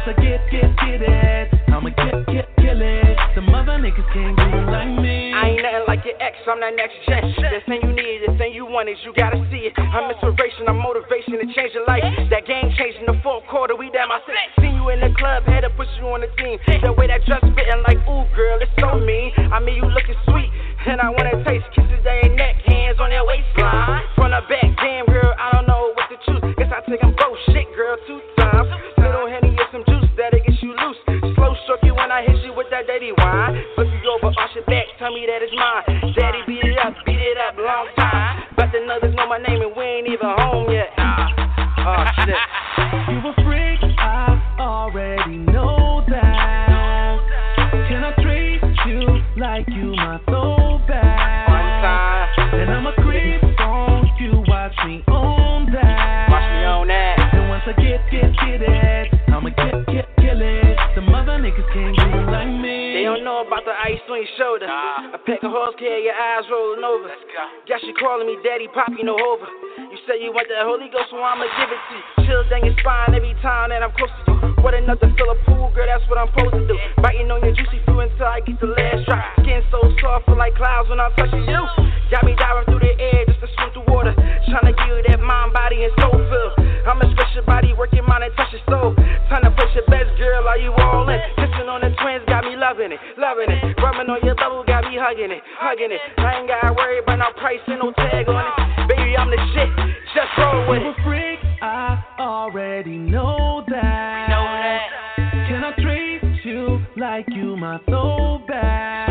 I get, get, get it, I'ma get, get, kill it. The mother niggas can't do it like me. I ain't nothing like your ex, I'm that next gen. The thing you need, the thing you want is you gotta see it. I'm inspiration, I'm motivation to change your life. That game changing the fourth quarter, we damn I said. Seen you in the club, had to push you on the team. The way that dress fitting like, ooh girl, it's so mean. I mean, you looking sweet, and I wanna taste kisses that ain't neck, hands on your waistline. From the back, damn girl, I don't know what to choose. Guess I take take 'em both shit, girl, times. You loose. Slow stroke you when I hit you with that dirty wine. Flip you over, arch your back, tell me that it's mine. Daddy beat it up, beat it up, long time. But the others know my name and we ain't even home yet. Ah. Oh shit. *laughs* You a freak, I already know that. Can I treat you like you my throwback? Me. Know about the ice on your shoulder. A pack of horse care, your eyes rolling over. Got you calling me daddy, poppy, no over. You say you want that Holy Ghost, so I'ma give it to you. Chill down your spine every time that I'm close to you. What another fill a pool, girl, that's what I'm supposed to do. Biting on your juicy fruit until I get the last drop. Skin so soft, feel like clouds when I'm touching you. Got me diving through the air just to swim through water. water. Tryna give you that mind, body, and soul feel. I'm a your body, working mind and touch your soul. Time to push your best girl, are you all in? Kissing on the twins, got me loving it, loving it. Rubbing on your got me hugging it, hugging it. I ain't gotta worry about no price and no tag on it. Baby, I'm the shit, just roll with it. freak, I already know that. Know that. Can I treat you like you my throwback?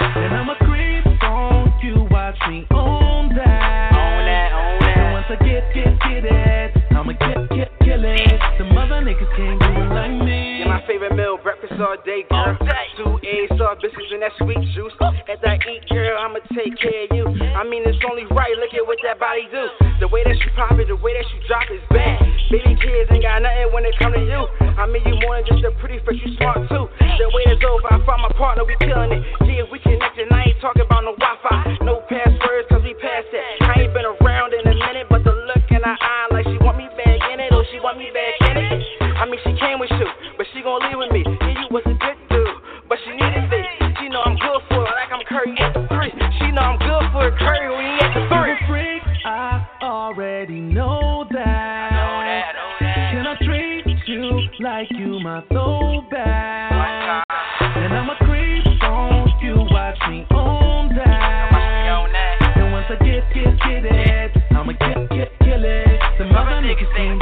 And I'm a creep on you, watch me own that. That, that. And once I get, get, get it, I'ma get, get, kill it. Some other niggas can't do it like me. My favorite meal, breakfast all day, girl. Two A's, soft biscuits, and that sweet juice. As I eat, girl, I'ma take care of you. I mean, it's only right. Look at what that body do. The way that you pop it, the way that you drop is bad. Baby kids ain't got nothing when it come to you. I mean, you more than just a pretty face, you smart too. The way it's over, I found my partner, we killing it. Yeah, we connected, I ain't talking about no Wi-Fi, no passwords, cause we passed that. I ain't been around in a minute, but the look in her eye, like she want me back in it, or she want me back in it. I mean, she came with you, but she gon' leave with me. Yeah, you was a good dude, but she needed me. She know I'm good for her, like I'm Curry at the three. She know I'm good for her, Curry when he at the three. a freak, I already know that. know that, know that. Can I treat you like you my throwback? And I'm a creep on you, watch me own that. And once I get, get, get it, I'ma get, get, kill it. Some other niggas can't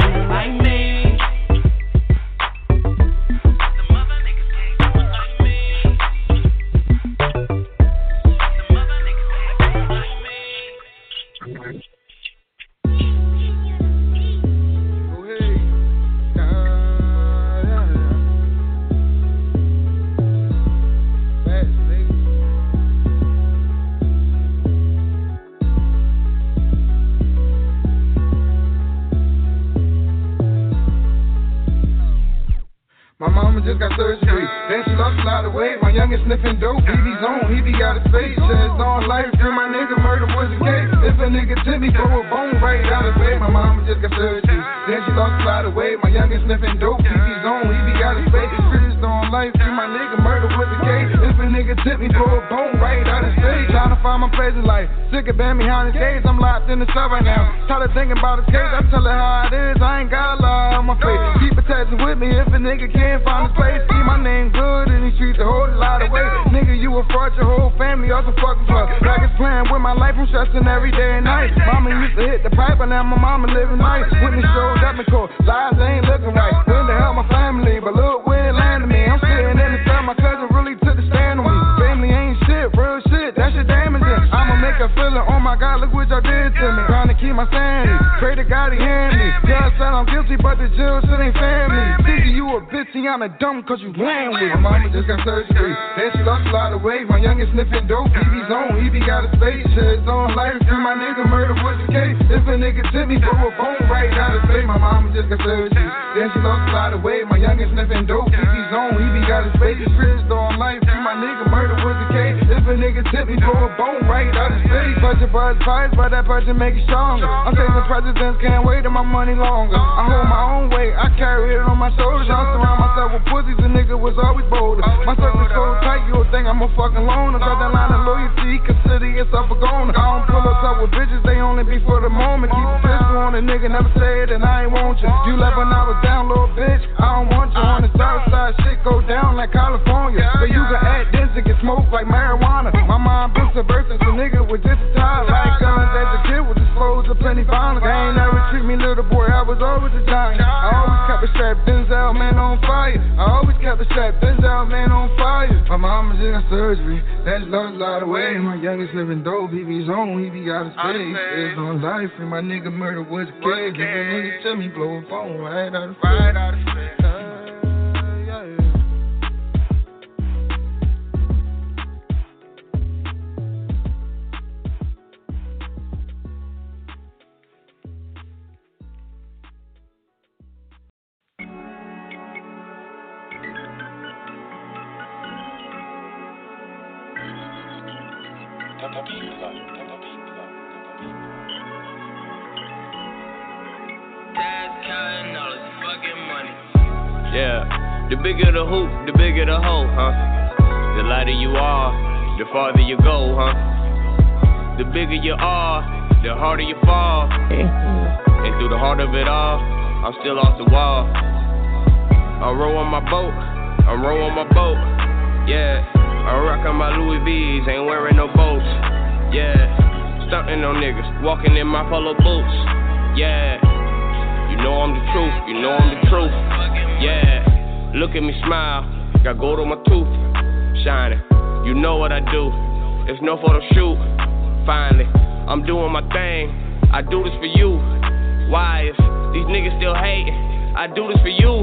mama just got surgery, then she lost a lot of weight. My youngest sniffing dope, he be zone, he be out of space. Says on life, dream my nigga murder was a case. If a nigga tip me, throw a bone right out of space. My mama just got surgery, then she lost a lot of weight. My youngest sniffing dope, he be zone, he be out of space. Critters on life, dream my nigga murder was a case. If a nigga tip me, throw a bone right out of space. Trying to find my place in life, sick of being behind the cage. I'm locked in the cell right now. Tired of thinking about the case, I tell her how it is. I ain't got a lie on my face. Keep it with me if a nigga can't find his place. See my name good in these streets, a whole lot of weight. Nigga, you a fraud, your whole family also fucking fuck. Like playing with my life, I'm stressing every day and night. Mama used to hit the pipe, but now my mama living nice. Whitney shows up and cold, lives ain't looking right. When the hell my family, but look where it landed me. I'm sitting in the cell, my cousin really took the stand on me. Family ain't shit, real shit, that shit damaging. I'ma make her feel it, oh my god, look what y'all did keep my sanity, pray to God he hand me. Judge said I'm guilty, but the jail shit ain't family. Thinking you a bitch, and I'm a dumb cause you playing with. My mama just got surgery, then she lost a lot of weight. My youngest sniffing dope, he be zone, he be got a space. Shit, his own life, and my nigga murder was the case. If a nigga tip me, throw a bone right out of space. My mama just got surgery, then she lost a lot of weight. My youngest sniffing dope, he be zone, he be got a space. Chris on life, and my nigga murder was the case. A nigga tip me, throw a bone right out of space. Pressure, buzz, fights, but that pressure make it stronger. I'm chasing presidents, can't wait on my money longer. I hold my own weight, I carry it on my shoulders. I surround myself with pussies, a nigga was always bolder. My circle's so tight, you would think I'm a fucking loner. Got that line of loyalty, consider yourself a goner. I don't pull up with bitches, they only be for the moment. Keep a pistol on a nigga, never say it, and I ain't want you. You left when I was down, little bitch, I don't want you. On the south side, shit go down like California. But you can act dense and get smoked like marijuana. My mind been subversive, so nigga was just a child. Like guns as a kid with disposed of plenty violence. They ain't never treat me little boy, I was always a giant. I always kept a strap, Denzel man on fire. I always kept a strap, Denzel man on fire. My mama just got surgery, that's lost a lot of weight. My youngest living dope, he be zone, he be out of space. It's on life, and my nigga murder was a case. If a nigga tell me blow a phone right out of right out of space. Uh, yeah, the bigger the hoop, the bigger the hoe, huh? The lighter you are, the farther you go, huh? The bigger you are, the harder you fall. And through the heart of it all, I'm still off the wall. I'm on my boat, I'm row on my boat. Yeah, I'm rocking my Louis V's, ain't wearing no boats. Yeah, stunting on niggas, walking in my polo boots. Yeah, you know I'm the truth, you know I'm the truth. Yeah, look at me smile, got gold on my tooth, shining. You know what I do, it's no photo shoot. Finally, I'm doing my thing, I do this for you. Why, if these niggas still hating, I do this for you.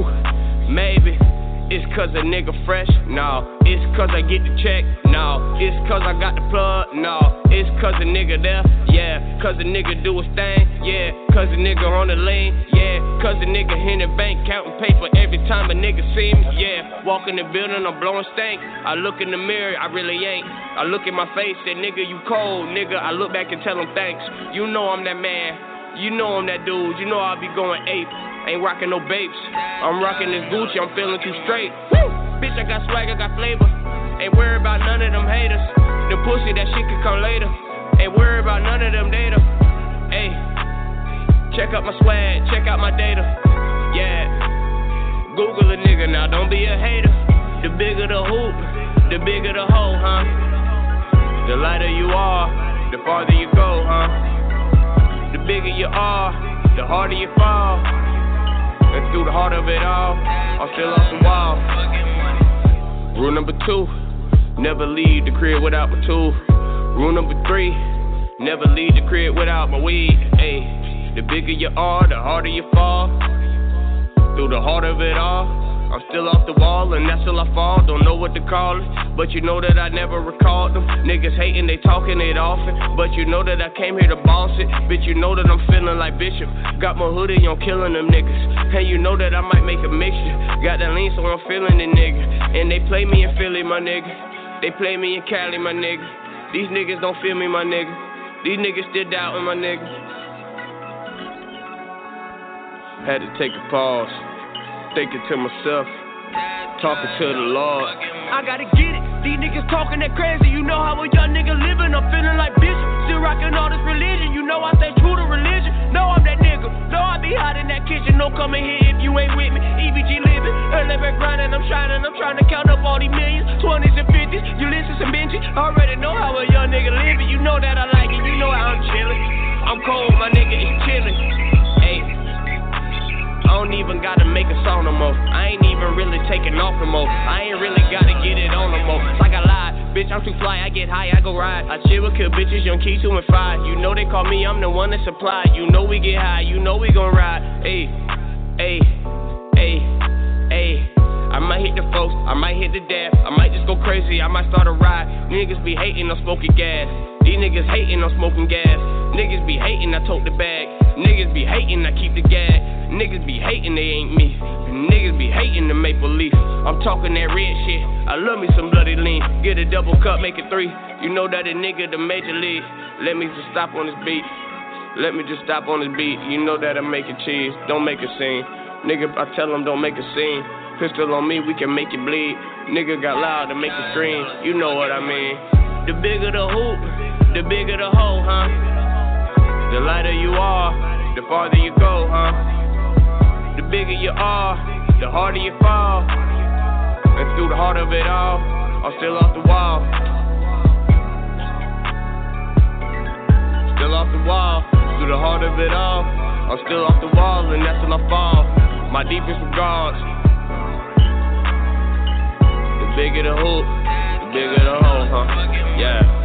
Maybe. It's cause a nigga fresh? No. It's cause I get the check? No. It's cause I got the plug? No. It's cause a nigga there? Yeah. Cause a nigga do his thing? Yeah. Cause a nigga on the lane? Yeah. Cause a nigga in the bank counting paper every time a nigga see me? Yeah. Walk in the building, I'm blowing stank. I look in the mirror, I really ain't. I look in my face, say, nigga, you cold, nigga. I look back and tell him thanks. You know I'm that man. You know I'm that dude. You know I'll be going ape. Ain't rocking no babes. I'm rocking this Gucci. I'm feeling too straight. Woo! Bitch, I got swag. I got flavor. Ain't worried about none of them haters. The pussy, that shit could come later. Ain't worried about none of them data. Hey, check out my swag. Check out my data. Yeah. Google a nigga now. Don't be a hater. The bigger the hoop, the bigger the hole, huh? The lighter you are, the farther you go, huh? The bigger you are, the harder you fall. And through the heart of it all, I'm still off the wall. Rule number two, never leave the crib without my tool. Rule number three, never leave the crib without my weed. Hey, the bigger you are, the harder you fall. Through the heart of it all. I'm still off the wall, and that's till I fall. Don't know what to call it, but you know that I never recalled them. Niggas hating, they talking it often, but you know that I came here to boss it. Bitch, you know that I'm feeling like Bishop. Got my hoodie on, killing them niggas. And you know that I might make a mixture. Got that lean, so I'm feeling the nigga. And they play me in Philly, my nigga. They play me in Cali, my nigga. These niggas don't feel me, my nigga. These niggas still doubting my nigga. Had to take a pause thinking to myself, talking to the Lord. I gotta get it. These niggas talking that crazy. You know how a young nigga living. I'm feeling like Bishop. Still rocking all this religion. You know I stay true to religion. Know I'm that nigga. Know I be hot in that kitchen. No coming here if you ain't with me. EBG living. Early back grinding. I'm shining. I'm trying to count up all these millions. 20s and 50s. Ulysses and Benji. I already know how a young nigga living. You know that I like it. You know how I'm chilling. I'm cold. My nigga is chilling. Hey. I don't even gotta make a song no more. I ain't even really taking off no more. I ain't really gotta get it on no more. Like I lied. Bitch, I'm too fly, I get high, I go ride. I chill with kill bitches, young key two and five. You know they call me, I'm the one that supply. You know we get high, you know we gon' ride. Ayy, ayy, ayy, ayy. I might hit the folks, I might hit the dab. I might just go crazy, I might start a ride. Niggas be hating on smoking gas. These niggas hating on smoking gas. Niggas be hating, I tote the bag. Niggas be hating, I keep the gag. Niggas be hating, they ain't me. Niggas be hating the maple leaf. I'm talking that red shit. I love me some bloody lean. Get a double cup, make it three. You know that a nigga the major league. Let me just stop on this beat. Let me just stop on this beat. You know that I make it cheese. Don't make a scene. Nigga, I tell them don't make a scene. Pistol on me, we can make it bleed. Nigga got loud to make it scream. You know what I mean. The bigger the hoop, the bigger the hole, huh? The lighter you are, the farther you go, huh? The bigger you are, the harder you fall. And through the heart of it all, I'm still off the wall. Still off the wall. Through the heart of it all, I'm still off the wall, and that's when I fall. My deepest regards. The bigger the hoop, the bigger the hole, huh? Yeah.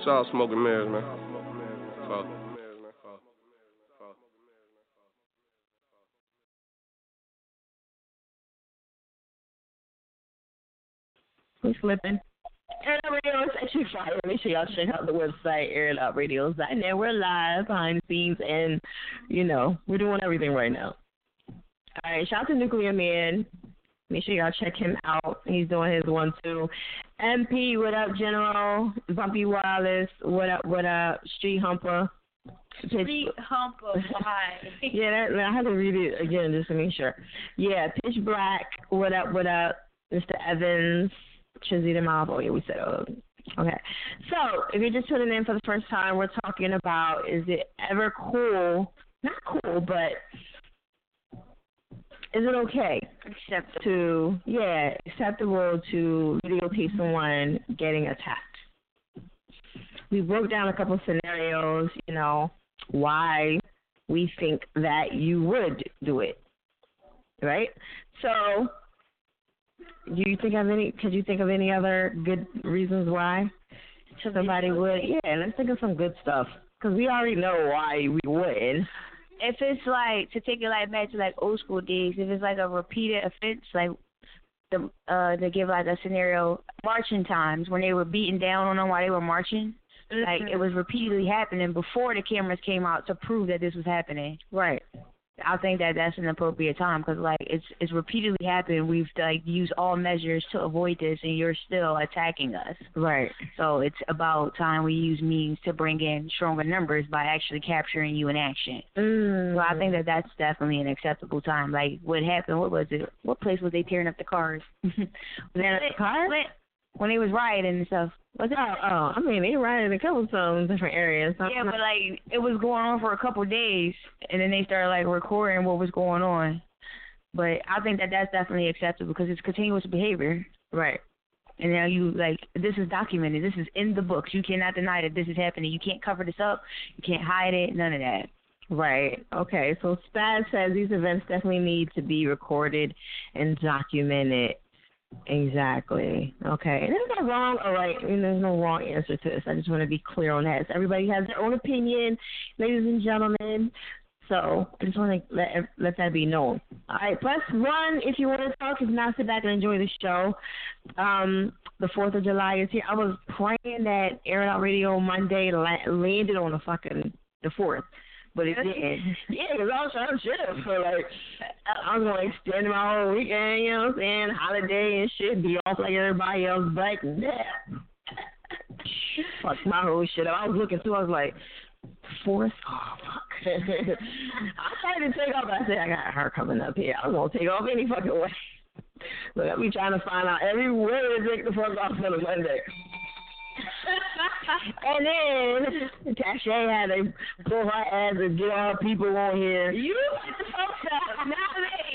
It's all smoke and mirrors, man. Fuck. We slipping. Air Radio actually fire. Make sure y'all check out the website, airitoutradios.net. We're live behind the scenes, and you know we're doing everything right now. All right, shout out to Nuclear Man. Make sure y'all check him out. He's doing his one too. MP, what up, General? Bumpy Wallace, what up, what up? Street Humper. Street hump of why. *laughs* yeah, that, I had to read it again just to make sure. Yeah, Pitch Black. What up? What up, Mr. Evans? Chizzy the Mob. Oh yeah, we said. Oh, okay. So if you're just tuning in for the first time, we're talking about is it ever cool? Not cool, but is it okay Acceptable. to yeah acceptable to videotape someone getting attacked? We broke down a couple of scenarios, you know, why we think that you would do it, right? So, do you think of any? Could you think of any other good reasons why somebody would? Yeah, let's think of some good stuff because we already know why we wouldn't. If it's like to take it like back to like old school days, if it's like a repeated offense, like the uh to give like a scenario marching times when they were beating down on them while they were marching. Like it was repeatedly happening before the cameras came out to prove that this was happening. Right. I think that that's an appropriate time because like it's it's repeatedly happened. We've like used all measures to avoid this, and you're still attacking us. Right. So it's about time we use means to bring in stronger numbers by actually capturing you in action. Mm. So I think that that's definitely an acceptable time. Like what happened? What was it? What place was they tearing up the cars? *laughs* was that the cars? When they was rioting and stuff. Was it? Oh, oh, I mean, they rioted a couple times in different areas. so- Yeah, but like it was going on for a couple of days, and then they started like recording what was going on. But I think that that's definitely acceptable because it's continuous behavior. Right. And now you like this is documented. This is in the books. You cannot deny that this is happening. You can't cover this up. You can't hide it. None of that. Right. Okay. So Spaz says these events definitely need to be recorded and documented. Exactly. Okay. And there's no wrong or right. I mean, there's no wrong answer to this. I just want to be clear on that. So everybody has their own opinion, ladies and gentlemen. So I just want to let let that be known. All right, one if you want to talk. If not, sit back and enjoy the show. Um, the Fourth of July is here. I was praying that Air Out Radio Monday landed on the fucking the fourth, but it didn't. Yeah, because I was trying to shift. So like, I was gonna extend my whole weekend. You know what I'm saying? Holiday and shit. Be off like everybody else. But yeah. Fuck my whole shit up. I was looking through. I was like, fourth. Oh *laughs* fuck. I tried to take off. I said I got her coming up here. I was gonna take off any fucking way. *laughs* Look, I be trying to find out every way to take the fuck off on a Monday. And then Tasha had to pull her ass and get all people on here. You get the fuck up, not me.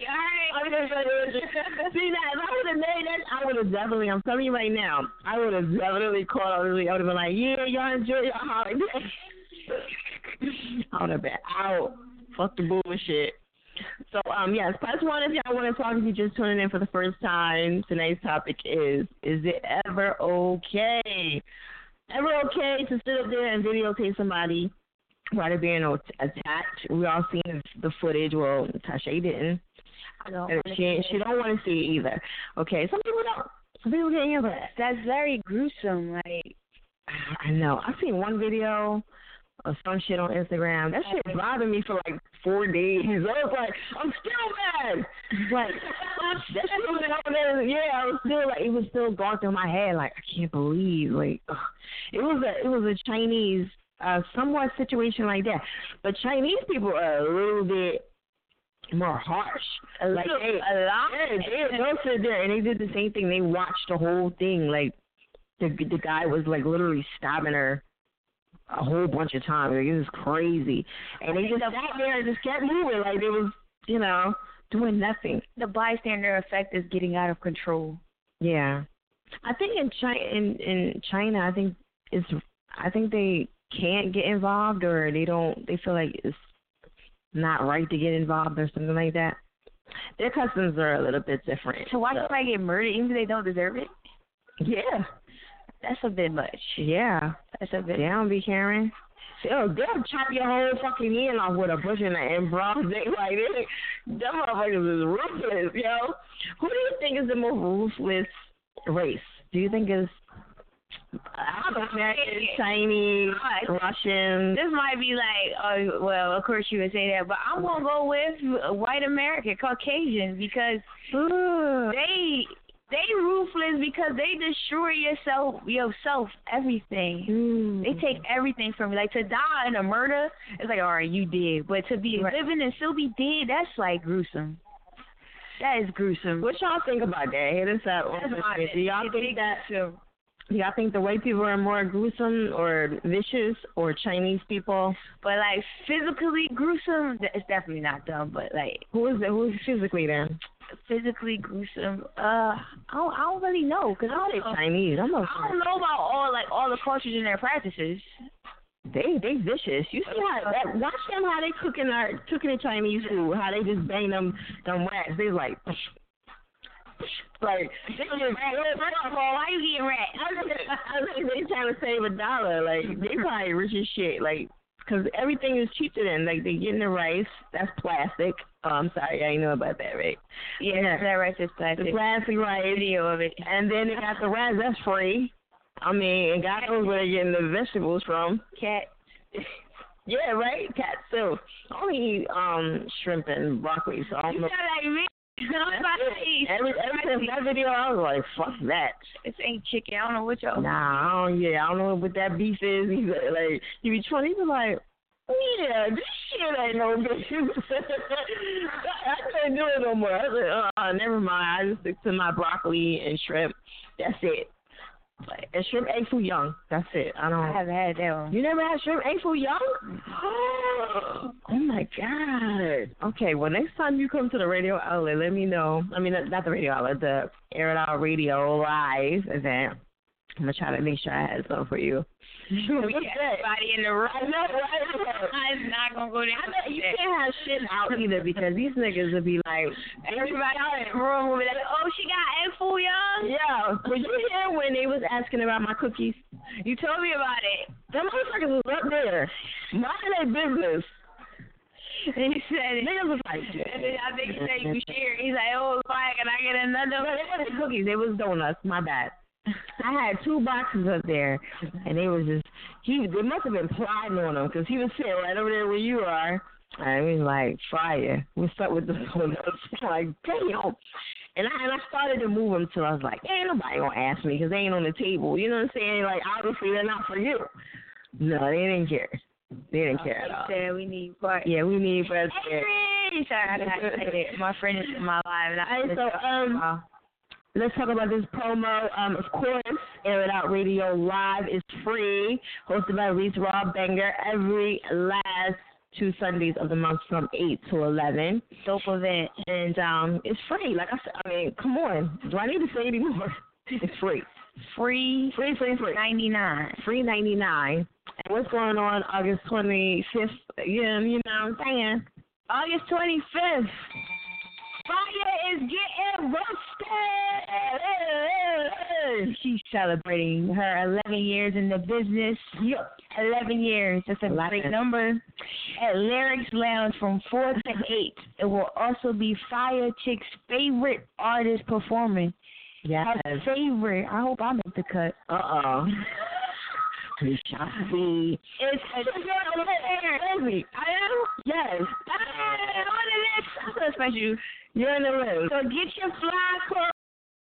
All right. I'm gonna say this. See now, if I would have made that, I would have definitely. I'm telling you right now, I would have definitely called. I would have been like, yeah, y'all enjoy your holiday. *laughs* I would have been out. Fuck the bullshit. So um yes, press one if y'all want to talk. If you're just tuning in for the first time, tonight's topic is: Is it ever okay? Ever okay to sit up there and videotape somebody while they're being attacked? We all seen the footage. Well, Tasha didn't. I don't she she don't want to see it either. Okay, some people don't. Some people can't handle that. That's very gruesome. Like I know. I've seen one video of some shit on Instagram. That shit bothered me for like four days. I was like, I'm still mad. Like *laughs* that shit was happening. Yeah, I was still like, it was still going through my head. Like I can't believe. Like ugh. it was a it was a Chinese uh somewhat situation like that. But Chinese people are a little bit more harsh. A like little- they, a lot. Yeah, they, they'll sit there and they did the same thing. They watched the whole thing. Like the the guy was like literally stabbing her a whole bunch of times. Like, it was crazy. And they just sat there and just kept moving like they was, you know, doing nothing. the bystander effect is getting out of control. Yeah. I think in China in, in China I think it's I think they can't get involved or they don't they feel like it's not right to get involved or something like that. Their customs are a little bit different. So why so- somebody get murdered even if they don't deserve it, Yeah. That's a bit much. Yeah. That's a bit. They don't be caring. Yo, they'll chop your whole fucking hand off with a bush and an thing. Like, they, them motherfuckers is ruthless, yo. Who do you think is the most ruthless race? Do you think is I'm American, Chinese, Russian? This might be like, oh, well, of course you would say that, but I'm gonna go with white American, Caucasian, because they They ruthless because they destroy yourself, yourself, everything. Mm. They take everything from you. Like to die in a murder, it's like all right, you did. But to be Right. living and still be dead, that's like gruesome. That is gruesome. What y'all think about that? Hit us up. Do y'all think that? Do y'all think the white people are more gruesome or vicious or Chinese people? But like physically gruesome, it's definitely not them. But like Who is it? Who is physically then? Physically gruesome, uh, I don't, I don't really know because I They. Chinese. I'm a, I don't know about all like all the cultures and their practices. They they vicious. You see how that, watch them how they cooking our cooking the Chinese food. How they just bang them them rats. They like like they just First of all, why you getting rat? *laughs* I think they trying to save a dollar. Like they probably rich as shit. Like, cause everything is cheaper than like they're getting the rice. That's plastic. Oh, I'm sorry, I didn't know about that, right? Yeah, that rice is plastic. The plastic rice. Video of it. And then they got the rice. That's free. I mean, and God knows where they're getting the vegetables from. Cat. *laughs* Yeah, right. Cat soup. I only eat um shrimp and broccoli, so I don't You know. like me. *laughs* I'm about to eat. Every every since that video, I was like, fuck that. This ain't chicken. I don't know what y'all. Nah, I don't, yeah, I don't know what that beef is. He's *laughs* like, he be trying. He be like, yeah, this shit ain't no beef. *laughs* I couldn't do it no more. I said, uh, never mind. I just stick to my broccoli and shrimp. That's it. And shrimp egg foo young. That's it. I don't. I haven't had that one. You never had shrimp egg foo young? Mm-hmm. Oh my god. Okay, well next time you come to the radio outlet, let me know. I mean, not not the radio outlet, the Air It Out Radio Live event. I'm gonna try to make sure I had something for you. *laughs* We got everybody in the room. I know, right? *laughs* I'm not gonna go there. I know you can't have shit out either because these niggas would be like, Everybody out in the room will be like, oh, she got egg foo young. yeah. But you hear when they was asking about my cookies? You told me about it. Them motherfuckers was up there, minding their business. And he said it. Niggas was like, And then I think he said you share. He's like, oh, fine, can I get another? No, they wasn't cookies. They was donuts. My bad. I had two boxes up there, and they was just he. They must have been plotting on them because he was sitting right over there where you are. And he was like, "Fire, what's up with the donuts?" *laughs* I'm like, damn. And I and I started to move them till I was like, ain't nobody gonna ask me because they ain't on the table. You know what I'm saying? Like obviously they're not for you. No, they didn't care. They didn't care at all. Said we need part. Yeah, we need. Hey, sorry, I got excited. My friend is in my life. And I, Hey, so um, let's talk about this promo. Um, of course, Air It Out Radio Live is free, hosted by Reese Rob Banger every last two Sundays of the month from eight to eleven. Dope event. And um, it's free. Like I said, I mean, come on. Do I need to say anymore? *laughs* It's free. Free. Free, free, free. Ninety nine. Free ninety nine. And what's going on August twenty fifth? Yeah, you know what I'm saying. August twenty fifth. Fire is getting roasted. She's celebrating her 11 years in the business. Yep. 11 years. That's a great number. At Lyrics Lounge from 4 to 8. It will also be Fiya Chick's favorite artist performing. Yes. Her favorite. I hope I make the cut. Uh oh. Shall see. It's Crazy. I am? Yes. Hey, on the list. I'm so special. You're in the list. So get your fly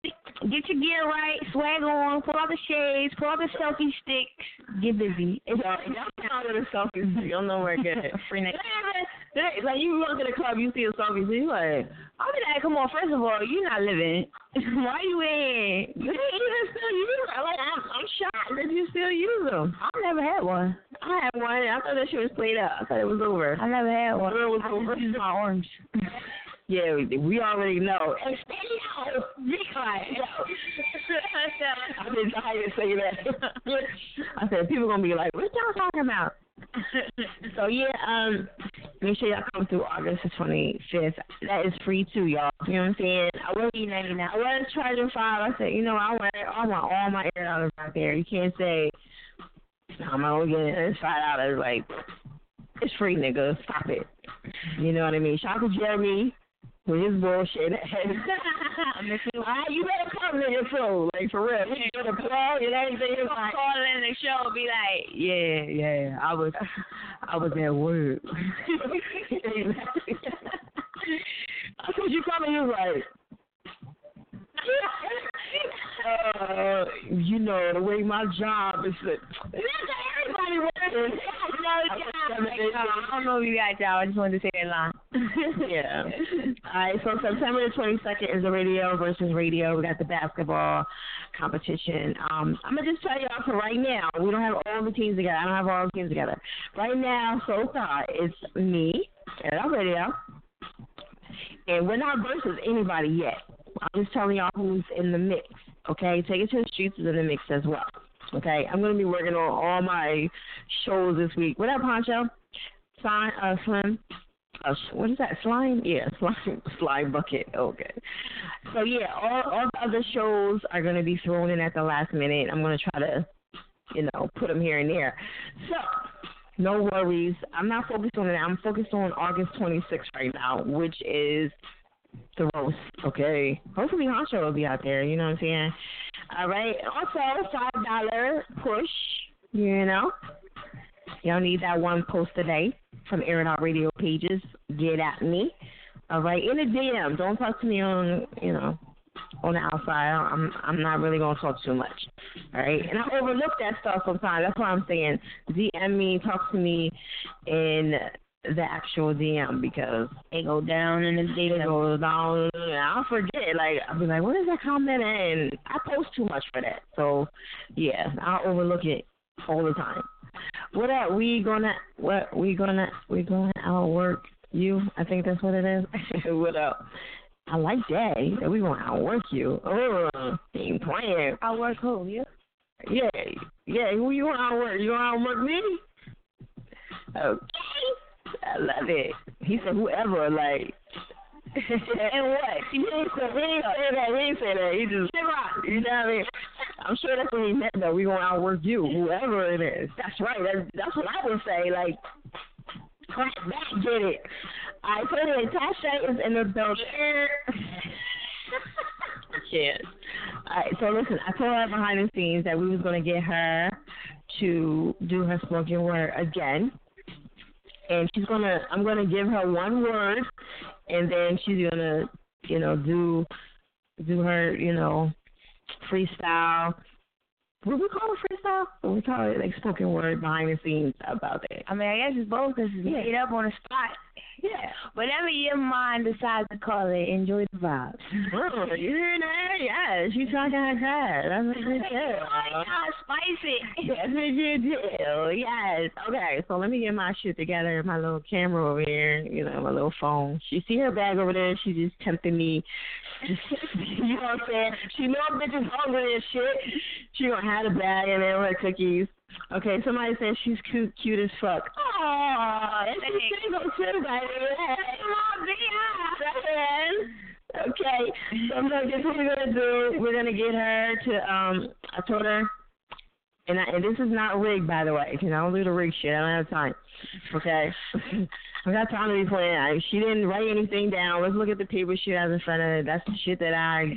get your gear right, swag on, pull out the shades, pull out the selfie sticks, get busy. It's Y'all, y'all of the selfies. You don't know where to get it. *laughs* free next. Like you walk in the club, you see a selfie, so you like, I'll be like, come on, first of all, you're not living. *laughs* Why you in? you didn't even still use them. Like I'm, I'm shocked that you still use them. I never had one. I had one. I thought that shit was played out. I thought it was over. I never had one. It was I over. just use my arms. *laughs* Yeah, we, already know. Hey, Be quiet. I've been trying to say that. *laughs* I said people gonna be like, what y'all talking about? so yeah, um, make sure y'all come through August the twenty fifth. That is free too, y'all. You know what I'm saying? I was ninety nine. I was charging five. I said, you know, I want I want all my air dollars out there. You can't say I'm only getting it. Five dollars. Like it's free, nigga. Stop it. You know what I mean? Shout out to Jeremy with his bullshit. Alright, *laughs* you better come nigga too. Like for real. You better plug and everything. It's like, Call in the show be like, yeah, yeah. I was I was at work. *laughs* *laughs* Said you coming, you was like uh, you know, the way my job is. Working. I don't know if you got y'all. I just wanted to say that line. *laughs* yeah. All right. So September the twenty second is the radio versus radio. We got the basketball competition. Um, I'm gonna just tell y'all for right now. We don't have all the teams together. I don't have all the teams together. Right now, so far, it's me and our radio, and we're not versus anybody yet. I'm just telling y'all who's in the mix. Okay, take it to the streets is in the mix as well. Okay, I'm gonna be working on all my shows this week. What up, Poncho? Slime, uh. Uh, what is that? Slime? Yeah, *laughs* slime, slime bucket. Okay. So yeah, all all the other shows are gonna be thrown in at the last minute. I'm gonna try to, you know, put them here and there. So no worries. I'm not focused on that. I'm focused on August 26th right now, which is the roast. Okay. Hopefully Honcho will be out there. You know what I'm saying? All right. Also, five dollar push. You know, y'all need that one post today from Air It Out Radio pages. Get at me. All right. In a DM. Don't talk to me on you know on the outside. I'm I'm not really gonna talk too much. All right, and I overlook that stuff sometimes. That's why I'm saying DM me, talk to me in the actual DM because it go down and the data goes down. And I'll forget. Like I'll be like, what is that comment? And I post too much for that. So yeah, I'll overlook it all the time. What are we gonna? What we gonna? We gonna outwork you? I think that's what it is. *laughs* what up? I like that. We gonna outwork you. Oh, ain't playing. Outwork who? You? Yeah, yeah. Who you gonna outwork? You gonna outwork me? Okay. I love it. He said whoever, like. *laughs* and what? He didn't say he didn't say that. He didn't say that. He just, you know what I mean? I'm sure that's what he meant. Though we gonna outwork you, whoever it is. That's right. That's that's what I would say. Like, clap back, get it. I put it. Tasha is in the building. *laughs* Yes. All right. So listen, I told her behind the scenes that we was gonna get her to do her spoken word again and she's gonna I'm gonna give her one word and then she's gonna, you know, do do her, you know, freestyle. What we call it freestyle? We call it like spoken word behind the scenes about that. I mean, I guess it's both because it's made up on the spot. Yeah. Whatever your mind decides to call it, enjoy the vibes. Oh, you hear that? Yeah, she's talking like that. That's a good deal. Oh, spicy. That's a good deal. Yes. Okay, so let me get my shit together. My little camera over here. You know, my little phone. She see her bag over there. She just tempting me. Just, *laughs* you know what I'm saying? She know a bitch is hungry and shit. She gonna have the bag and then with cookies. Okay, somebody says she's cute, cute as fuck. Aww, a single too, by Okay, so I'm gonna guess what we're gonna do. We're gonna get her to um. I told her, and I, and this is not rigged, by the way, because I don't do the rig shit. I don't have time. Okay, *laughs* I got time to be playing. I, she didn't write anything down. Let's look at the paper she has in front of her. That's the shit that I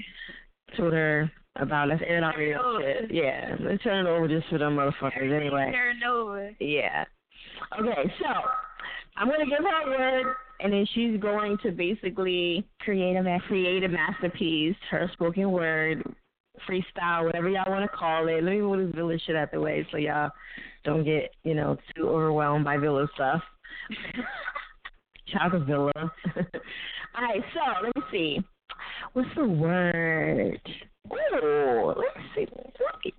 told her about. Let's air it out real shit. Yeah, let's turn it over just for them motherfuckers anyway. Turn it over. Yeah. Okay, so I'm gonna give her a word, and then she's going to basically create a create a masterpiece, her spoken word, freestyle, whatever y'all want to call it. Let me move this village shit out the way so y'all don't get you know too overwhelmed by villa stuff. Shout out to Villa. *laughs* All right, so let me see. What's the word? Ooh, let's see.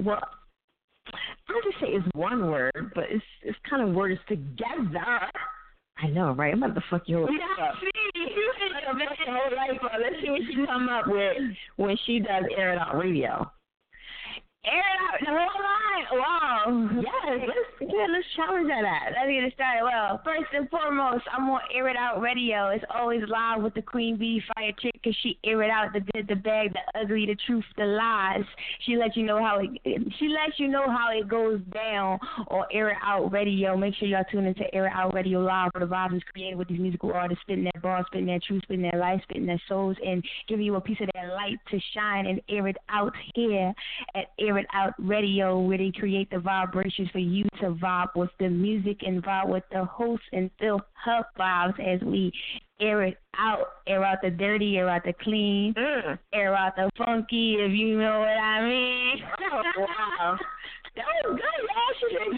Well, I'll just say it's one word, but it's it's kind of words together. I know, right? I'm about to fuck your whole life up. Let's your whole life up. Let's see what she come up with when she does air it out radio. Air it out the whole line. Wow. Yes, let's yeah, let's challenge that at. Let's get it started. Well, first and foremost, I'm on Air It Out Radio. It's always live with the Queen Bee Fiya Chick because she air it out the good, the bad, the ugly, the truth, the lies. She lets you know how it. She lets you know how it goes down on Air It Out Radio. Make sure y'all tune into Air It Out Radio live where the vibes is created with these musical artists spitting their bar, spitting their truth, spitting their life, spitting their souls, and giving you a piece of that light to shine and air it out here at Air It Out Radio where they create the vibrations for you to vibe with the music and vibe with the host and feel her vibes as we air it out, air out the dirty, air out the clean, mm. air out the funky, if you know what I mean. *laughs* Oh, wow. *laughs* That was good, y'all. She did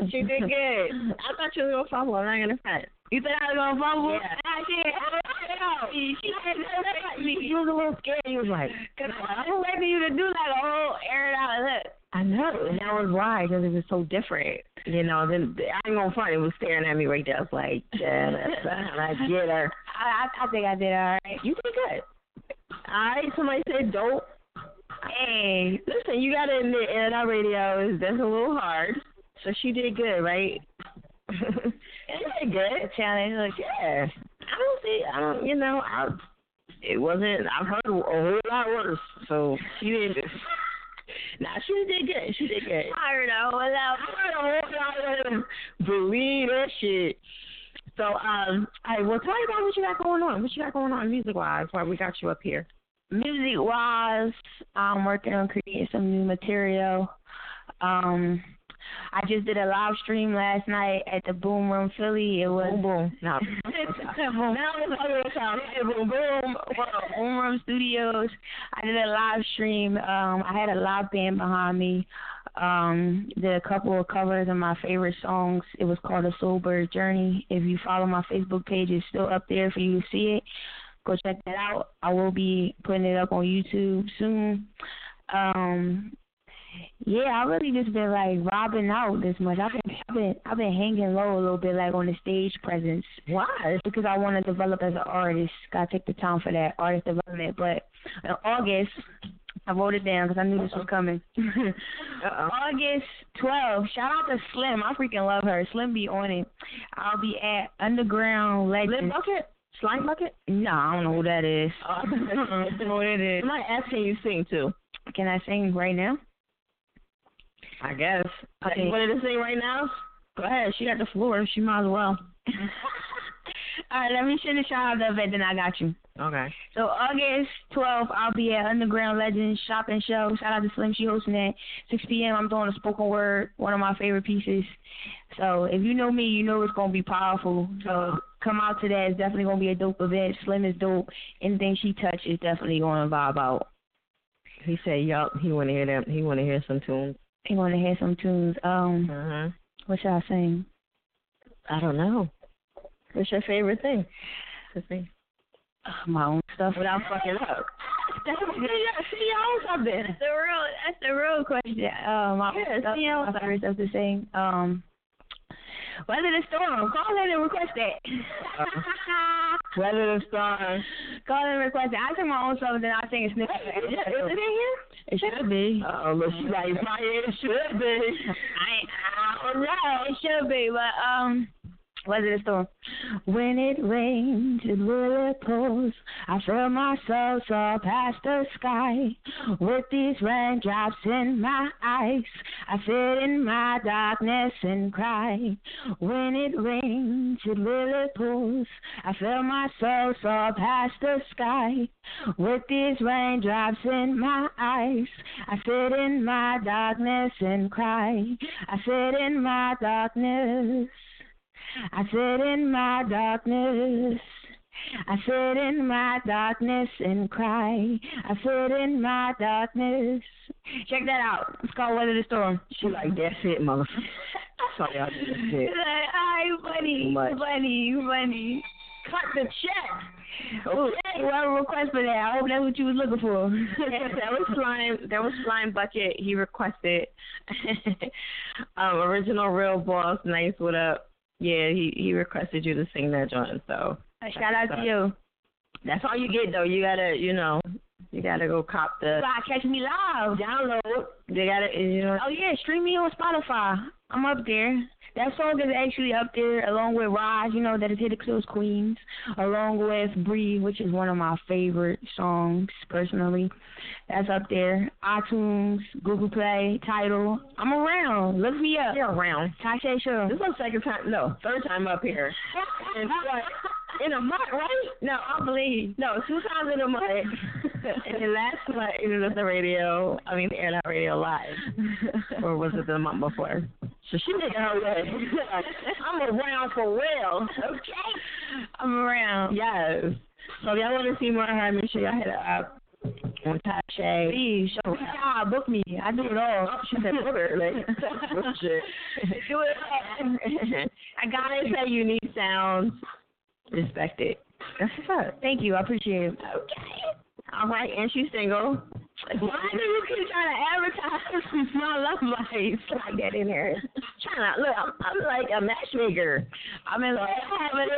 good. She did good. I thought you was gonna fumble. I'm not gonna front. You thought I was gonna fumble? Yeah. I did. I *laughs* know. She, she did that. You was a little scared. You was like, *laughs* Cause I was expecting you to do like a whole air it out. Look. I know, and that was why, because it was so different. You know, then I ain't gonna front. It was staring at me right there. I was like, yeah. I *laughs* get her. I, I, I think I did all right. You did good. All right, somebody said dope. Hey, listen, you gotta admit, air it out radio is that's a little hard. So she did good, right? Did good. Challenge, look, yeah. I don't see. I don't. You know, I. It wasn't. I've heard a whole lot worse. So she didn't. *laughs* Nah, she did good. She did good. I heard a whole lot. I heard a whole lot of them. Believe that shit. So, um, all right, well, tell me about what you got going on. What you got going on music wise Why we got you up here. Music wise, I'm working on creating some new material. Um, I just did a live stream last night at the Boom Room Philly. It was boom boom. No. boom. Now it's sound. Boom boom. Boom Room Studios. I did a live stream. Um, I had a live band behind me. Um, did a couple of covers of my favorite songs. It was called A Soulbird Journey. If you follow my Facebook page, it's still up there for you to see it. Go check that out. I will be putting it up on YouTube soon. Um, yeah, I really just been like robbing out this much. I've been, I've been, I've been hanging low a little bit, like on the stage presence. Why? Because I want to develop as an artist. Gotta take the time for that artist development. But in August, I wrote it down because I knew this was coming. *laughs* August 12. Shout out to Slim. I freaking love her. Slim be on it. I'll be at Underground Legends. Slim Bucket? Slime Bucket? No, I don't know who that is. Uh, *laughs* I don't know what it is. Somebody asking you sing too. Can I sing right now? I guess. Okay. You wanted to sing right now? Go ahead. She got the floor. She might as well. *laughs* All right, let me finish out the event, then I got you. Okay. So August 12th, I'll be at Underground Legends Shopping Show. Shout out to Slim, she hosting that. 6 p.m. I'm doing a spoken word, one of my favorite pieces. So if you know me, you know it's gonna be powerful. So come out to that. It's definitely gonna be a dope event. Slim is dope. Anything she touches is definitely gonna vibe out. He said, "Yup, he want to hear them. He want to hear some tunes. He want to hear some tunes. Um, uh-huh. what should I sing? I don't know. What's your favorite thing to sing? Uh, my own stuff without fucking up. That's see, I something. That's the real. That's the real question. Um, my Yeah, stuff, see, I my favorite stuff to sing. Um, Weather the storm. Call in and request that. Weather the storm. Call in and request it. I sing my own stuff and then I sing a snippet. Is it, is it in here? It should be. Uh oh, look, she's like, my it should be. I, I don't know. It should be, but um. Weather the storm. When it rains, it pours. I feel myself soar past the sky. With these raindrops in my eyes, I sit in my darkness and cry. When it rains, it really pours. I feel my soul soar past the sky. With these raindrops in my eyes, I sit in my darkness and cry. I sit in my darkness. I sit in my darkness. I sit in my darkness and cry. I sit in my darkness. Check that out. It's called Weather the Storm. She like, that's it, motherfucker. *laughs* Sorry, I did that. Like, Alright, funny, funny, funny. Cut the check. Okay. Whoever request for that, I hope that's what you was looking for. *laughs* that was slime. That was slime bucket. He requested. *laughs* um, original real boss. Nice. What up? Yeah, he he requested you to sing that joint. So shout out to you. That's all you get though. You gotta, you know, you gotta go cop the. Gotta catch me live. Download. They gotta, you know. Oh yeah, stream me on Spotify. I'm up there. That song is actually up there along with Raj, you know, that is Hit the Close Queens, along with Breathe, which is one of my favorite songs personally. That's up there. iTunes, Google Play, Tidal. I'm around. Look me up. You're around. Tasha Show. This is my second time. No, third time up here. *laughs* In a month, right? No, I believe. No, two times in a month. *laughs* *laughs* and the last month, it was the radio. I mean, the Air Out Radio Live. or was it the month before? So she making her way. *laughs* I'm around for real. Okay. I'm around. Yes. So if y'all want to see more of her, make sure y'all hit her up on Tasha. Please, show me. Yeah, book me. I do it all. She said, book her. Like, *laughs* shit. do it all. I gotta say, unique sounds. Respect it. That's what's up. Thank you. I appreciate it. Okay. All right, and she's single. Why do you keep trying to advertise *laughs* my love life like that in there? Trying to look, I'm, I'm like a matchmaker. I'm in like having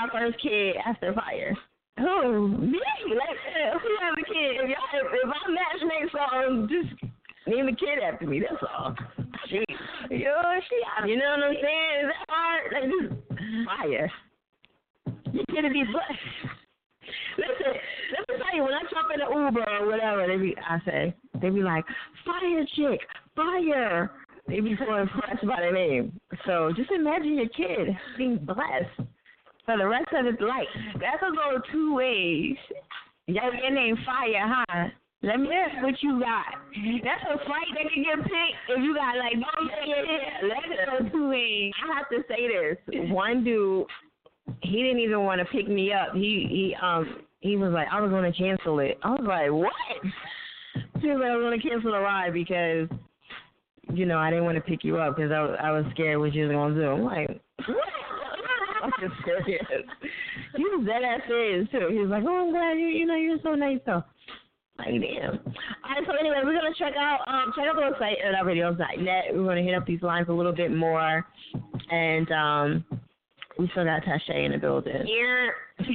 our first kid after fire. Who me? Like who have a kid? If y'all, if, I matchmake something, just name the kid after me. That's all. She, yo, she, you know what I'm saying? Is that hard? Like just fire. You're gonna be blessed. Listen, let me tell you, when I jump in the Uber or whatever, they be, I say, they be like, Fiya Chick, fire. They be so impressed by the name. So just imagine your kid being blessed for the rest of his life. That could go two ways. Y'all your name Fire, huh? Let me see what you got. That's a fight that can get picked if you got like no yeah, let it go two ways. I have to say this. One dude he didn't even want to pick me up. He he um he was like, I was gonna cancel it. I was like, What? He was like, I was gonna cancel the ride because you know, I didn't want to pick you up because I was I was scared what you was gonna do. I'm like, *laughs* I'm just serious. He was dead ass serious too. He was like, Oh, I'm glad you you know you're so nice though. Like damn. Alright, so anyway, we're gonna check out um check out the website at radios.net. We're gonna hit up these lines a little bit more and um we still got Tasha in the building. Here. yeah,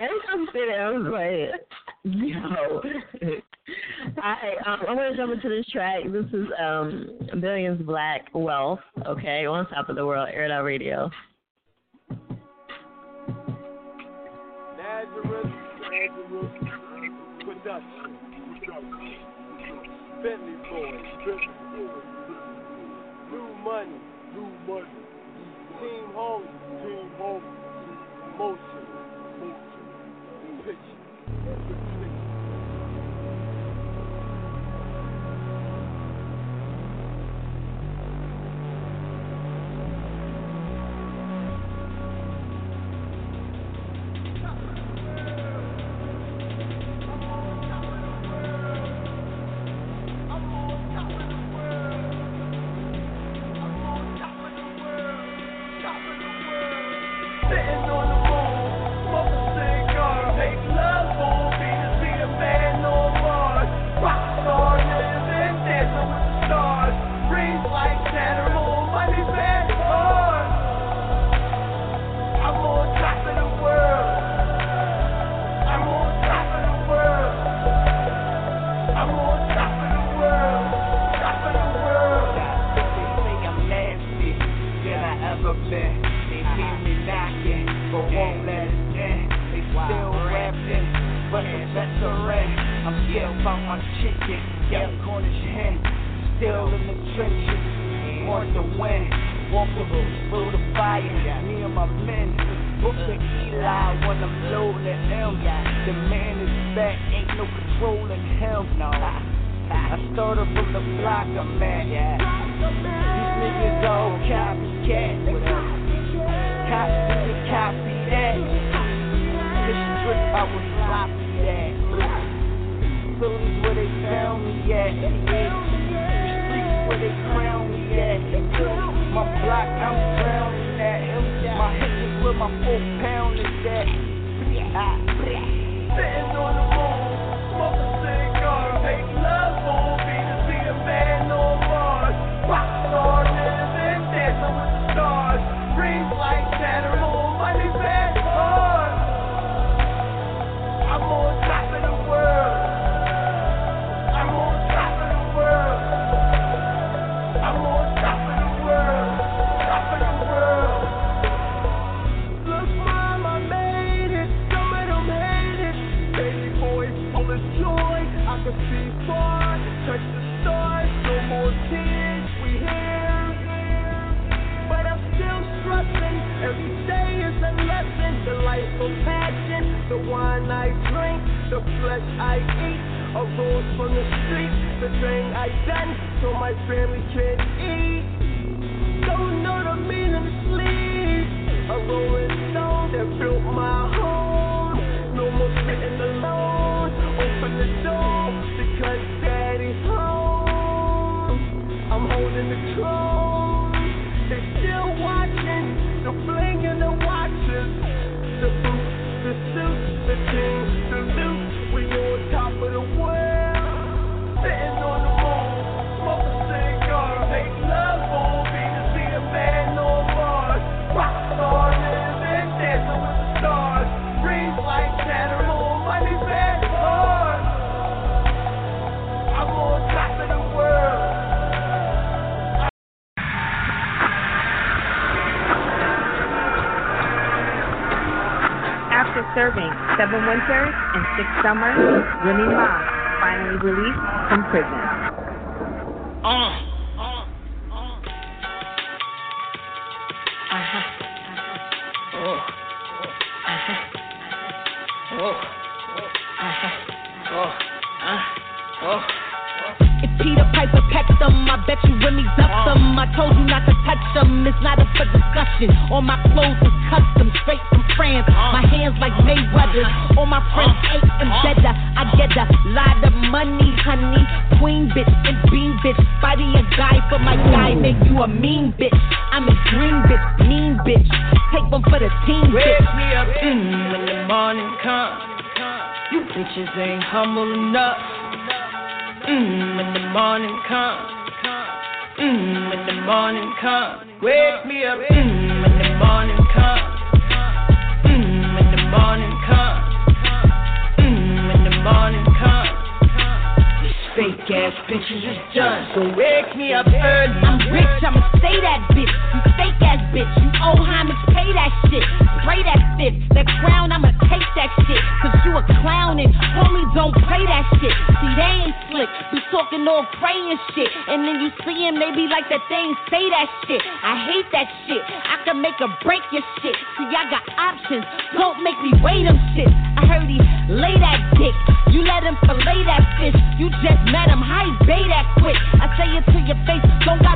every time you say that, I was like, no. Alright, um, I'm gonna jump into this track. This is um Billions Black Wealth, okay, on top of the world, Air It Out Radio. Nazareth, Nazareth, production. Bentley boys, Bentley boys. New money, new money. Team home, team home, motion, motion, pitch.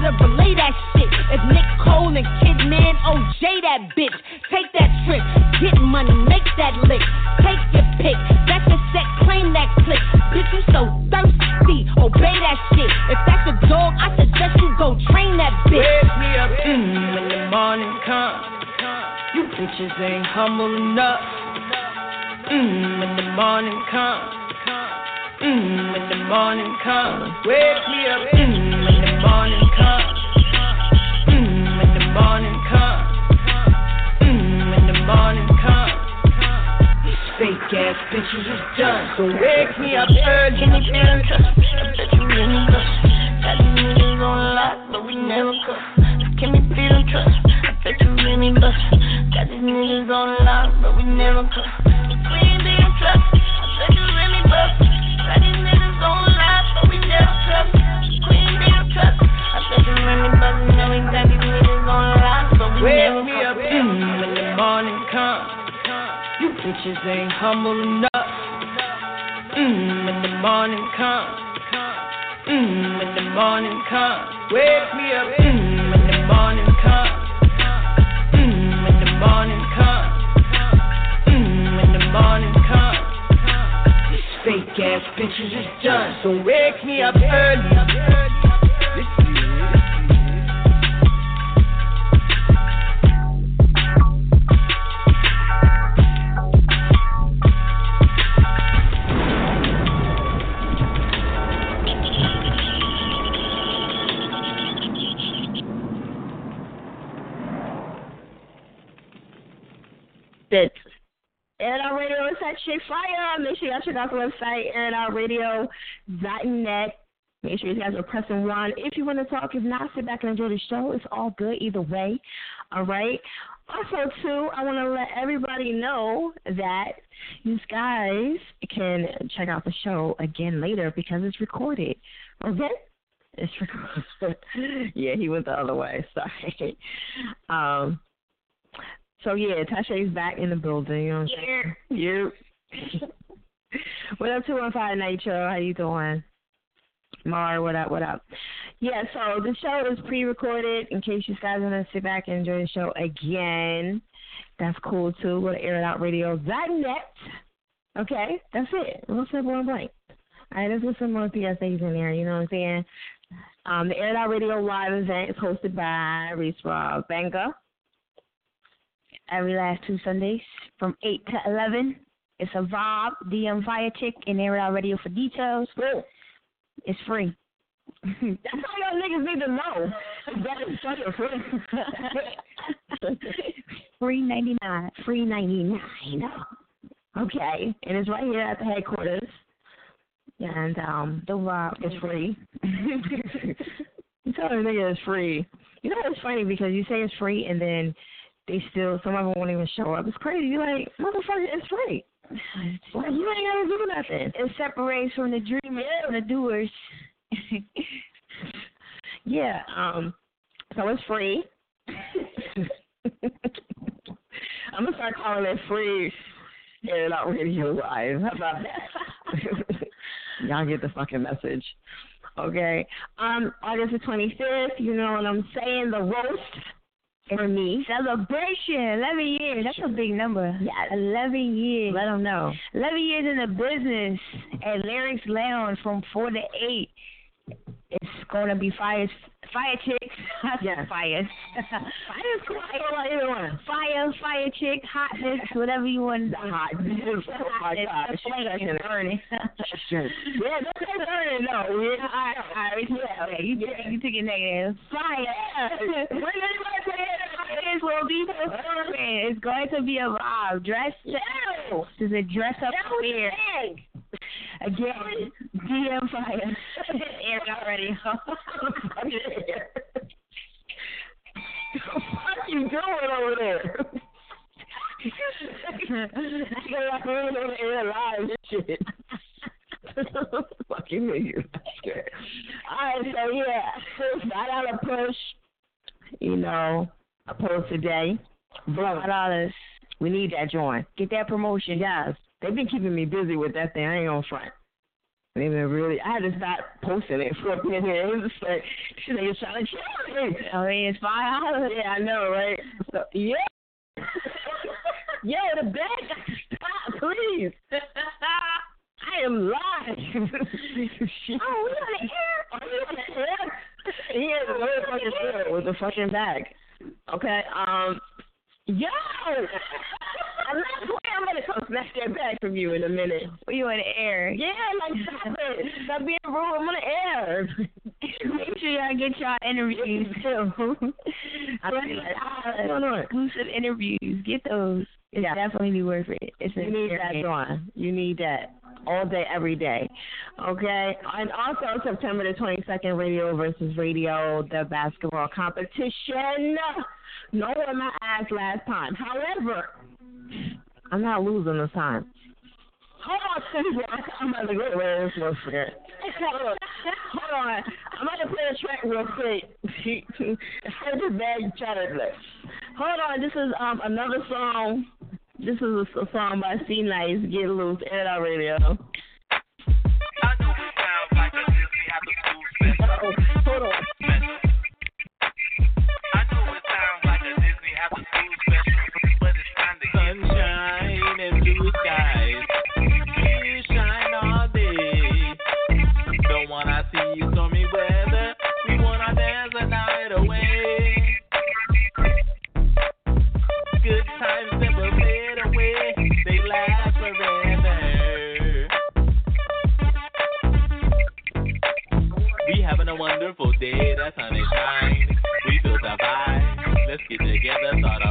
Gotta relay that shit. If Nick Cole and Kidman OJ that bitch. Take that trip. Get money. Make that lick. Take your pick. That's your set. Claim that click. Bitch, you so thirsty. Obey that shit. If that's a dog, I suggest you go train that bitch. Wake me up mm, when the morning comes. You bitches ain't humble enough. Mm, when the morning comes. Mm, when the morning comes. Wake me up mm, So wake me up early. Can you feel the trust? I bet you really trust. Got these niggas on lock, but we never cuff. Can we feel the trust? I bet you really bust. Got these niggas on lock, but we never cuff. We ain't being trust. I bet you really bust. Got these niggas but we never ain't being trust. I bet you really bust. Know we got these niggas but we Wake never me up when the morning comes. You bitches ain't humble enough. Mm, when the morning comes. Mm, when the morning comes. Wake me up mm, when the morning comes. Mm, when the morning comes. Mm, when the morning comes. These fake ass bitches is done. So wake me up early. That's It Out Radio is shit fire. Make sure y'all check out the website, airitoutradio.net. Make sure you guys are pressing one. If you want to talk, if not, sit back and enjoy the show. It's all good either way. All right. Also, too, I want to let everybody know that you guys can check out the show again later because it's recorded. Okay? It's *laughs* recorded. yeah, he went the other way. Sorry. Um. So yeah, Tasha's back in the building. You know what? Yeah. *laughs* what up, two one five Nitro? How you doing? Mar, what up? What up? Yeah, so the show is pre-recorded in case you guys want to sit back and enjoy the show again. That's cool too. Go to airitoutradio.net. Okay, that's it. Real simple and blank. All right, let's get some more PSAs in there. You know what I'm saying? Um, the Air It Out Radio live event is hosted by Reese Rob Banga. Every last two Sundays from 8 to 11. It's a vibe, DM Fiya Chick, and Air Out Radio for details. It's free. *laughs* That's all y'all niggas need to know. That is fucking *laughs* free. free 99. Free 99. Okay, and it's right here at the headquarters. And um, the vibe is free. *laughs* you tell a nigga it's free. You know it's funny because you say it's free and then they still some of them won't even show up. It's crazy. You're like, motherfucker, it's free. *sighs* Like, you ain't gotta do nothing. It separates from the dreamers and the doers. *laughs* yeah. Um. So it's free. *laughs* I'm gonna start calling it free. It Out Radio Live. How about that? *laughs* Y'all get the fucking message. Okay. Um, August the 25th, you know what I'm saying? The roast for me. Celebration. 11 years. That's a big number. Yeah. 11 years. Let them know. 11 years in the business at Lyrics Lounge from 4 to 8. It's going to be fire, fire chicks. *laughs* Yeah. Fire. *laughs* Fire's cool. I don't like either one. Fire, fire chick, hotness, whatever you want. Hotness. *laughs* Oh my gosh. Hotness. Burning. Yeah, don't say burning. No. Yeah. All right, all right. Yeah, okay. You, you took it negative. Fire. When anybody say it, It's will be man. It's going to be a vibe. Dress No. This is a dress up That was affair. big. Again, DM fire. Air out what are you doing over there? You're like running on the air live and shit. *laughs* Fucking niggas. Alright, so yeah, five dollar push. You know, a post today. Five dollars. We need that joint. Get that promotion, guys. They've been keeping me busy with that thing. I ain't gonna front. They've been really. I had to stop posting it for a minute. It was just like, they was trying to kill me. I mean, it's five dollars. Yeah, I know, right? So yeah. *laughs* Yo, the bag got to stop, please. *laughs* I am live. *laughs* oh, we on the air. Are we on the air? He is the fucking air with the fucking bag. Okay, um, yo, I'm not playing. I'm gonna come snatch that bag from you in a minute. You on the air. Yeah, like stop it. Stop being rude. I'm on the air. *laughs* Make sure y'all get y'all interviews too. *laughs* I what's going on? Exclusive interviews. Get those. It's Yeah. definitely be worth it. It's You need that on. You need that all day, every day. Okay? And also September the 22nd, Radio versus Radio, the basketball competition. No one my ass last time. However, I'm not losing this time. Hold on. I'm about to go where this was for. Hold on. I'm about to play a track real quick. Heard the bag chocolate. Hold on. This is um another song. This is a, a song by C Nice. Get loose. Air out radio. sun is shining. We feel the vibe. Let's get together, start a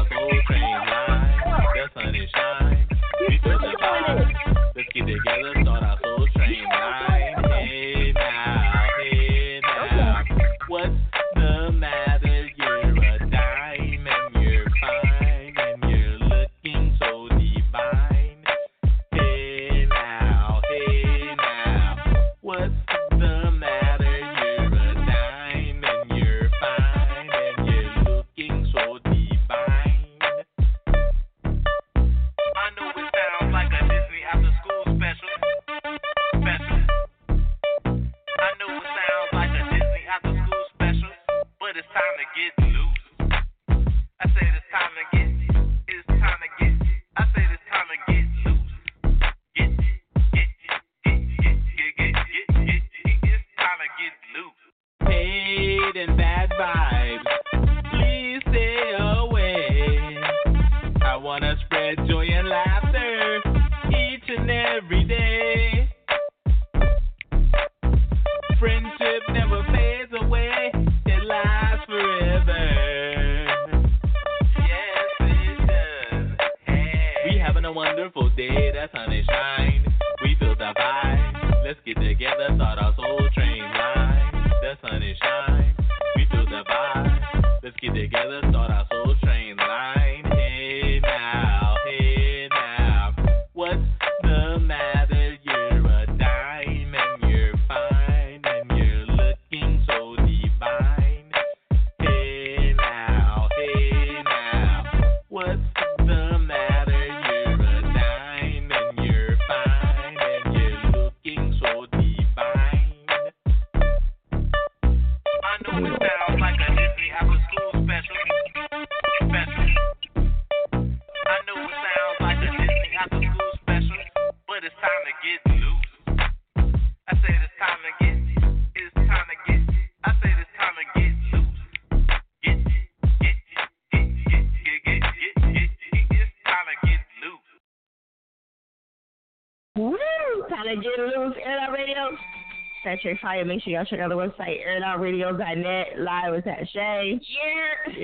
Saturday Fire. Make sure y'all check out the website, airoutradio.net. Live with that Shay. Yeah. *laughs*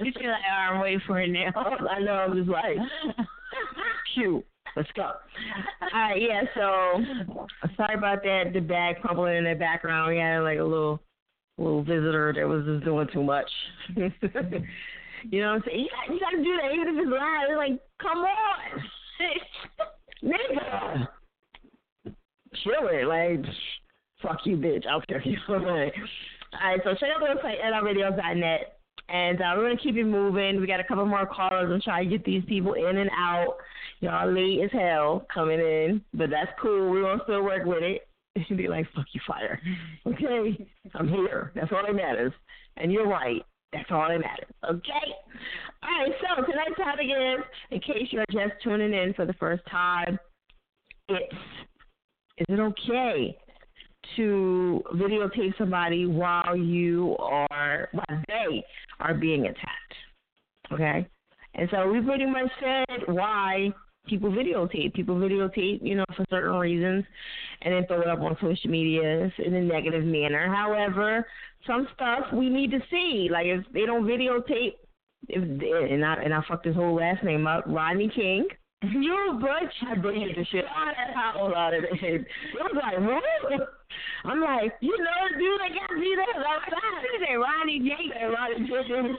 you feel like, oh, I'm waiting for it now. *laughs* I know. I'm just like, shoot. Let's go. All right, yeah. So sorry about that. The bag crumbling in the background. We had like a little little visitor that was just doing too much. *laughs* you know what I'm saying? You got, you got to do that even if it's loud. It's like, come on, nigga, chill it. Like, fuck you, bitch. I'll care *laughs* you. All right. So check out the website nradios.net. And uh, we're gonna keep it moving. We got a couple more callers. I'm trying to get these people in and out. Y'all late as hell coming in, but that's cool. We're gonna still work with it. *laughs* And be like, fuck you, fire. *laughs* Okay, I'm here. That's all that matters. And you're right. That's all that matters. Okay. All right. So tonight's topic is, in case you're just tuning in for the first time, it's is it okay to videotape somebody while you are while they are being attacked? Okay. And so we pretty much said why people videotape. People videotape, you know, for certain reasons and then throw it up on social media in a negative manner. However, some stuff we need to see. Like if they don't videotape if and I and I fucked his whole last name up, Rodney King. You a butch. Oh, I butchered the shit out of that whole lot of it. It was like, what? I'm like, you know, dude, I got beat up outside. He said Ronnie James and Ronnie J.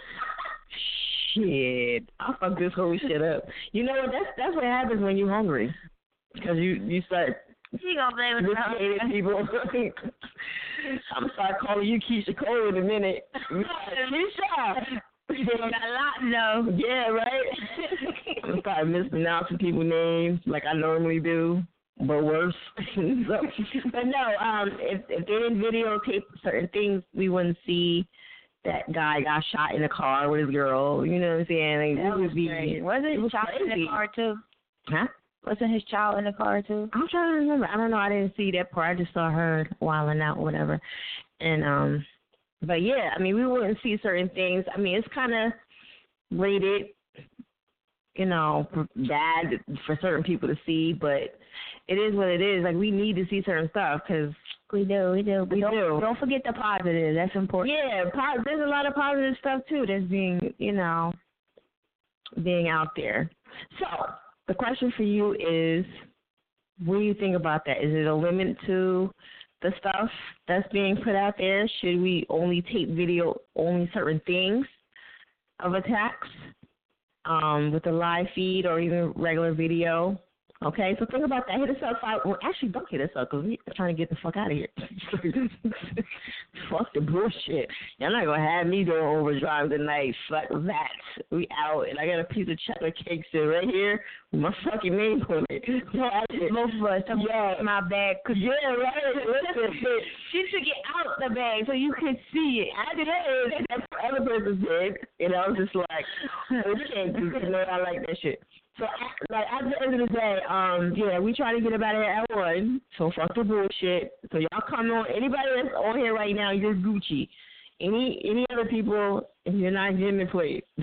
Shit, I fucked this whole shit up. You know what? That's that's what happens when you're hungry, because you you start You gonna blame it Initiated people. *laughs* I'm gonna start calling you Keyshia Cole in a minute. *laughs* Keisha. Got a lot though. Yeah, right. *laughs* I'm gonna mispronouncing people's names like I normally do, but worse. *laughs* so, but no, um, if if they didn't videotape certain things, we wouldn't see that guy got shot in the car with his girl. You know what I'm saying? Like, That was would be. great. Was it, was child in the car too? Huh? Wasn't his child in the car too? I'm trying to remember. I don't know. I didn't see that part. I just saw her wilding out, whatever. And um, but yeah, I mean, we wouldn't see certain things. I mean, it's kind of rated, you know, bad for certain people to see, but it is what it is. Like we need to see certain stuff because we do, we do. We don't, do. Don't forget the positive. That's important. Yeah, po- there's a lot of positive stuff too that's being, you know, being out there. So the question for you is, what do you think about that? Is it a limit to the stuff that's being put out there? Should we only tape video only certain things of attacks um, with a live feed or even regular video? Okay, so think about that. Hit us up. Five, well, actually, don't hit us up because we're trying to get the fuck out of here. *laughs* fuck the bullshit. Y'all not gonna have me doing overdrive tonight. Fuck that. We out, and I got a piece of chocolate cake sitting right here with my fucking name on it. So I just, Both of us. Yeah. My bag. Cause yeah, right. Listen, she took it out the bag so you could see it. I did it. That's what other person did. And I was just like, can't do this. No, I like that shit. So, like, at the end of the day, um, yeah, we try to get about it at one. So fuck the bullshit. So y'all come on. Anybody that's on here right now, you're Gucci. Any any other people, if you're not getting it played, *laughs*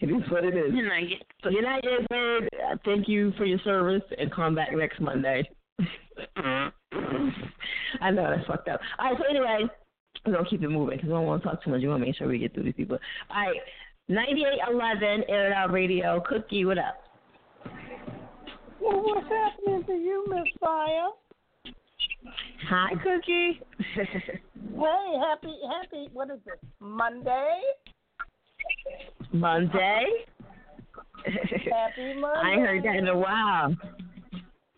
it is what it is. You're not you're not getting paid. Uh, Thank you for your service, and come back next Monday. *laughs* I know that's fucked up. All right. So anyway, we're gonna keep it moving because we don't want to talk too much. We want to make sure we get through these people. All right. 9811 Air It Out Radio. Cookie, what up? Well, what's happening to you, Miss Fire? Hi, Cookie. *laughs* Hey, happy, happy. What is it? Monday. Monday. *laughs* Happy Monday. I ain't heard that in a while.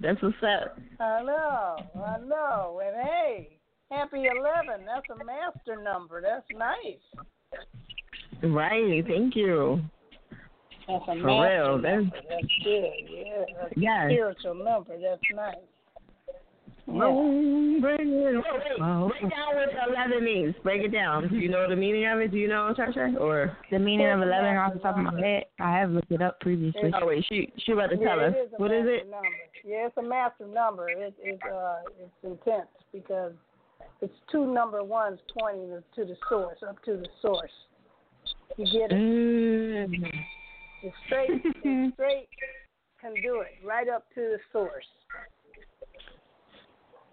That's what's up. I know, I know. And hey, happy eleven. That's a master number. That's nice. Right. Thank you. That's a For master real, number. that's- That's good. Yeah. That's a Yes. Spiritual number. That's nice. Oh, bring it. Wait, wait. Break down what 11 means. Break it down. Do you know the meaning of it? Do you know, Tasha? Or The meaning of 11 off the top of my head. I have looked it up previously. Oh wait, she she about to yeah, tell us. It is What is it? Number. Yeah, it's a master number. It, it uh, it's intense because it's two number ones pointing to the source, up to the source. You get it? Mm. It's straight, it's *laughs* straight can do it right up to the source.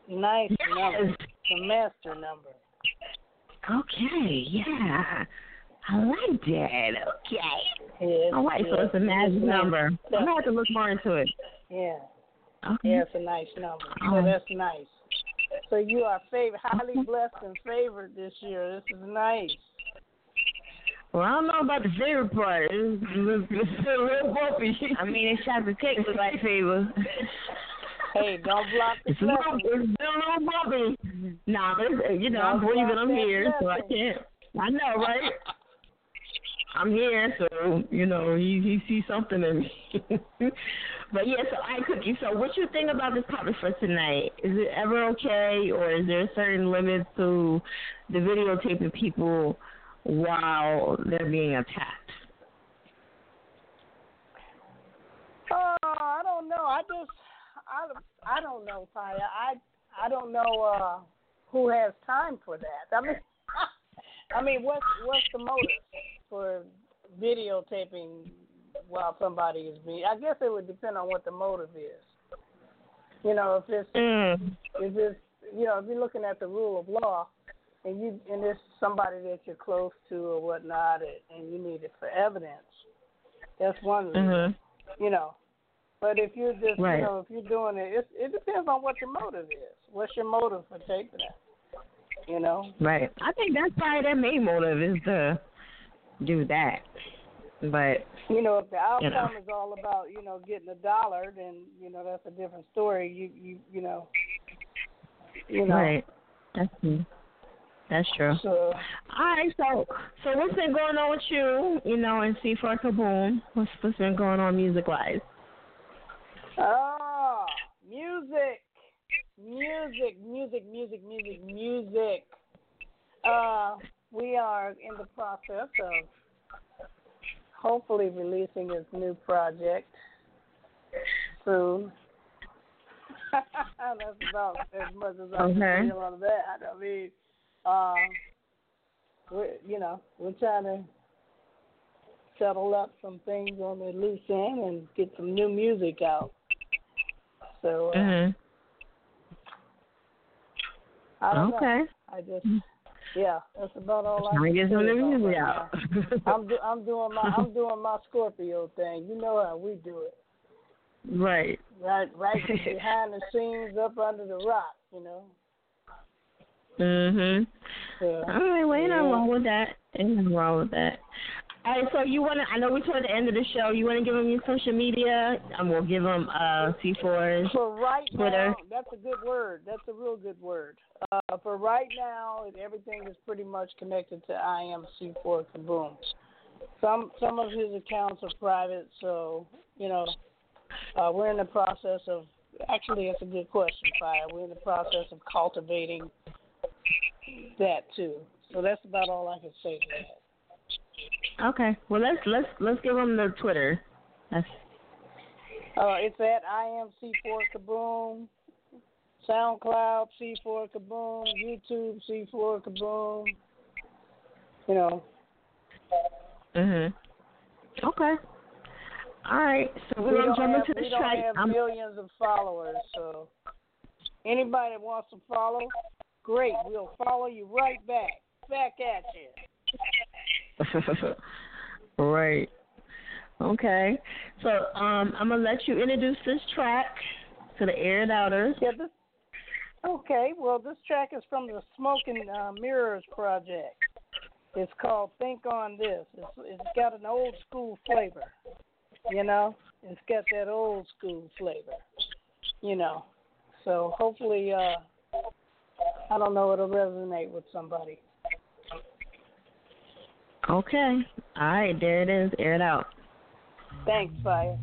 Nice number. It's a master number. Okay, yeah. I like that. Okay. Yeah, All right, so yeah, it's a magic number. I'm gonna have to look more into it. Yeah. Okay. Yeah, it's a nice number. So that's nice. So you are favored, highly blessed and favored this year. This is nice. Well, I don't know about the favorite part. It's, it's, it's a little bumpy. I mean, it's chocolate cake look like favor. Hey, don't block the It's a little, it's still a little bumpy. Nah, but you know, I'm Don't breathing. I'm here, so I can't. I know, right? I'm here, so you know he he sees something in me. *laughs* but yeah, so I cookie. So what you think about this topic for tonight? Is it ever okay, or is there a certain limits to the videotaping people while they're being attacked? Oh, I don't know. I just, I, I don't know, Fire. I, I don't know uh, who has time for that. I mean, *laughs* I mean, what's what's the motive for videotaping while somebody is being? I guess it would depend on what the motive is. You know, if it's Mm. if it's you know if you're looking at the rule of law, and you and it's somebody that you're close to or whatnot, and- and you need it for evidence, that's one reason Mhm. you know. But if you're just, Right. you know, if you're doing it, it, it depends on what your motive is. What's your motive for taking it? You know. Right. I think that's probably their main motive is to do that. But You know, if the outcome You know. is all about, you know, getting a dollar, then you know that's a different story. You, you, you know. You know. right, that's true. That's true. So, All right, so so what's been going on with you? You know, and C for Kaboom. What's what's been going on music wise? ah, music, music, music, music, music, music. Uh, we are in the process of hopefully releasing his new project soon. *laughs* That's about as much as I Okay. can feel on that. I mean, um, we're you know we're trying to settle up some things on the loose end and get some new music out. So uh, Mhm. I don't Okay. know. I just yeah, that's about all I Trying to can get some new music out. I'm do, I'm doing my I'm doing my Scorpio thing. You know how we do it. right. Right right behind the scenes up under the rock, you know. Mhm. So, All right, well, ain't nothing yeah. wrong with that. Ain't nothing wrong with that. All right, so you want to? I know we're toward the end of the show. You want to give them your social media, and we'll give them uh, C4's For right Twitter. now, that's a good word. That's a real good word. Uh, for right now, everything is pretty much connected to I am C4 Kaboom. Some some of his accounts are private, so you know uh, we're in the process of. Actually, that's a good question, Fire. We're in the process of cultivating that too. So that's about all I can say to that. Okay. Well, let's let's let's give them the Twitter. That's Uh, it's at I am C4 Kaboom, SoundCloud C4 Kaboom, YouTube C4 Kaboom. You know, Mhm. Okay. All right. So we're we gonna don't jump have, into we this don't track. have I'm- millions of followers, so anybody that wants to follow, great. We'll follow you right back, back at you. *laughs* right. Okay. So um, I'm gonna let you introduce this track to the air doubters. Yeah, this, okay, well, this track is from the Smoking uh, Mirrors project. It's called Think on This. It's, it's got an old school flavor, you know? It's got that old school flavor, you know? So hopefully, uh, I don't know, it'll resonate with somebody. Okay. All right. There it is. Air it out. Thanks, Fire.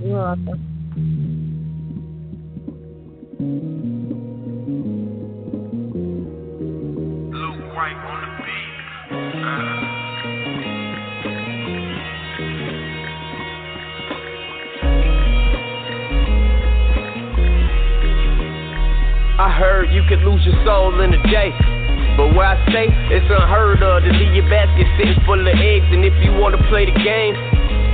You're welcome. Luke White on the beat. I heard you could lose your soul in a day. But where I stay, it's unheard of to leave your basket sitting full of eggs. And if you wanna play the game,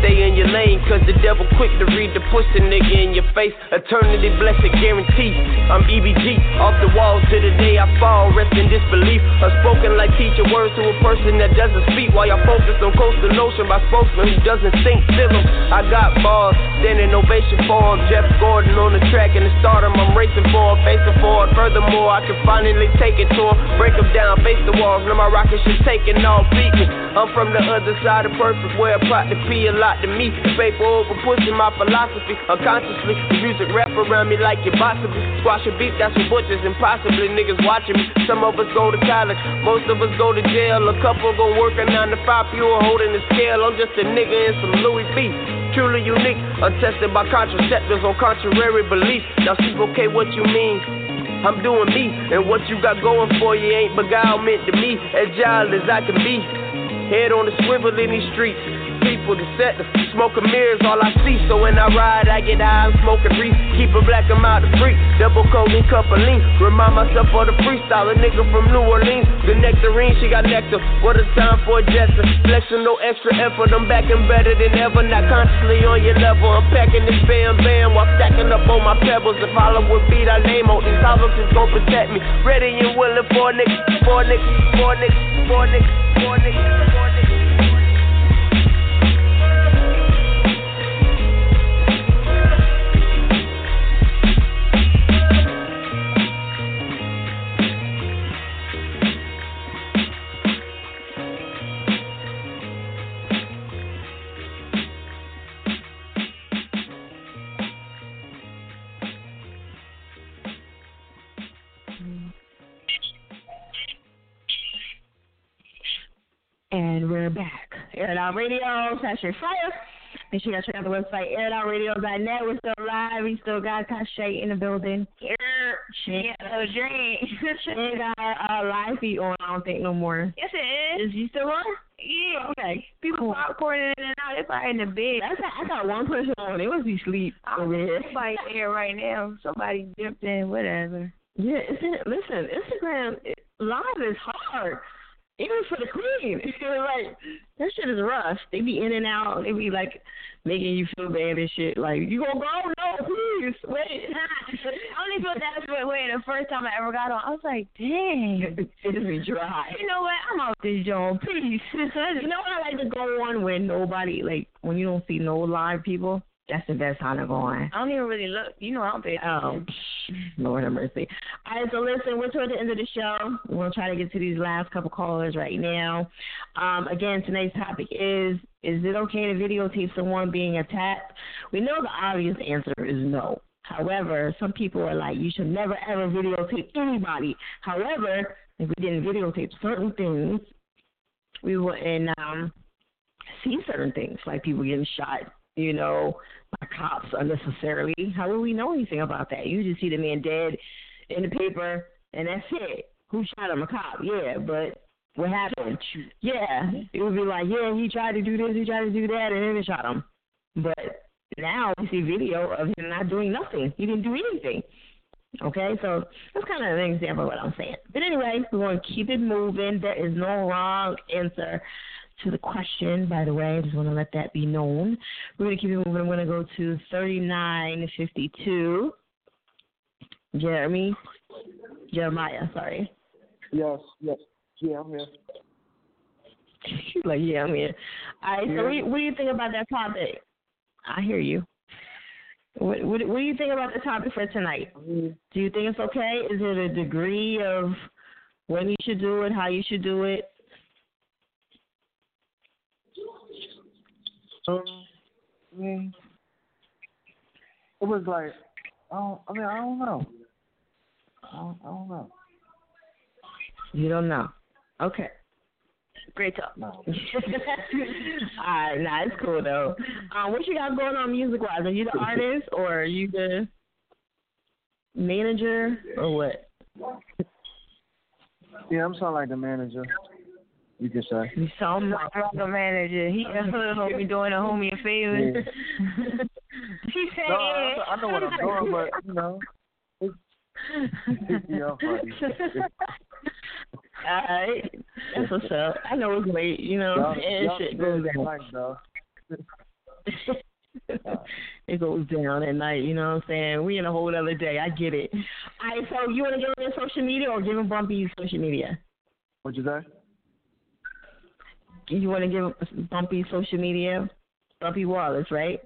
stay in your lane. Cause the devil quick to read the pussy nigga in your face. Eternity blessed guarantee. I'm EBG, off the wall to the day I fall. Rest in disbelief. Unspoken like teacher words to a person that doesn't speak. While y'all focus on coastal notion by spokesman who doesn't think, feel. I got balls, standing ovation for 'em. Jeff Gordon on the track and the stardom I'm racing for, facing forward. Furthermore, I can finally take it to 'em. Break 'em down, face the walls. Now my rocket shit taking off, beat me. I'm from the other side of perfect, where I plot to be a lot to me. Paper over pushing my philosophy unconsciously. The music rap around me like your possibly. Squash a beat, that's for butchers and possibly niggas watching me. Some of us go to college, most of us go to jail. A couple gon' work a nine to five, pure holding the scale. I'm just a nigga in some Louis V. Truly unique, untested by contraceptives on contrary beliefs. Now, see, okay, what you mean? I'm doing me, and what you got going for you ain't beguilement to me. Agile as I can be, head on the swivel in these streets. People deceptive, smoking mirrors, all I see. So when I ride, I get high, smoking reef. Keep a black, I'm out the freak. Double coating, cup of lean. Remind myself of the freestyle, a nigga from New Orleans. The nectarine, she got nectar. What a time for a jester. Flexing, no extra effort. I'm back and better than ever. Not consciously on your level. I'm packing this bam bam while stacking up on my pebbles. If Hollywood beat, I name on these hollows is gon' protect me. Ready and willing for a nigga, for a nigga, for a nigga, for a nigga, for a nigga, for a And we're back. Air It Out Radio, Saturday Fire. Make sure you guys check out the website, airitoutradio.net. We're still live. We still got Kashay in the building. Here, She get a drink. she ain't got uh, live feed on, I don't think, no more. Yes, it is. Is you still on? Yeah. Okay. People popcorning in and out. They're probably in the bed. That's I got one person on. They must be asleep over here. Somebody there right now. Somebody dipped in, whatever. Yeah, it's, listen, Instagram it, live is hard. Even for the queen. *laughs* like, that shit is rough. They be in and out. They be like making you feel bad and shit. Like, you gonna go? No, please. Wait. *laughs* I only felt that way the first time I ever got on. I was like, dang. *laughs* it just be dry. You know what? I'm out this joint. Peace. you know what I like to go on when nobody, like, when you don't see no live people? That's the best time to go on. I don't even really look. You know, I don't pay Oh. Lord have mercy. All right, so listen, we're toward the end of the show. We'll try to get to these last couple callers right now. Um, again, tonight's topic is Is it okay to videotape someone being attacked? We know the obvious answer is no. However, some people are like, you should never ever videotape anybody. However, if we didn't videotape certain things, we wouldn't um, see certain things, like people getting shot, you know, by cops unnecessarily. How would we know anything about that? You just see the man dead in the paper, and that's it. Who shot him? A cop, yeah, but what happened? Yeah, it would be like, yeah, he tried to do this, he tried to do that, and then they shot him. But now we see video of him not doing nothing. He didn't do anything. Okay, so that's kind of an example of what I'm saying. But anyway, we're going to keep it moving. There is no wrong answer to the question, by the way. I just want to let that be known. We're going to keep it moving. I'm going to go to 3952. Jeremy. Jeremiah, sorry. Yes, yes. Yeah, I'm here. *laughs* She's like, yeah, I'm here. All right, so what do, you, what do you think about that topic? I hear you. What, what, what do you think about the topic for tonight? Do you think it's okay? Is it a degree of when you should do it, how you should do it? Um, I mean, it was like, I don't, I mean, I don't know. I don't, I don't know. You don't know. Okay. Great talk. No. *laughs* All right, nah, it's cool though. Um, what you got going on music wise? Are you the artist or are you the manager or what? Yeah, I'm sounding like the manager. You can say. You sound like the manager. He a hood homie doing a homie a favor. *laughs* he said, No, I, I know what I'm doing, but you know, it's, it's yeah, funny. All right, that's what's up. I know it's late, you know, Y'all- and y'all shit goes down. *laughs* it goes down at night, you know what I'm saying? We in a whole other day. I get it. All right, so you want to give him your social media or give him Bumpy's social media? What'd you say? You want to give Bumpy social media? Bumpy Wallace, right?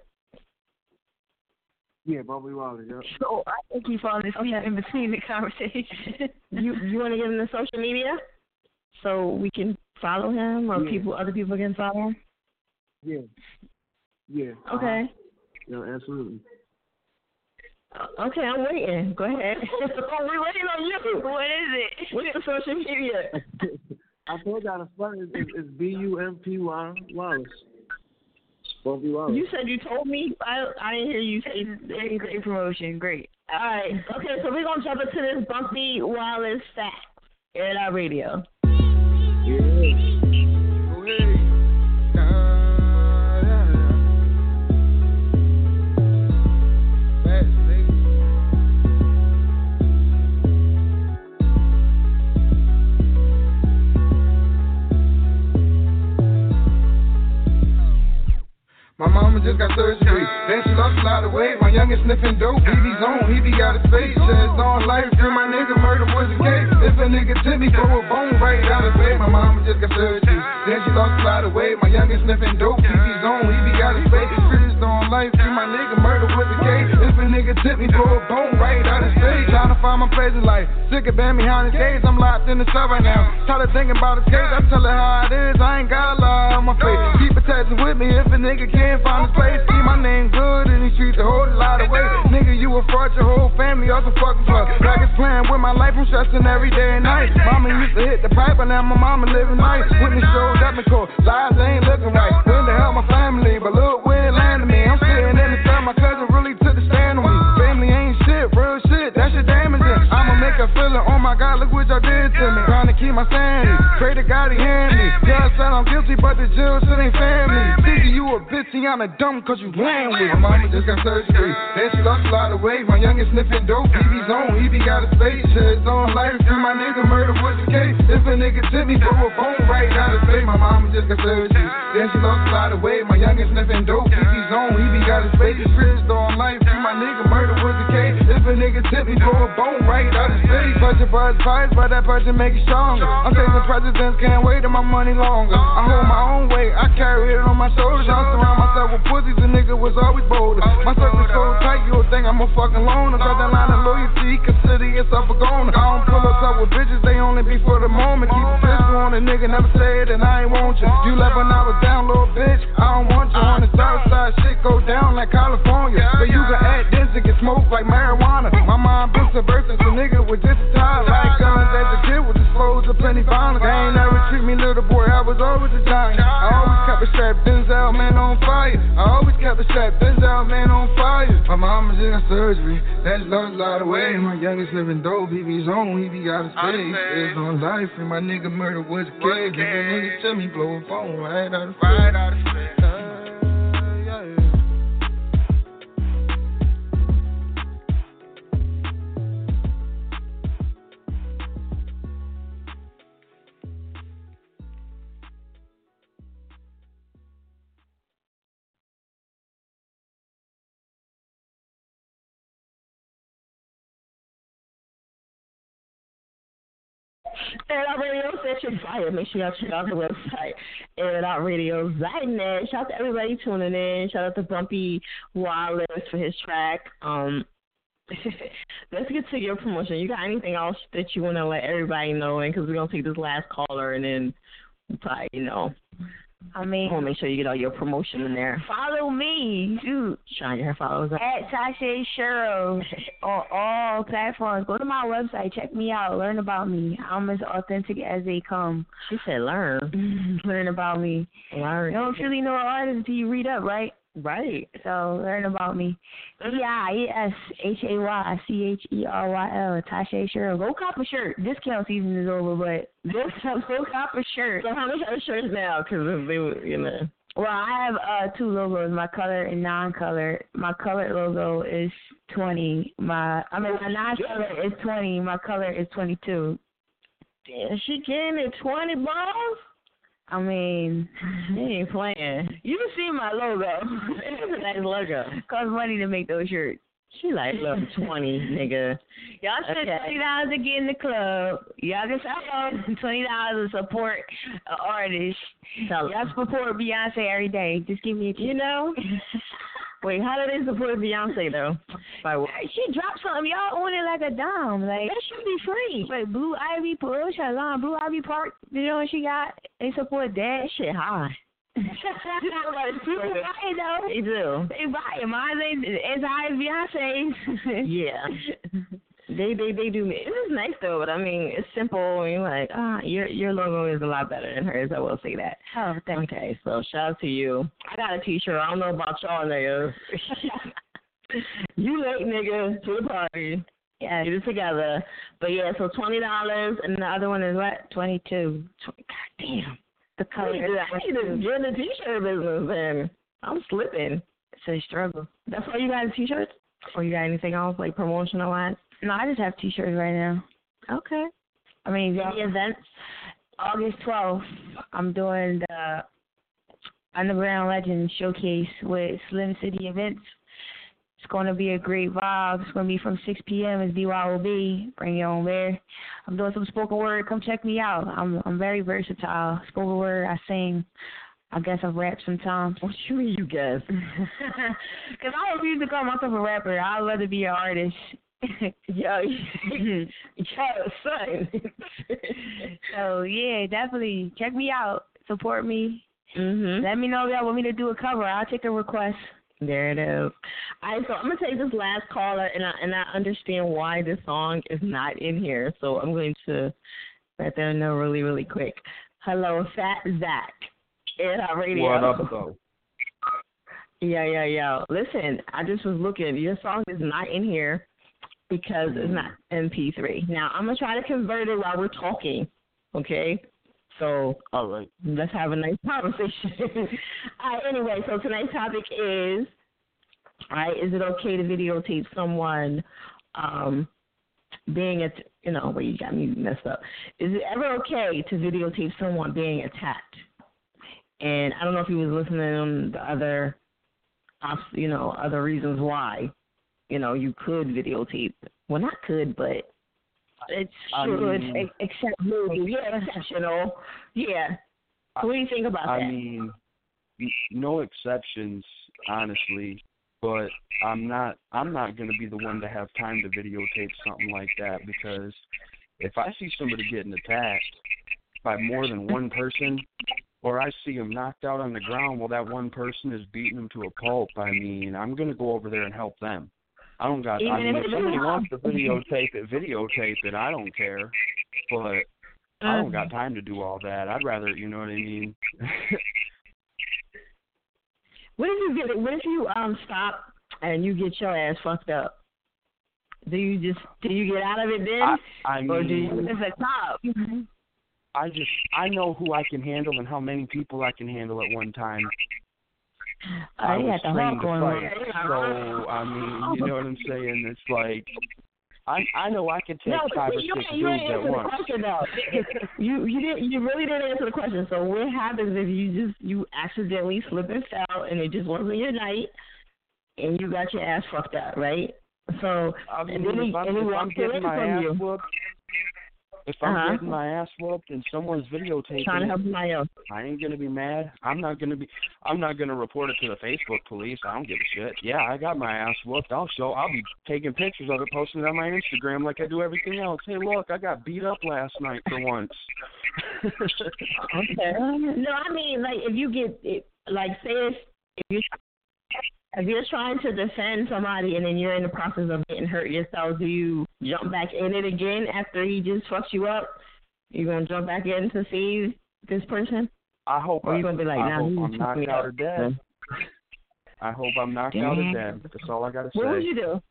Yeah, Bumpy Wallace. Yep. So I think he falling asleep in between the *laughs* conversation. You you want to give him the social media so we can follow him or Yeah. people other people can follow him? Yeah. Yeah. Okay. Uh, yeah, absolutely. Okay, I'm waiting. Go ahead. *laughs* oh, we waiting on you. What is it? What's the social media? *laughs* I told y'all the spelling is, is, is B U M P Y Wallace. Bumpy Wallace. You said you told me. I I didn't hear you say Great, promotion. Great. All right. Okay, so we're gonna jump into this Bumpy Wallace fact. Air It Out Radio. My mama just got surgery. Then she lost a lot of weight. My youngest sniffing dope. He be zone, he be out of space. Says on life, till my nigga murder was a case. If a nigga tip me, throw a bone right out of space. My mama just got surgery. Then she lost a lot of weight. My youngest sniffing dope. He be zone, he be out of space. Criticize on life, till my nigga murder was a case. A nigga tip me, throw a bone right out of space. Trying to find my place in life. Sick of being behind the gates. I'm locked in the cell right now. Tired of thinking about the case. I tell her how it is. I ain't got a lie on my face. Keep it testing with me if a nigga can't find his place. See my name good in these streets, a whole lot of weight. Nigga, you a fraud, your whole family off some fucking fuck. Like it's playing with my life, I'm stressing every day and night. Mama used to hit the pipe, but now my mama living nice. Witness shows up and cold. Lives ain't looking right. When the hell my family, but look where it landed me. I'm sitting in the cell, my cousin really took damaging. I'ma make her feel oh my god, look what y'all did to me. Trying to keep my sanity, pray to God he hand me. Judge said I'm guilty, but the jail shit ain't family. Thinking you a bitch, and I'm a dumb cause you playing with me. My mama just got surgery, then she lost a lot of weight. My youngest sniffing dope, be zone, he be got his face. Shit's on life, till my nigga murder was the case. If a nigga tip me, throw a bone right out of space. My mama just got surgery. Then she lost a lot of weight. My youngest sniffing dope. His on, he be got his face. Chris on life. Free my nigga, murder was the case. If a nigga tip me, throw a bone right out face. Punching for his price, but that punching make it stronger. I'm taking presidents, can't wait on my money longer. I hold my own weight, I carry it on my shoulders. I surround myself with pussies, a nigga was always bolder. My circle's so tight, you would think I'm a fucking loner. Got that line of loyalty, consider yourself a goner. I don't pull up with bitches, they only be for the moment. Keep a pistol on a nigga, never say it, and I ain't want you. You left when I was down, little bitch. I don't want you on the south side, shit go down like California. But you can act this and get smoked like marijuana. My mind been subversive, a nigga with just a tie. Like guns as a kid with the slows of plenty violence. They ain't never treat me little boy, I was always a giant. I always kept a strap, Denzel man on fire. I always kept a strap, Denzel man on fire. My mama in got surgery, that a lot of weight. My youngest living dope, he be zone, he be out of space. It's on life, and my nigga murder was a kid. If a nigga tell me blow a phone right out of right out of space. Uh, Air Out Radio Session Fire. Make sure y'all check out the website, airitoutradio.net. Shout out to everybody tuning in. Shout out to Bumpy Wallace for his track. Um, *laughs* let's get to your promotion. You got anything else that you want to let everybody know? And because we're gonna take this last caller, and then probably, you know, I mean, I want to make sure you get all your promotion in there. follow me. Shoot. Trying to get followers up. At Tasha Shuro on all platforms. Go to my website, check me out, learn about me. I'm as authentic as they come. She said learn. *laughs* learn about me. Learn. You don't truly know an artist until you read up, right? Right. So learn about me. E I E S H A Y C H E R Y L. Tasha Shuro. Go cop a shirt. Discount season is over, but this *laughs* go cop a shirt. So how much are shirts now? Because they you know. Well, I have uh two logos, my color and non-color. My color logo is 20. My I mean my non-color is 20. My color is 22. Damn, she getting it 20 balls? I mean, he ain't playing. You can see my logo. *laughs* it's a nice logo. Cost money to make those shirts. She like, look, 20, nigga. Y'all spend Okay. twenty dollars to get in the club. Y'all can sell twenty dollars to support an artist. Y'all support Beyonce every day. Just give me a You know? *laughs* Wait, how do they support Beyonce, though? By what? She dropped something. Y'all own it like a dime. Like That should be free. Like Blue Ivy, her line? Blue Ivy Park. You know what she got? They support that. Shit high. *laughs* It though. They do. They buy it. Mine ain't as high as Beyonce's. Yeah. *laughs* They they they do. Me it is nice though, but I mean, it's simple. And you're like, ah, your your logo is a lot better than hers. I will say that. Oh, thank Okay, so shout out to you. I got a T-shirt. I don't know about y'all niggas. *laughs* you late nigga to the party. Yeah. Get it together. But yeah, so twenty dollars, and the other one is what? Twenty two. God damn. The color. I need to get in the T-shirt business. Then I'm slipping. It's a struggle. That's why you got T-shirts, or you got anything else like promotional wise? No, I just have T-shirts right now. Okay. I mean, y'all, Any events? August 12th, I'm doing the Underground Legends Showcase with Slim City Events. It's going to be a great vibe. It's going to be from 6 p.m. It's BYOB. Bring your own beer. I'm doing some spoken word. Come check me out. I'm I'm very versatile. Spoken word. I sing. I guess I rap sometimes. What you mean you guess? *laughs* Because I refuse to call myself a rapper. I'd rather be an artist. Yo, yo, son. so yeah, definitely check me out. Support me. mhm. Let me know if y'all want me to do a cover. I'll take a request. There it is. All right, so I'm gonna take this last caller, and I and I understand why this song is not in here. So I'm going to let them know really, really quick. Hello, Fat Zach, Air Out Radio. What up, though? Yeah, yeah, yeah. Listen, I just was looking. Your song is not in here because it's not MP3. Now I'm gonna try to convert it while we're talking. Okay. So All right. let's have a nice conversation. *laughs* right, anyway, so tonight's topic is all right, is it okay to videotape someone um being at you know, wait, you got me messed up. Is it ever okay to videotape someone being attacked? and I don't know if he was listening on the other, you know, other reasons why, you know, you could videotape. Well, not could, but it I should, mean- except maybe, yeah, exceptional, yeah. What do you think about I that? I mean, no exceptions, honestly. But I'm not. I'm not going to be the one to have time to videotape something like that because if I see somebody getting attacked by more than one person, or I see them knocked out on the ground while that one person is beating them to a pulp, I mean, I'm going to go over there and help them. I don't got. I mean, if if somebody wants to videotape it, videotape it. I don't care. But I don't got time to do all that. I'd rather, you know what I mean. *laughs* What if you get it? What if you um stop and you get your ass fucked up? Do you just do you get out of it then, I, I or do you? It's a cop. I just I know who I can handle and how many people I can handle at one time. I Oh, you was trained to on fight, so I mean, you know what I'm saying? It's like I I know I can take No, five or you, six you dudes at once. question though. *laughs* you you didn't you really didn't answer the question. So what happens if you just you accidentally slip and fell and it just wasn't your night and you got your ass fucked up, right? So I mean, and then he, if I'm, and he if I'm getting my ass you. whooped, if I'm Uh-huh. getting my ass whooped and someone's videotaping, Trying to help somebody else. I ain't gonna be mad. I'm not gonna be. I'm not gonna report it to the Facebook police. I don't give a shit. Yeah, I got my ass whooped. I'll show. I'll be taking pictures of it, posting it on my Instagram like I do everything else. Hey, look, I got beat up last night for once. Okay. No, I mean like if you get it, like say if if you if you're trying to defend somebody and then you're in the process of getting hurt yourself, do you jump back in it again after he just fucks you up? You gonna jump back in to save this person? I hope. Or I, you gonna be like, I nah, hope I'm me knocked out or dead. I hope I'm knocked out or Damn. dead. That's all I gotta say. What would you do?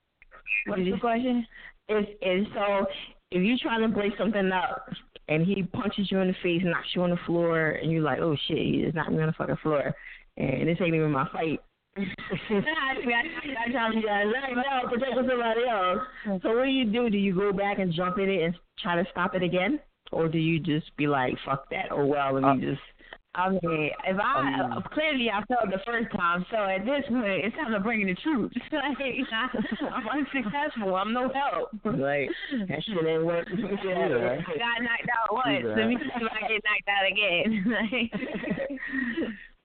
What is the question? Is is so if you trying to break something up and he punches you in the face, knocks you on the floor, and you're like, oh shit, he just knocked me on the fucking floor, and this ain't even my fight. *laughs* I tell you guys, let me know, protect somebody else. So what do you do? Do you go back and jump in it and try to stop it again, or do you just be like, fuck that, oh well, let me just. I mean, if I, Um, clearly I failed the first time, so at this point it's time to bring in the troops. *laughs* like, I'm unsuccessful. I'm no help. Like that shit ain't work. Yeah. *laughs* Got knocked out once. Do Let me see if I get knocked out again.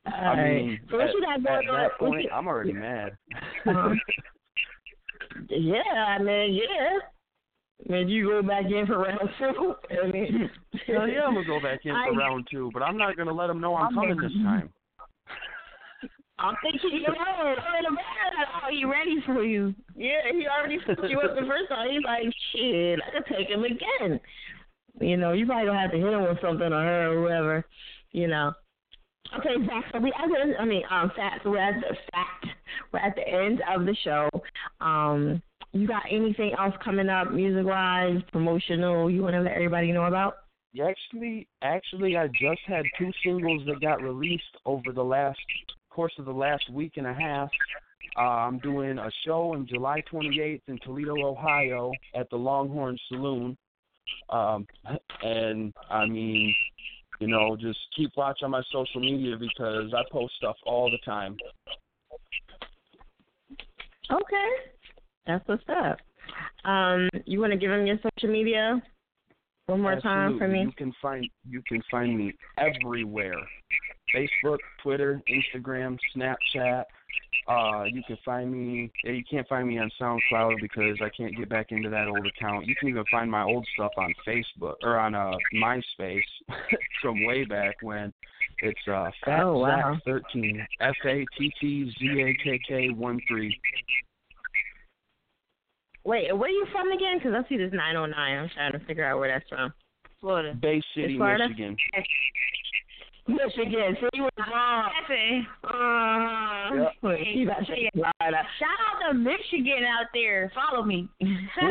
I mean, so at, at that What point, I'm already mad. Um, *laughs* yeah, I mean, yeah. I mean, you go back in for round two. I mean, *laughs* Hell yeah, I'm gonna go back in *laughs* I- for round two, but I'm not gonna let them know I'm coming this time. I'm thinking, you know, in the bad. Oh, he ready for you. Yeah, he already fucked you up the first time. He's like, shit, I could take him again. You know, you probably gonna have to hit him with something or her or whoever. You know. Okay, Zach. So we, I mean, um, Fat. So we're at the fact. We're at the end of the show. Um, you got anything else coming up, music wise, promotional? You want to let everybody know about? Actually, actually, I just had two singles that got released over the last course of the last week and a half. Uh, I'm doing a show on July 28th in Toledo, Ohio, at the Longhorn Saloon. Um, and I mean, you know, just keep watch on my social media because I post stuff all the time. Okay, that's what's up. Um, you want to give them your social media one more time for Absolutely. me? You can find you can find me everywhere. Facebook, Twitter, Instagram, Snapchat. Uh, you can find me. You can't find me on SoundCloud because I can't get back into that old account. You can even find my old stuff on Facebook or on uh MySpace *laughs* from way back when. It's uh Fat Oh, wow. Zach thirteen F A T T Z A K K one three. Wait, where are you from again? Because I see this 909. I'm trying to figure out where that's from. Florida. Bay City, Florida? Michigan. Michigan. See, you was wrong. Uh, Yep. wait, you got to Florida. Shout out to Michigan out there. Follow me. *laughs* he said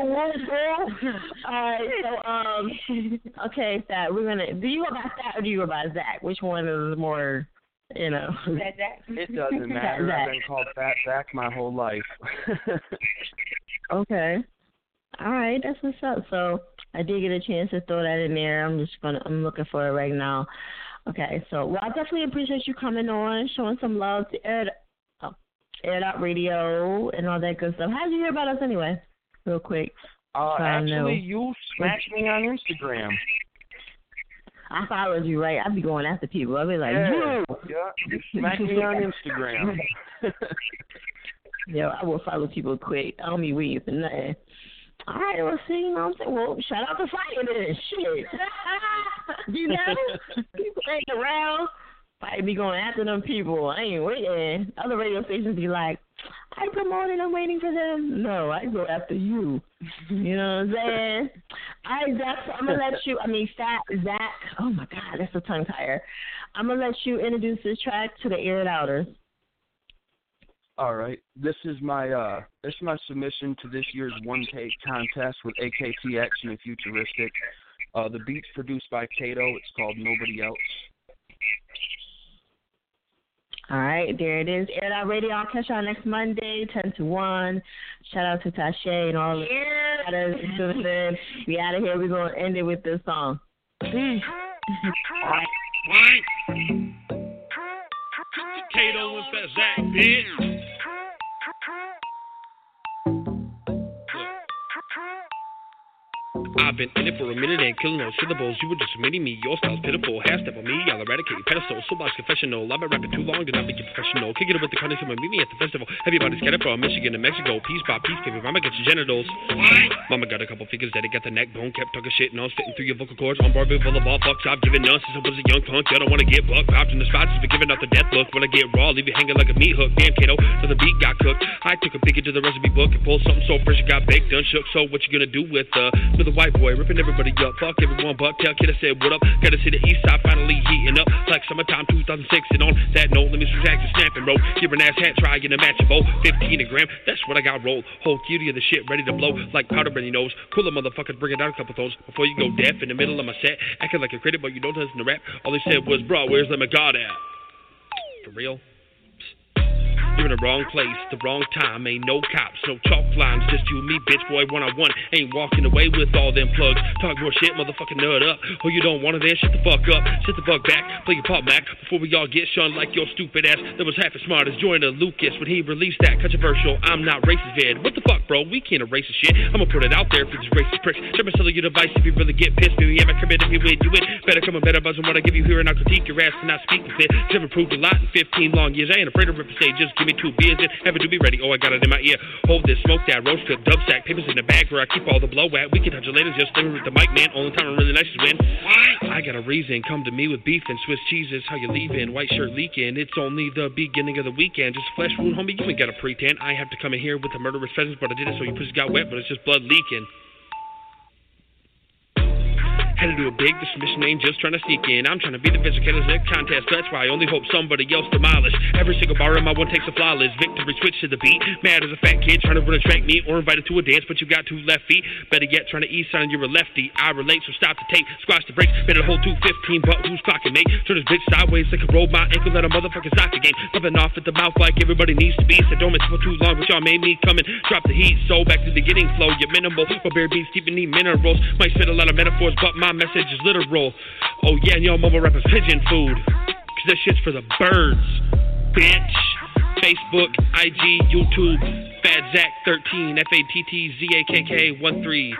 whoop whoop. Alright, so um okay, Zach, we're gonna do you go by Zach or do you go by Zach? Which one is more you know It doesn't matter. I've been called Fat Zach my whole life. *laughs* Okay. All right, that's what's up. So I did get a chance to throw that in there. I'm just gonna I'm looking for it right now. Okay, so well I definitely appreciate you coming on, showing some love to Air oh, Air Out Radio and all that good stuff. How did you hear about us anyway? Real quick. Uh, So actually, you smacked me on Instagram. I followed you, right? I'd be going after people. I'd be like, yeah, yeah, you smacked me on Instagram. *laughs* Yo, I will follow people quick. I don't be waiting for nothing. All right, well, see, you know what I'm saying? Well, shout out to Fiya then. Shit. *laughs* you know? people ain't around. Fiya be going after them people. I ain't waiting. Other radio stations be like, I promoted, I'm waiting for them. No, I go after you. You know what I'm saying? All right, Zach, I'm going to let you, I mean, Fat Zach, oh my God, that's a tongue tire. I'm going to let you introduce this track to the Air It Outers. All right. This is my uh this is my submission to this year's one take contest with AKTX and the Futuristic. Uh the beat's produced by Kato. It's called Nobody Else. All right, there it is. Air It Out Radio. I'll catch y'all next Monday, 10 to 1. Shout out to Tasha and all the others tuning in. We out of here. We're going to end it with this song. Peace. Kato and Fat Zach, bitch. I've been in it for a minute and killing all syllables. You were just admitting me. Your style's pitiful. Half step on me, I'll eradicate your pedestal. So much confessional. I've been rapping too long, do not be professional. Kick it up with the and meet me at the festival. Everybody's scattered from Michigan to Mexico. Piece by piece. Mama got your genitals. Mama got a couple fingers that got the neck bone. Kept talking shit and I was spitting through your vocal cords. On Barbie all fucks I've given none since I was a young punk. Y'all don't wanna get bucked. Popped in the spots, just been giving out the death look. When I get raw, leave you hanging like a meat hook. Damn, kiddo, so the beat got cooked. I took a peek into the recipe book and pulled something so fresh it got baked, done shook. So what you gonna do with uh, with a white boy ripping everybody up? Fuck everyone, but tell kid I said what up. Gotta see the east side finally heating up like summertime 2006. And on that note, let me subtract the snapping roll. Give an ass hat, try in a matchable 15 a gram. That's what I got rolled. Whole cutie of the shit ready to blow like powder in your nose. Cooler motherfuckers, bring it down a couple tones before you go deaf in the middle of my set. Acting like a critic, but you don't listen to rap. All they said was, bro, where's Lemon God at? For real? You're in the wrong place, the wrong time. Ain't no cops, no chalk lines, just you and me, bitch boy, one on one. Ain't walking away with all them plugs. Talk more shit, motherfucking nut up. Oh, you don't want it then? Shut the fuck up. Sit the fuck back, play your pop Mac before we all get shunned like your stupid ass that was half as smart as Joyner Lucas when he released that controversial I'm not racist vid. What the fuck, bro? We can't erase the shit. I'ma put it out there for these racist pricks. Try to sell your device if you really get pissed. Maybe I'm if you win, you win. Better come a better buzz than what I give you here and I'll critique your ass and not speak with it. Never proved a lot in 15 long years. I ain't afraid to rip a stage. Just give me two beers and Ever to be ready. Oh, I got it in my ear. Hold this, smoke that, roast clip, dub sack, papers in the bag where I keep all the blow at. We can touch it later, just living with the mic, man. Only time I'm really nice is when I got a reason. Come to me with beef and Swiss cheeses. How you leaving? White shirt leaking. It's only the beginning of the weekend. Just flesh wound, homie. You ain't got to pretend. I have to come in here with the murderous presence, but I did it so your pussy got wet, but it's just blood leaking. Had to do a big, the submission ain't just trying to sneak in. I'm trying to be the visitor at contest, that's why I only hope somebody else demolish. Every single bar in my one takes a flawless victory. Switch to the beat. Mad as a fat kid trying to run a track meet or invited to a dance, but you got two left feet. Better yet, trying to east and you're a lefty. I relate, so stop the tape, squash the brakes. Better hold 215, but who's clocking, mate? Turn this bitch sideways like a roll my ankle, let a motherfucking soccer game. Popping off at the mouth like everybody needs to be. Said don't miss for too long, but y'all made me come and drop the heat. So back to the beginning flow, you're minimal, but bare beats keeping me minerals. Might spit a lot of metaphors, but my my message is literal. Oh yeah, and your mama rapping pigeon food. Cause that shit's for the birds, bitch. Facebook, IG, YouTube, Fattzakk13, F A T T Z A K K 1 3.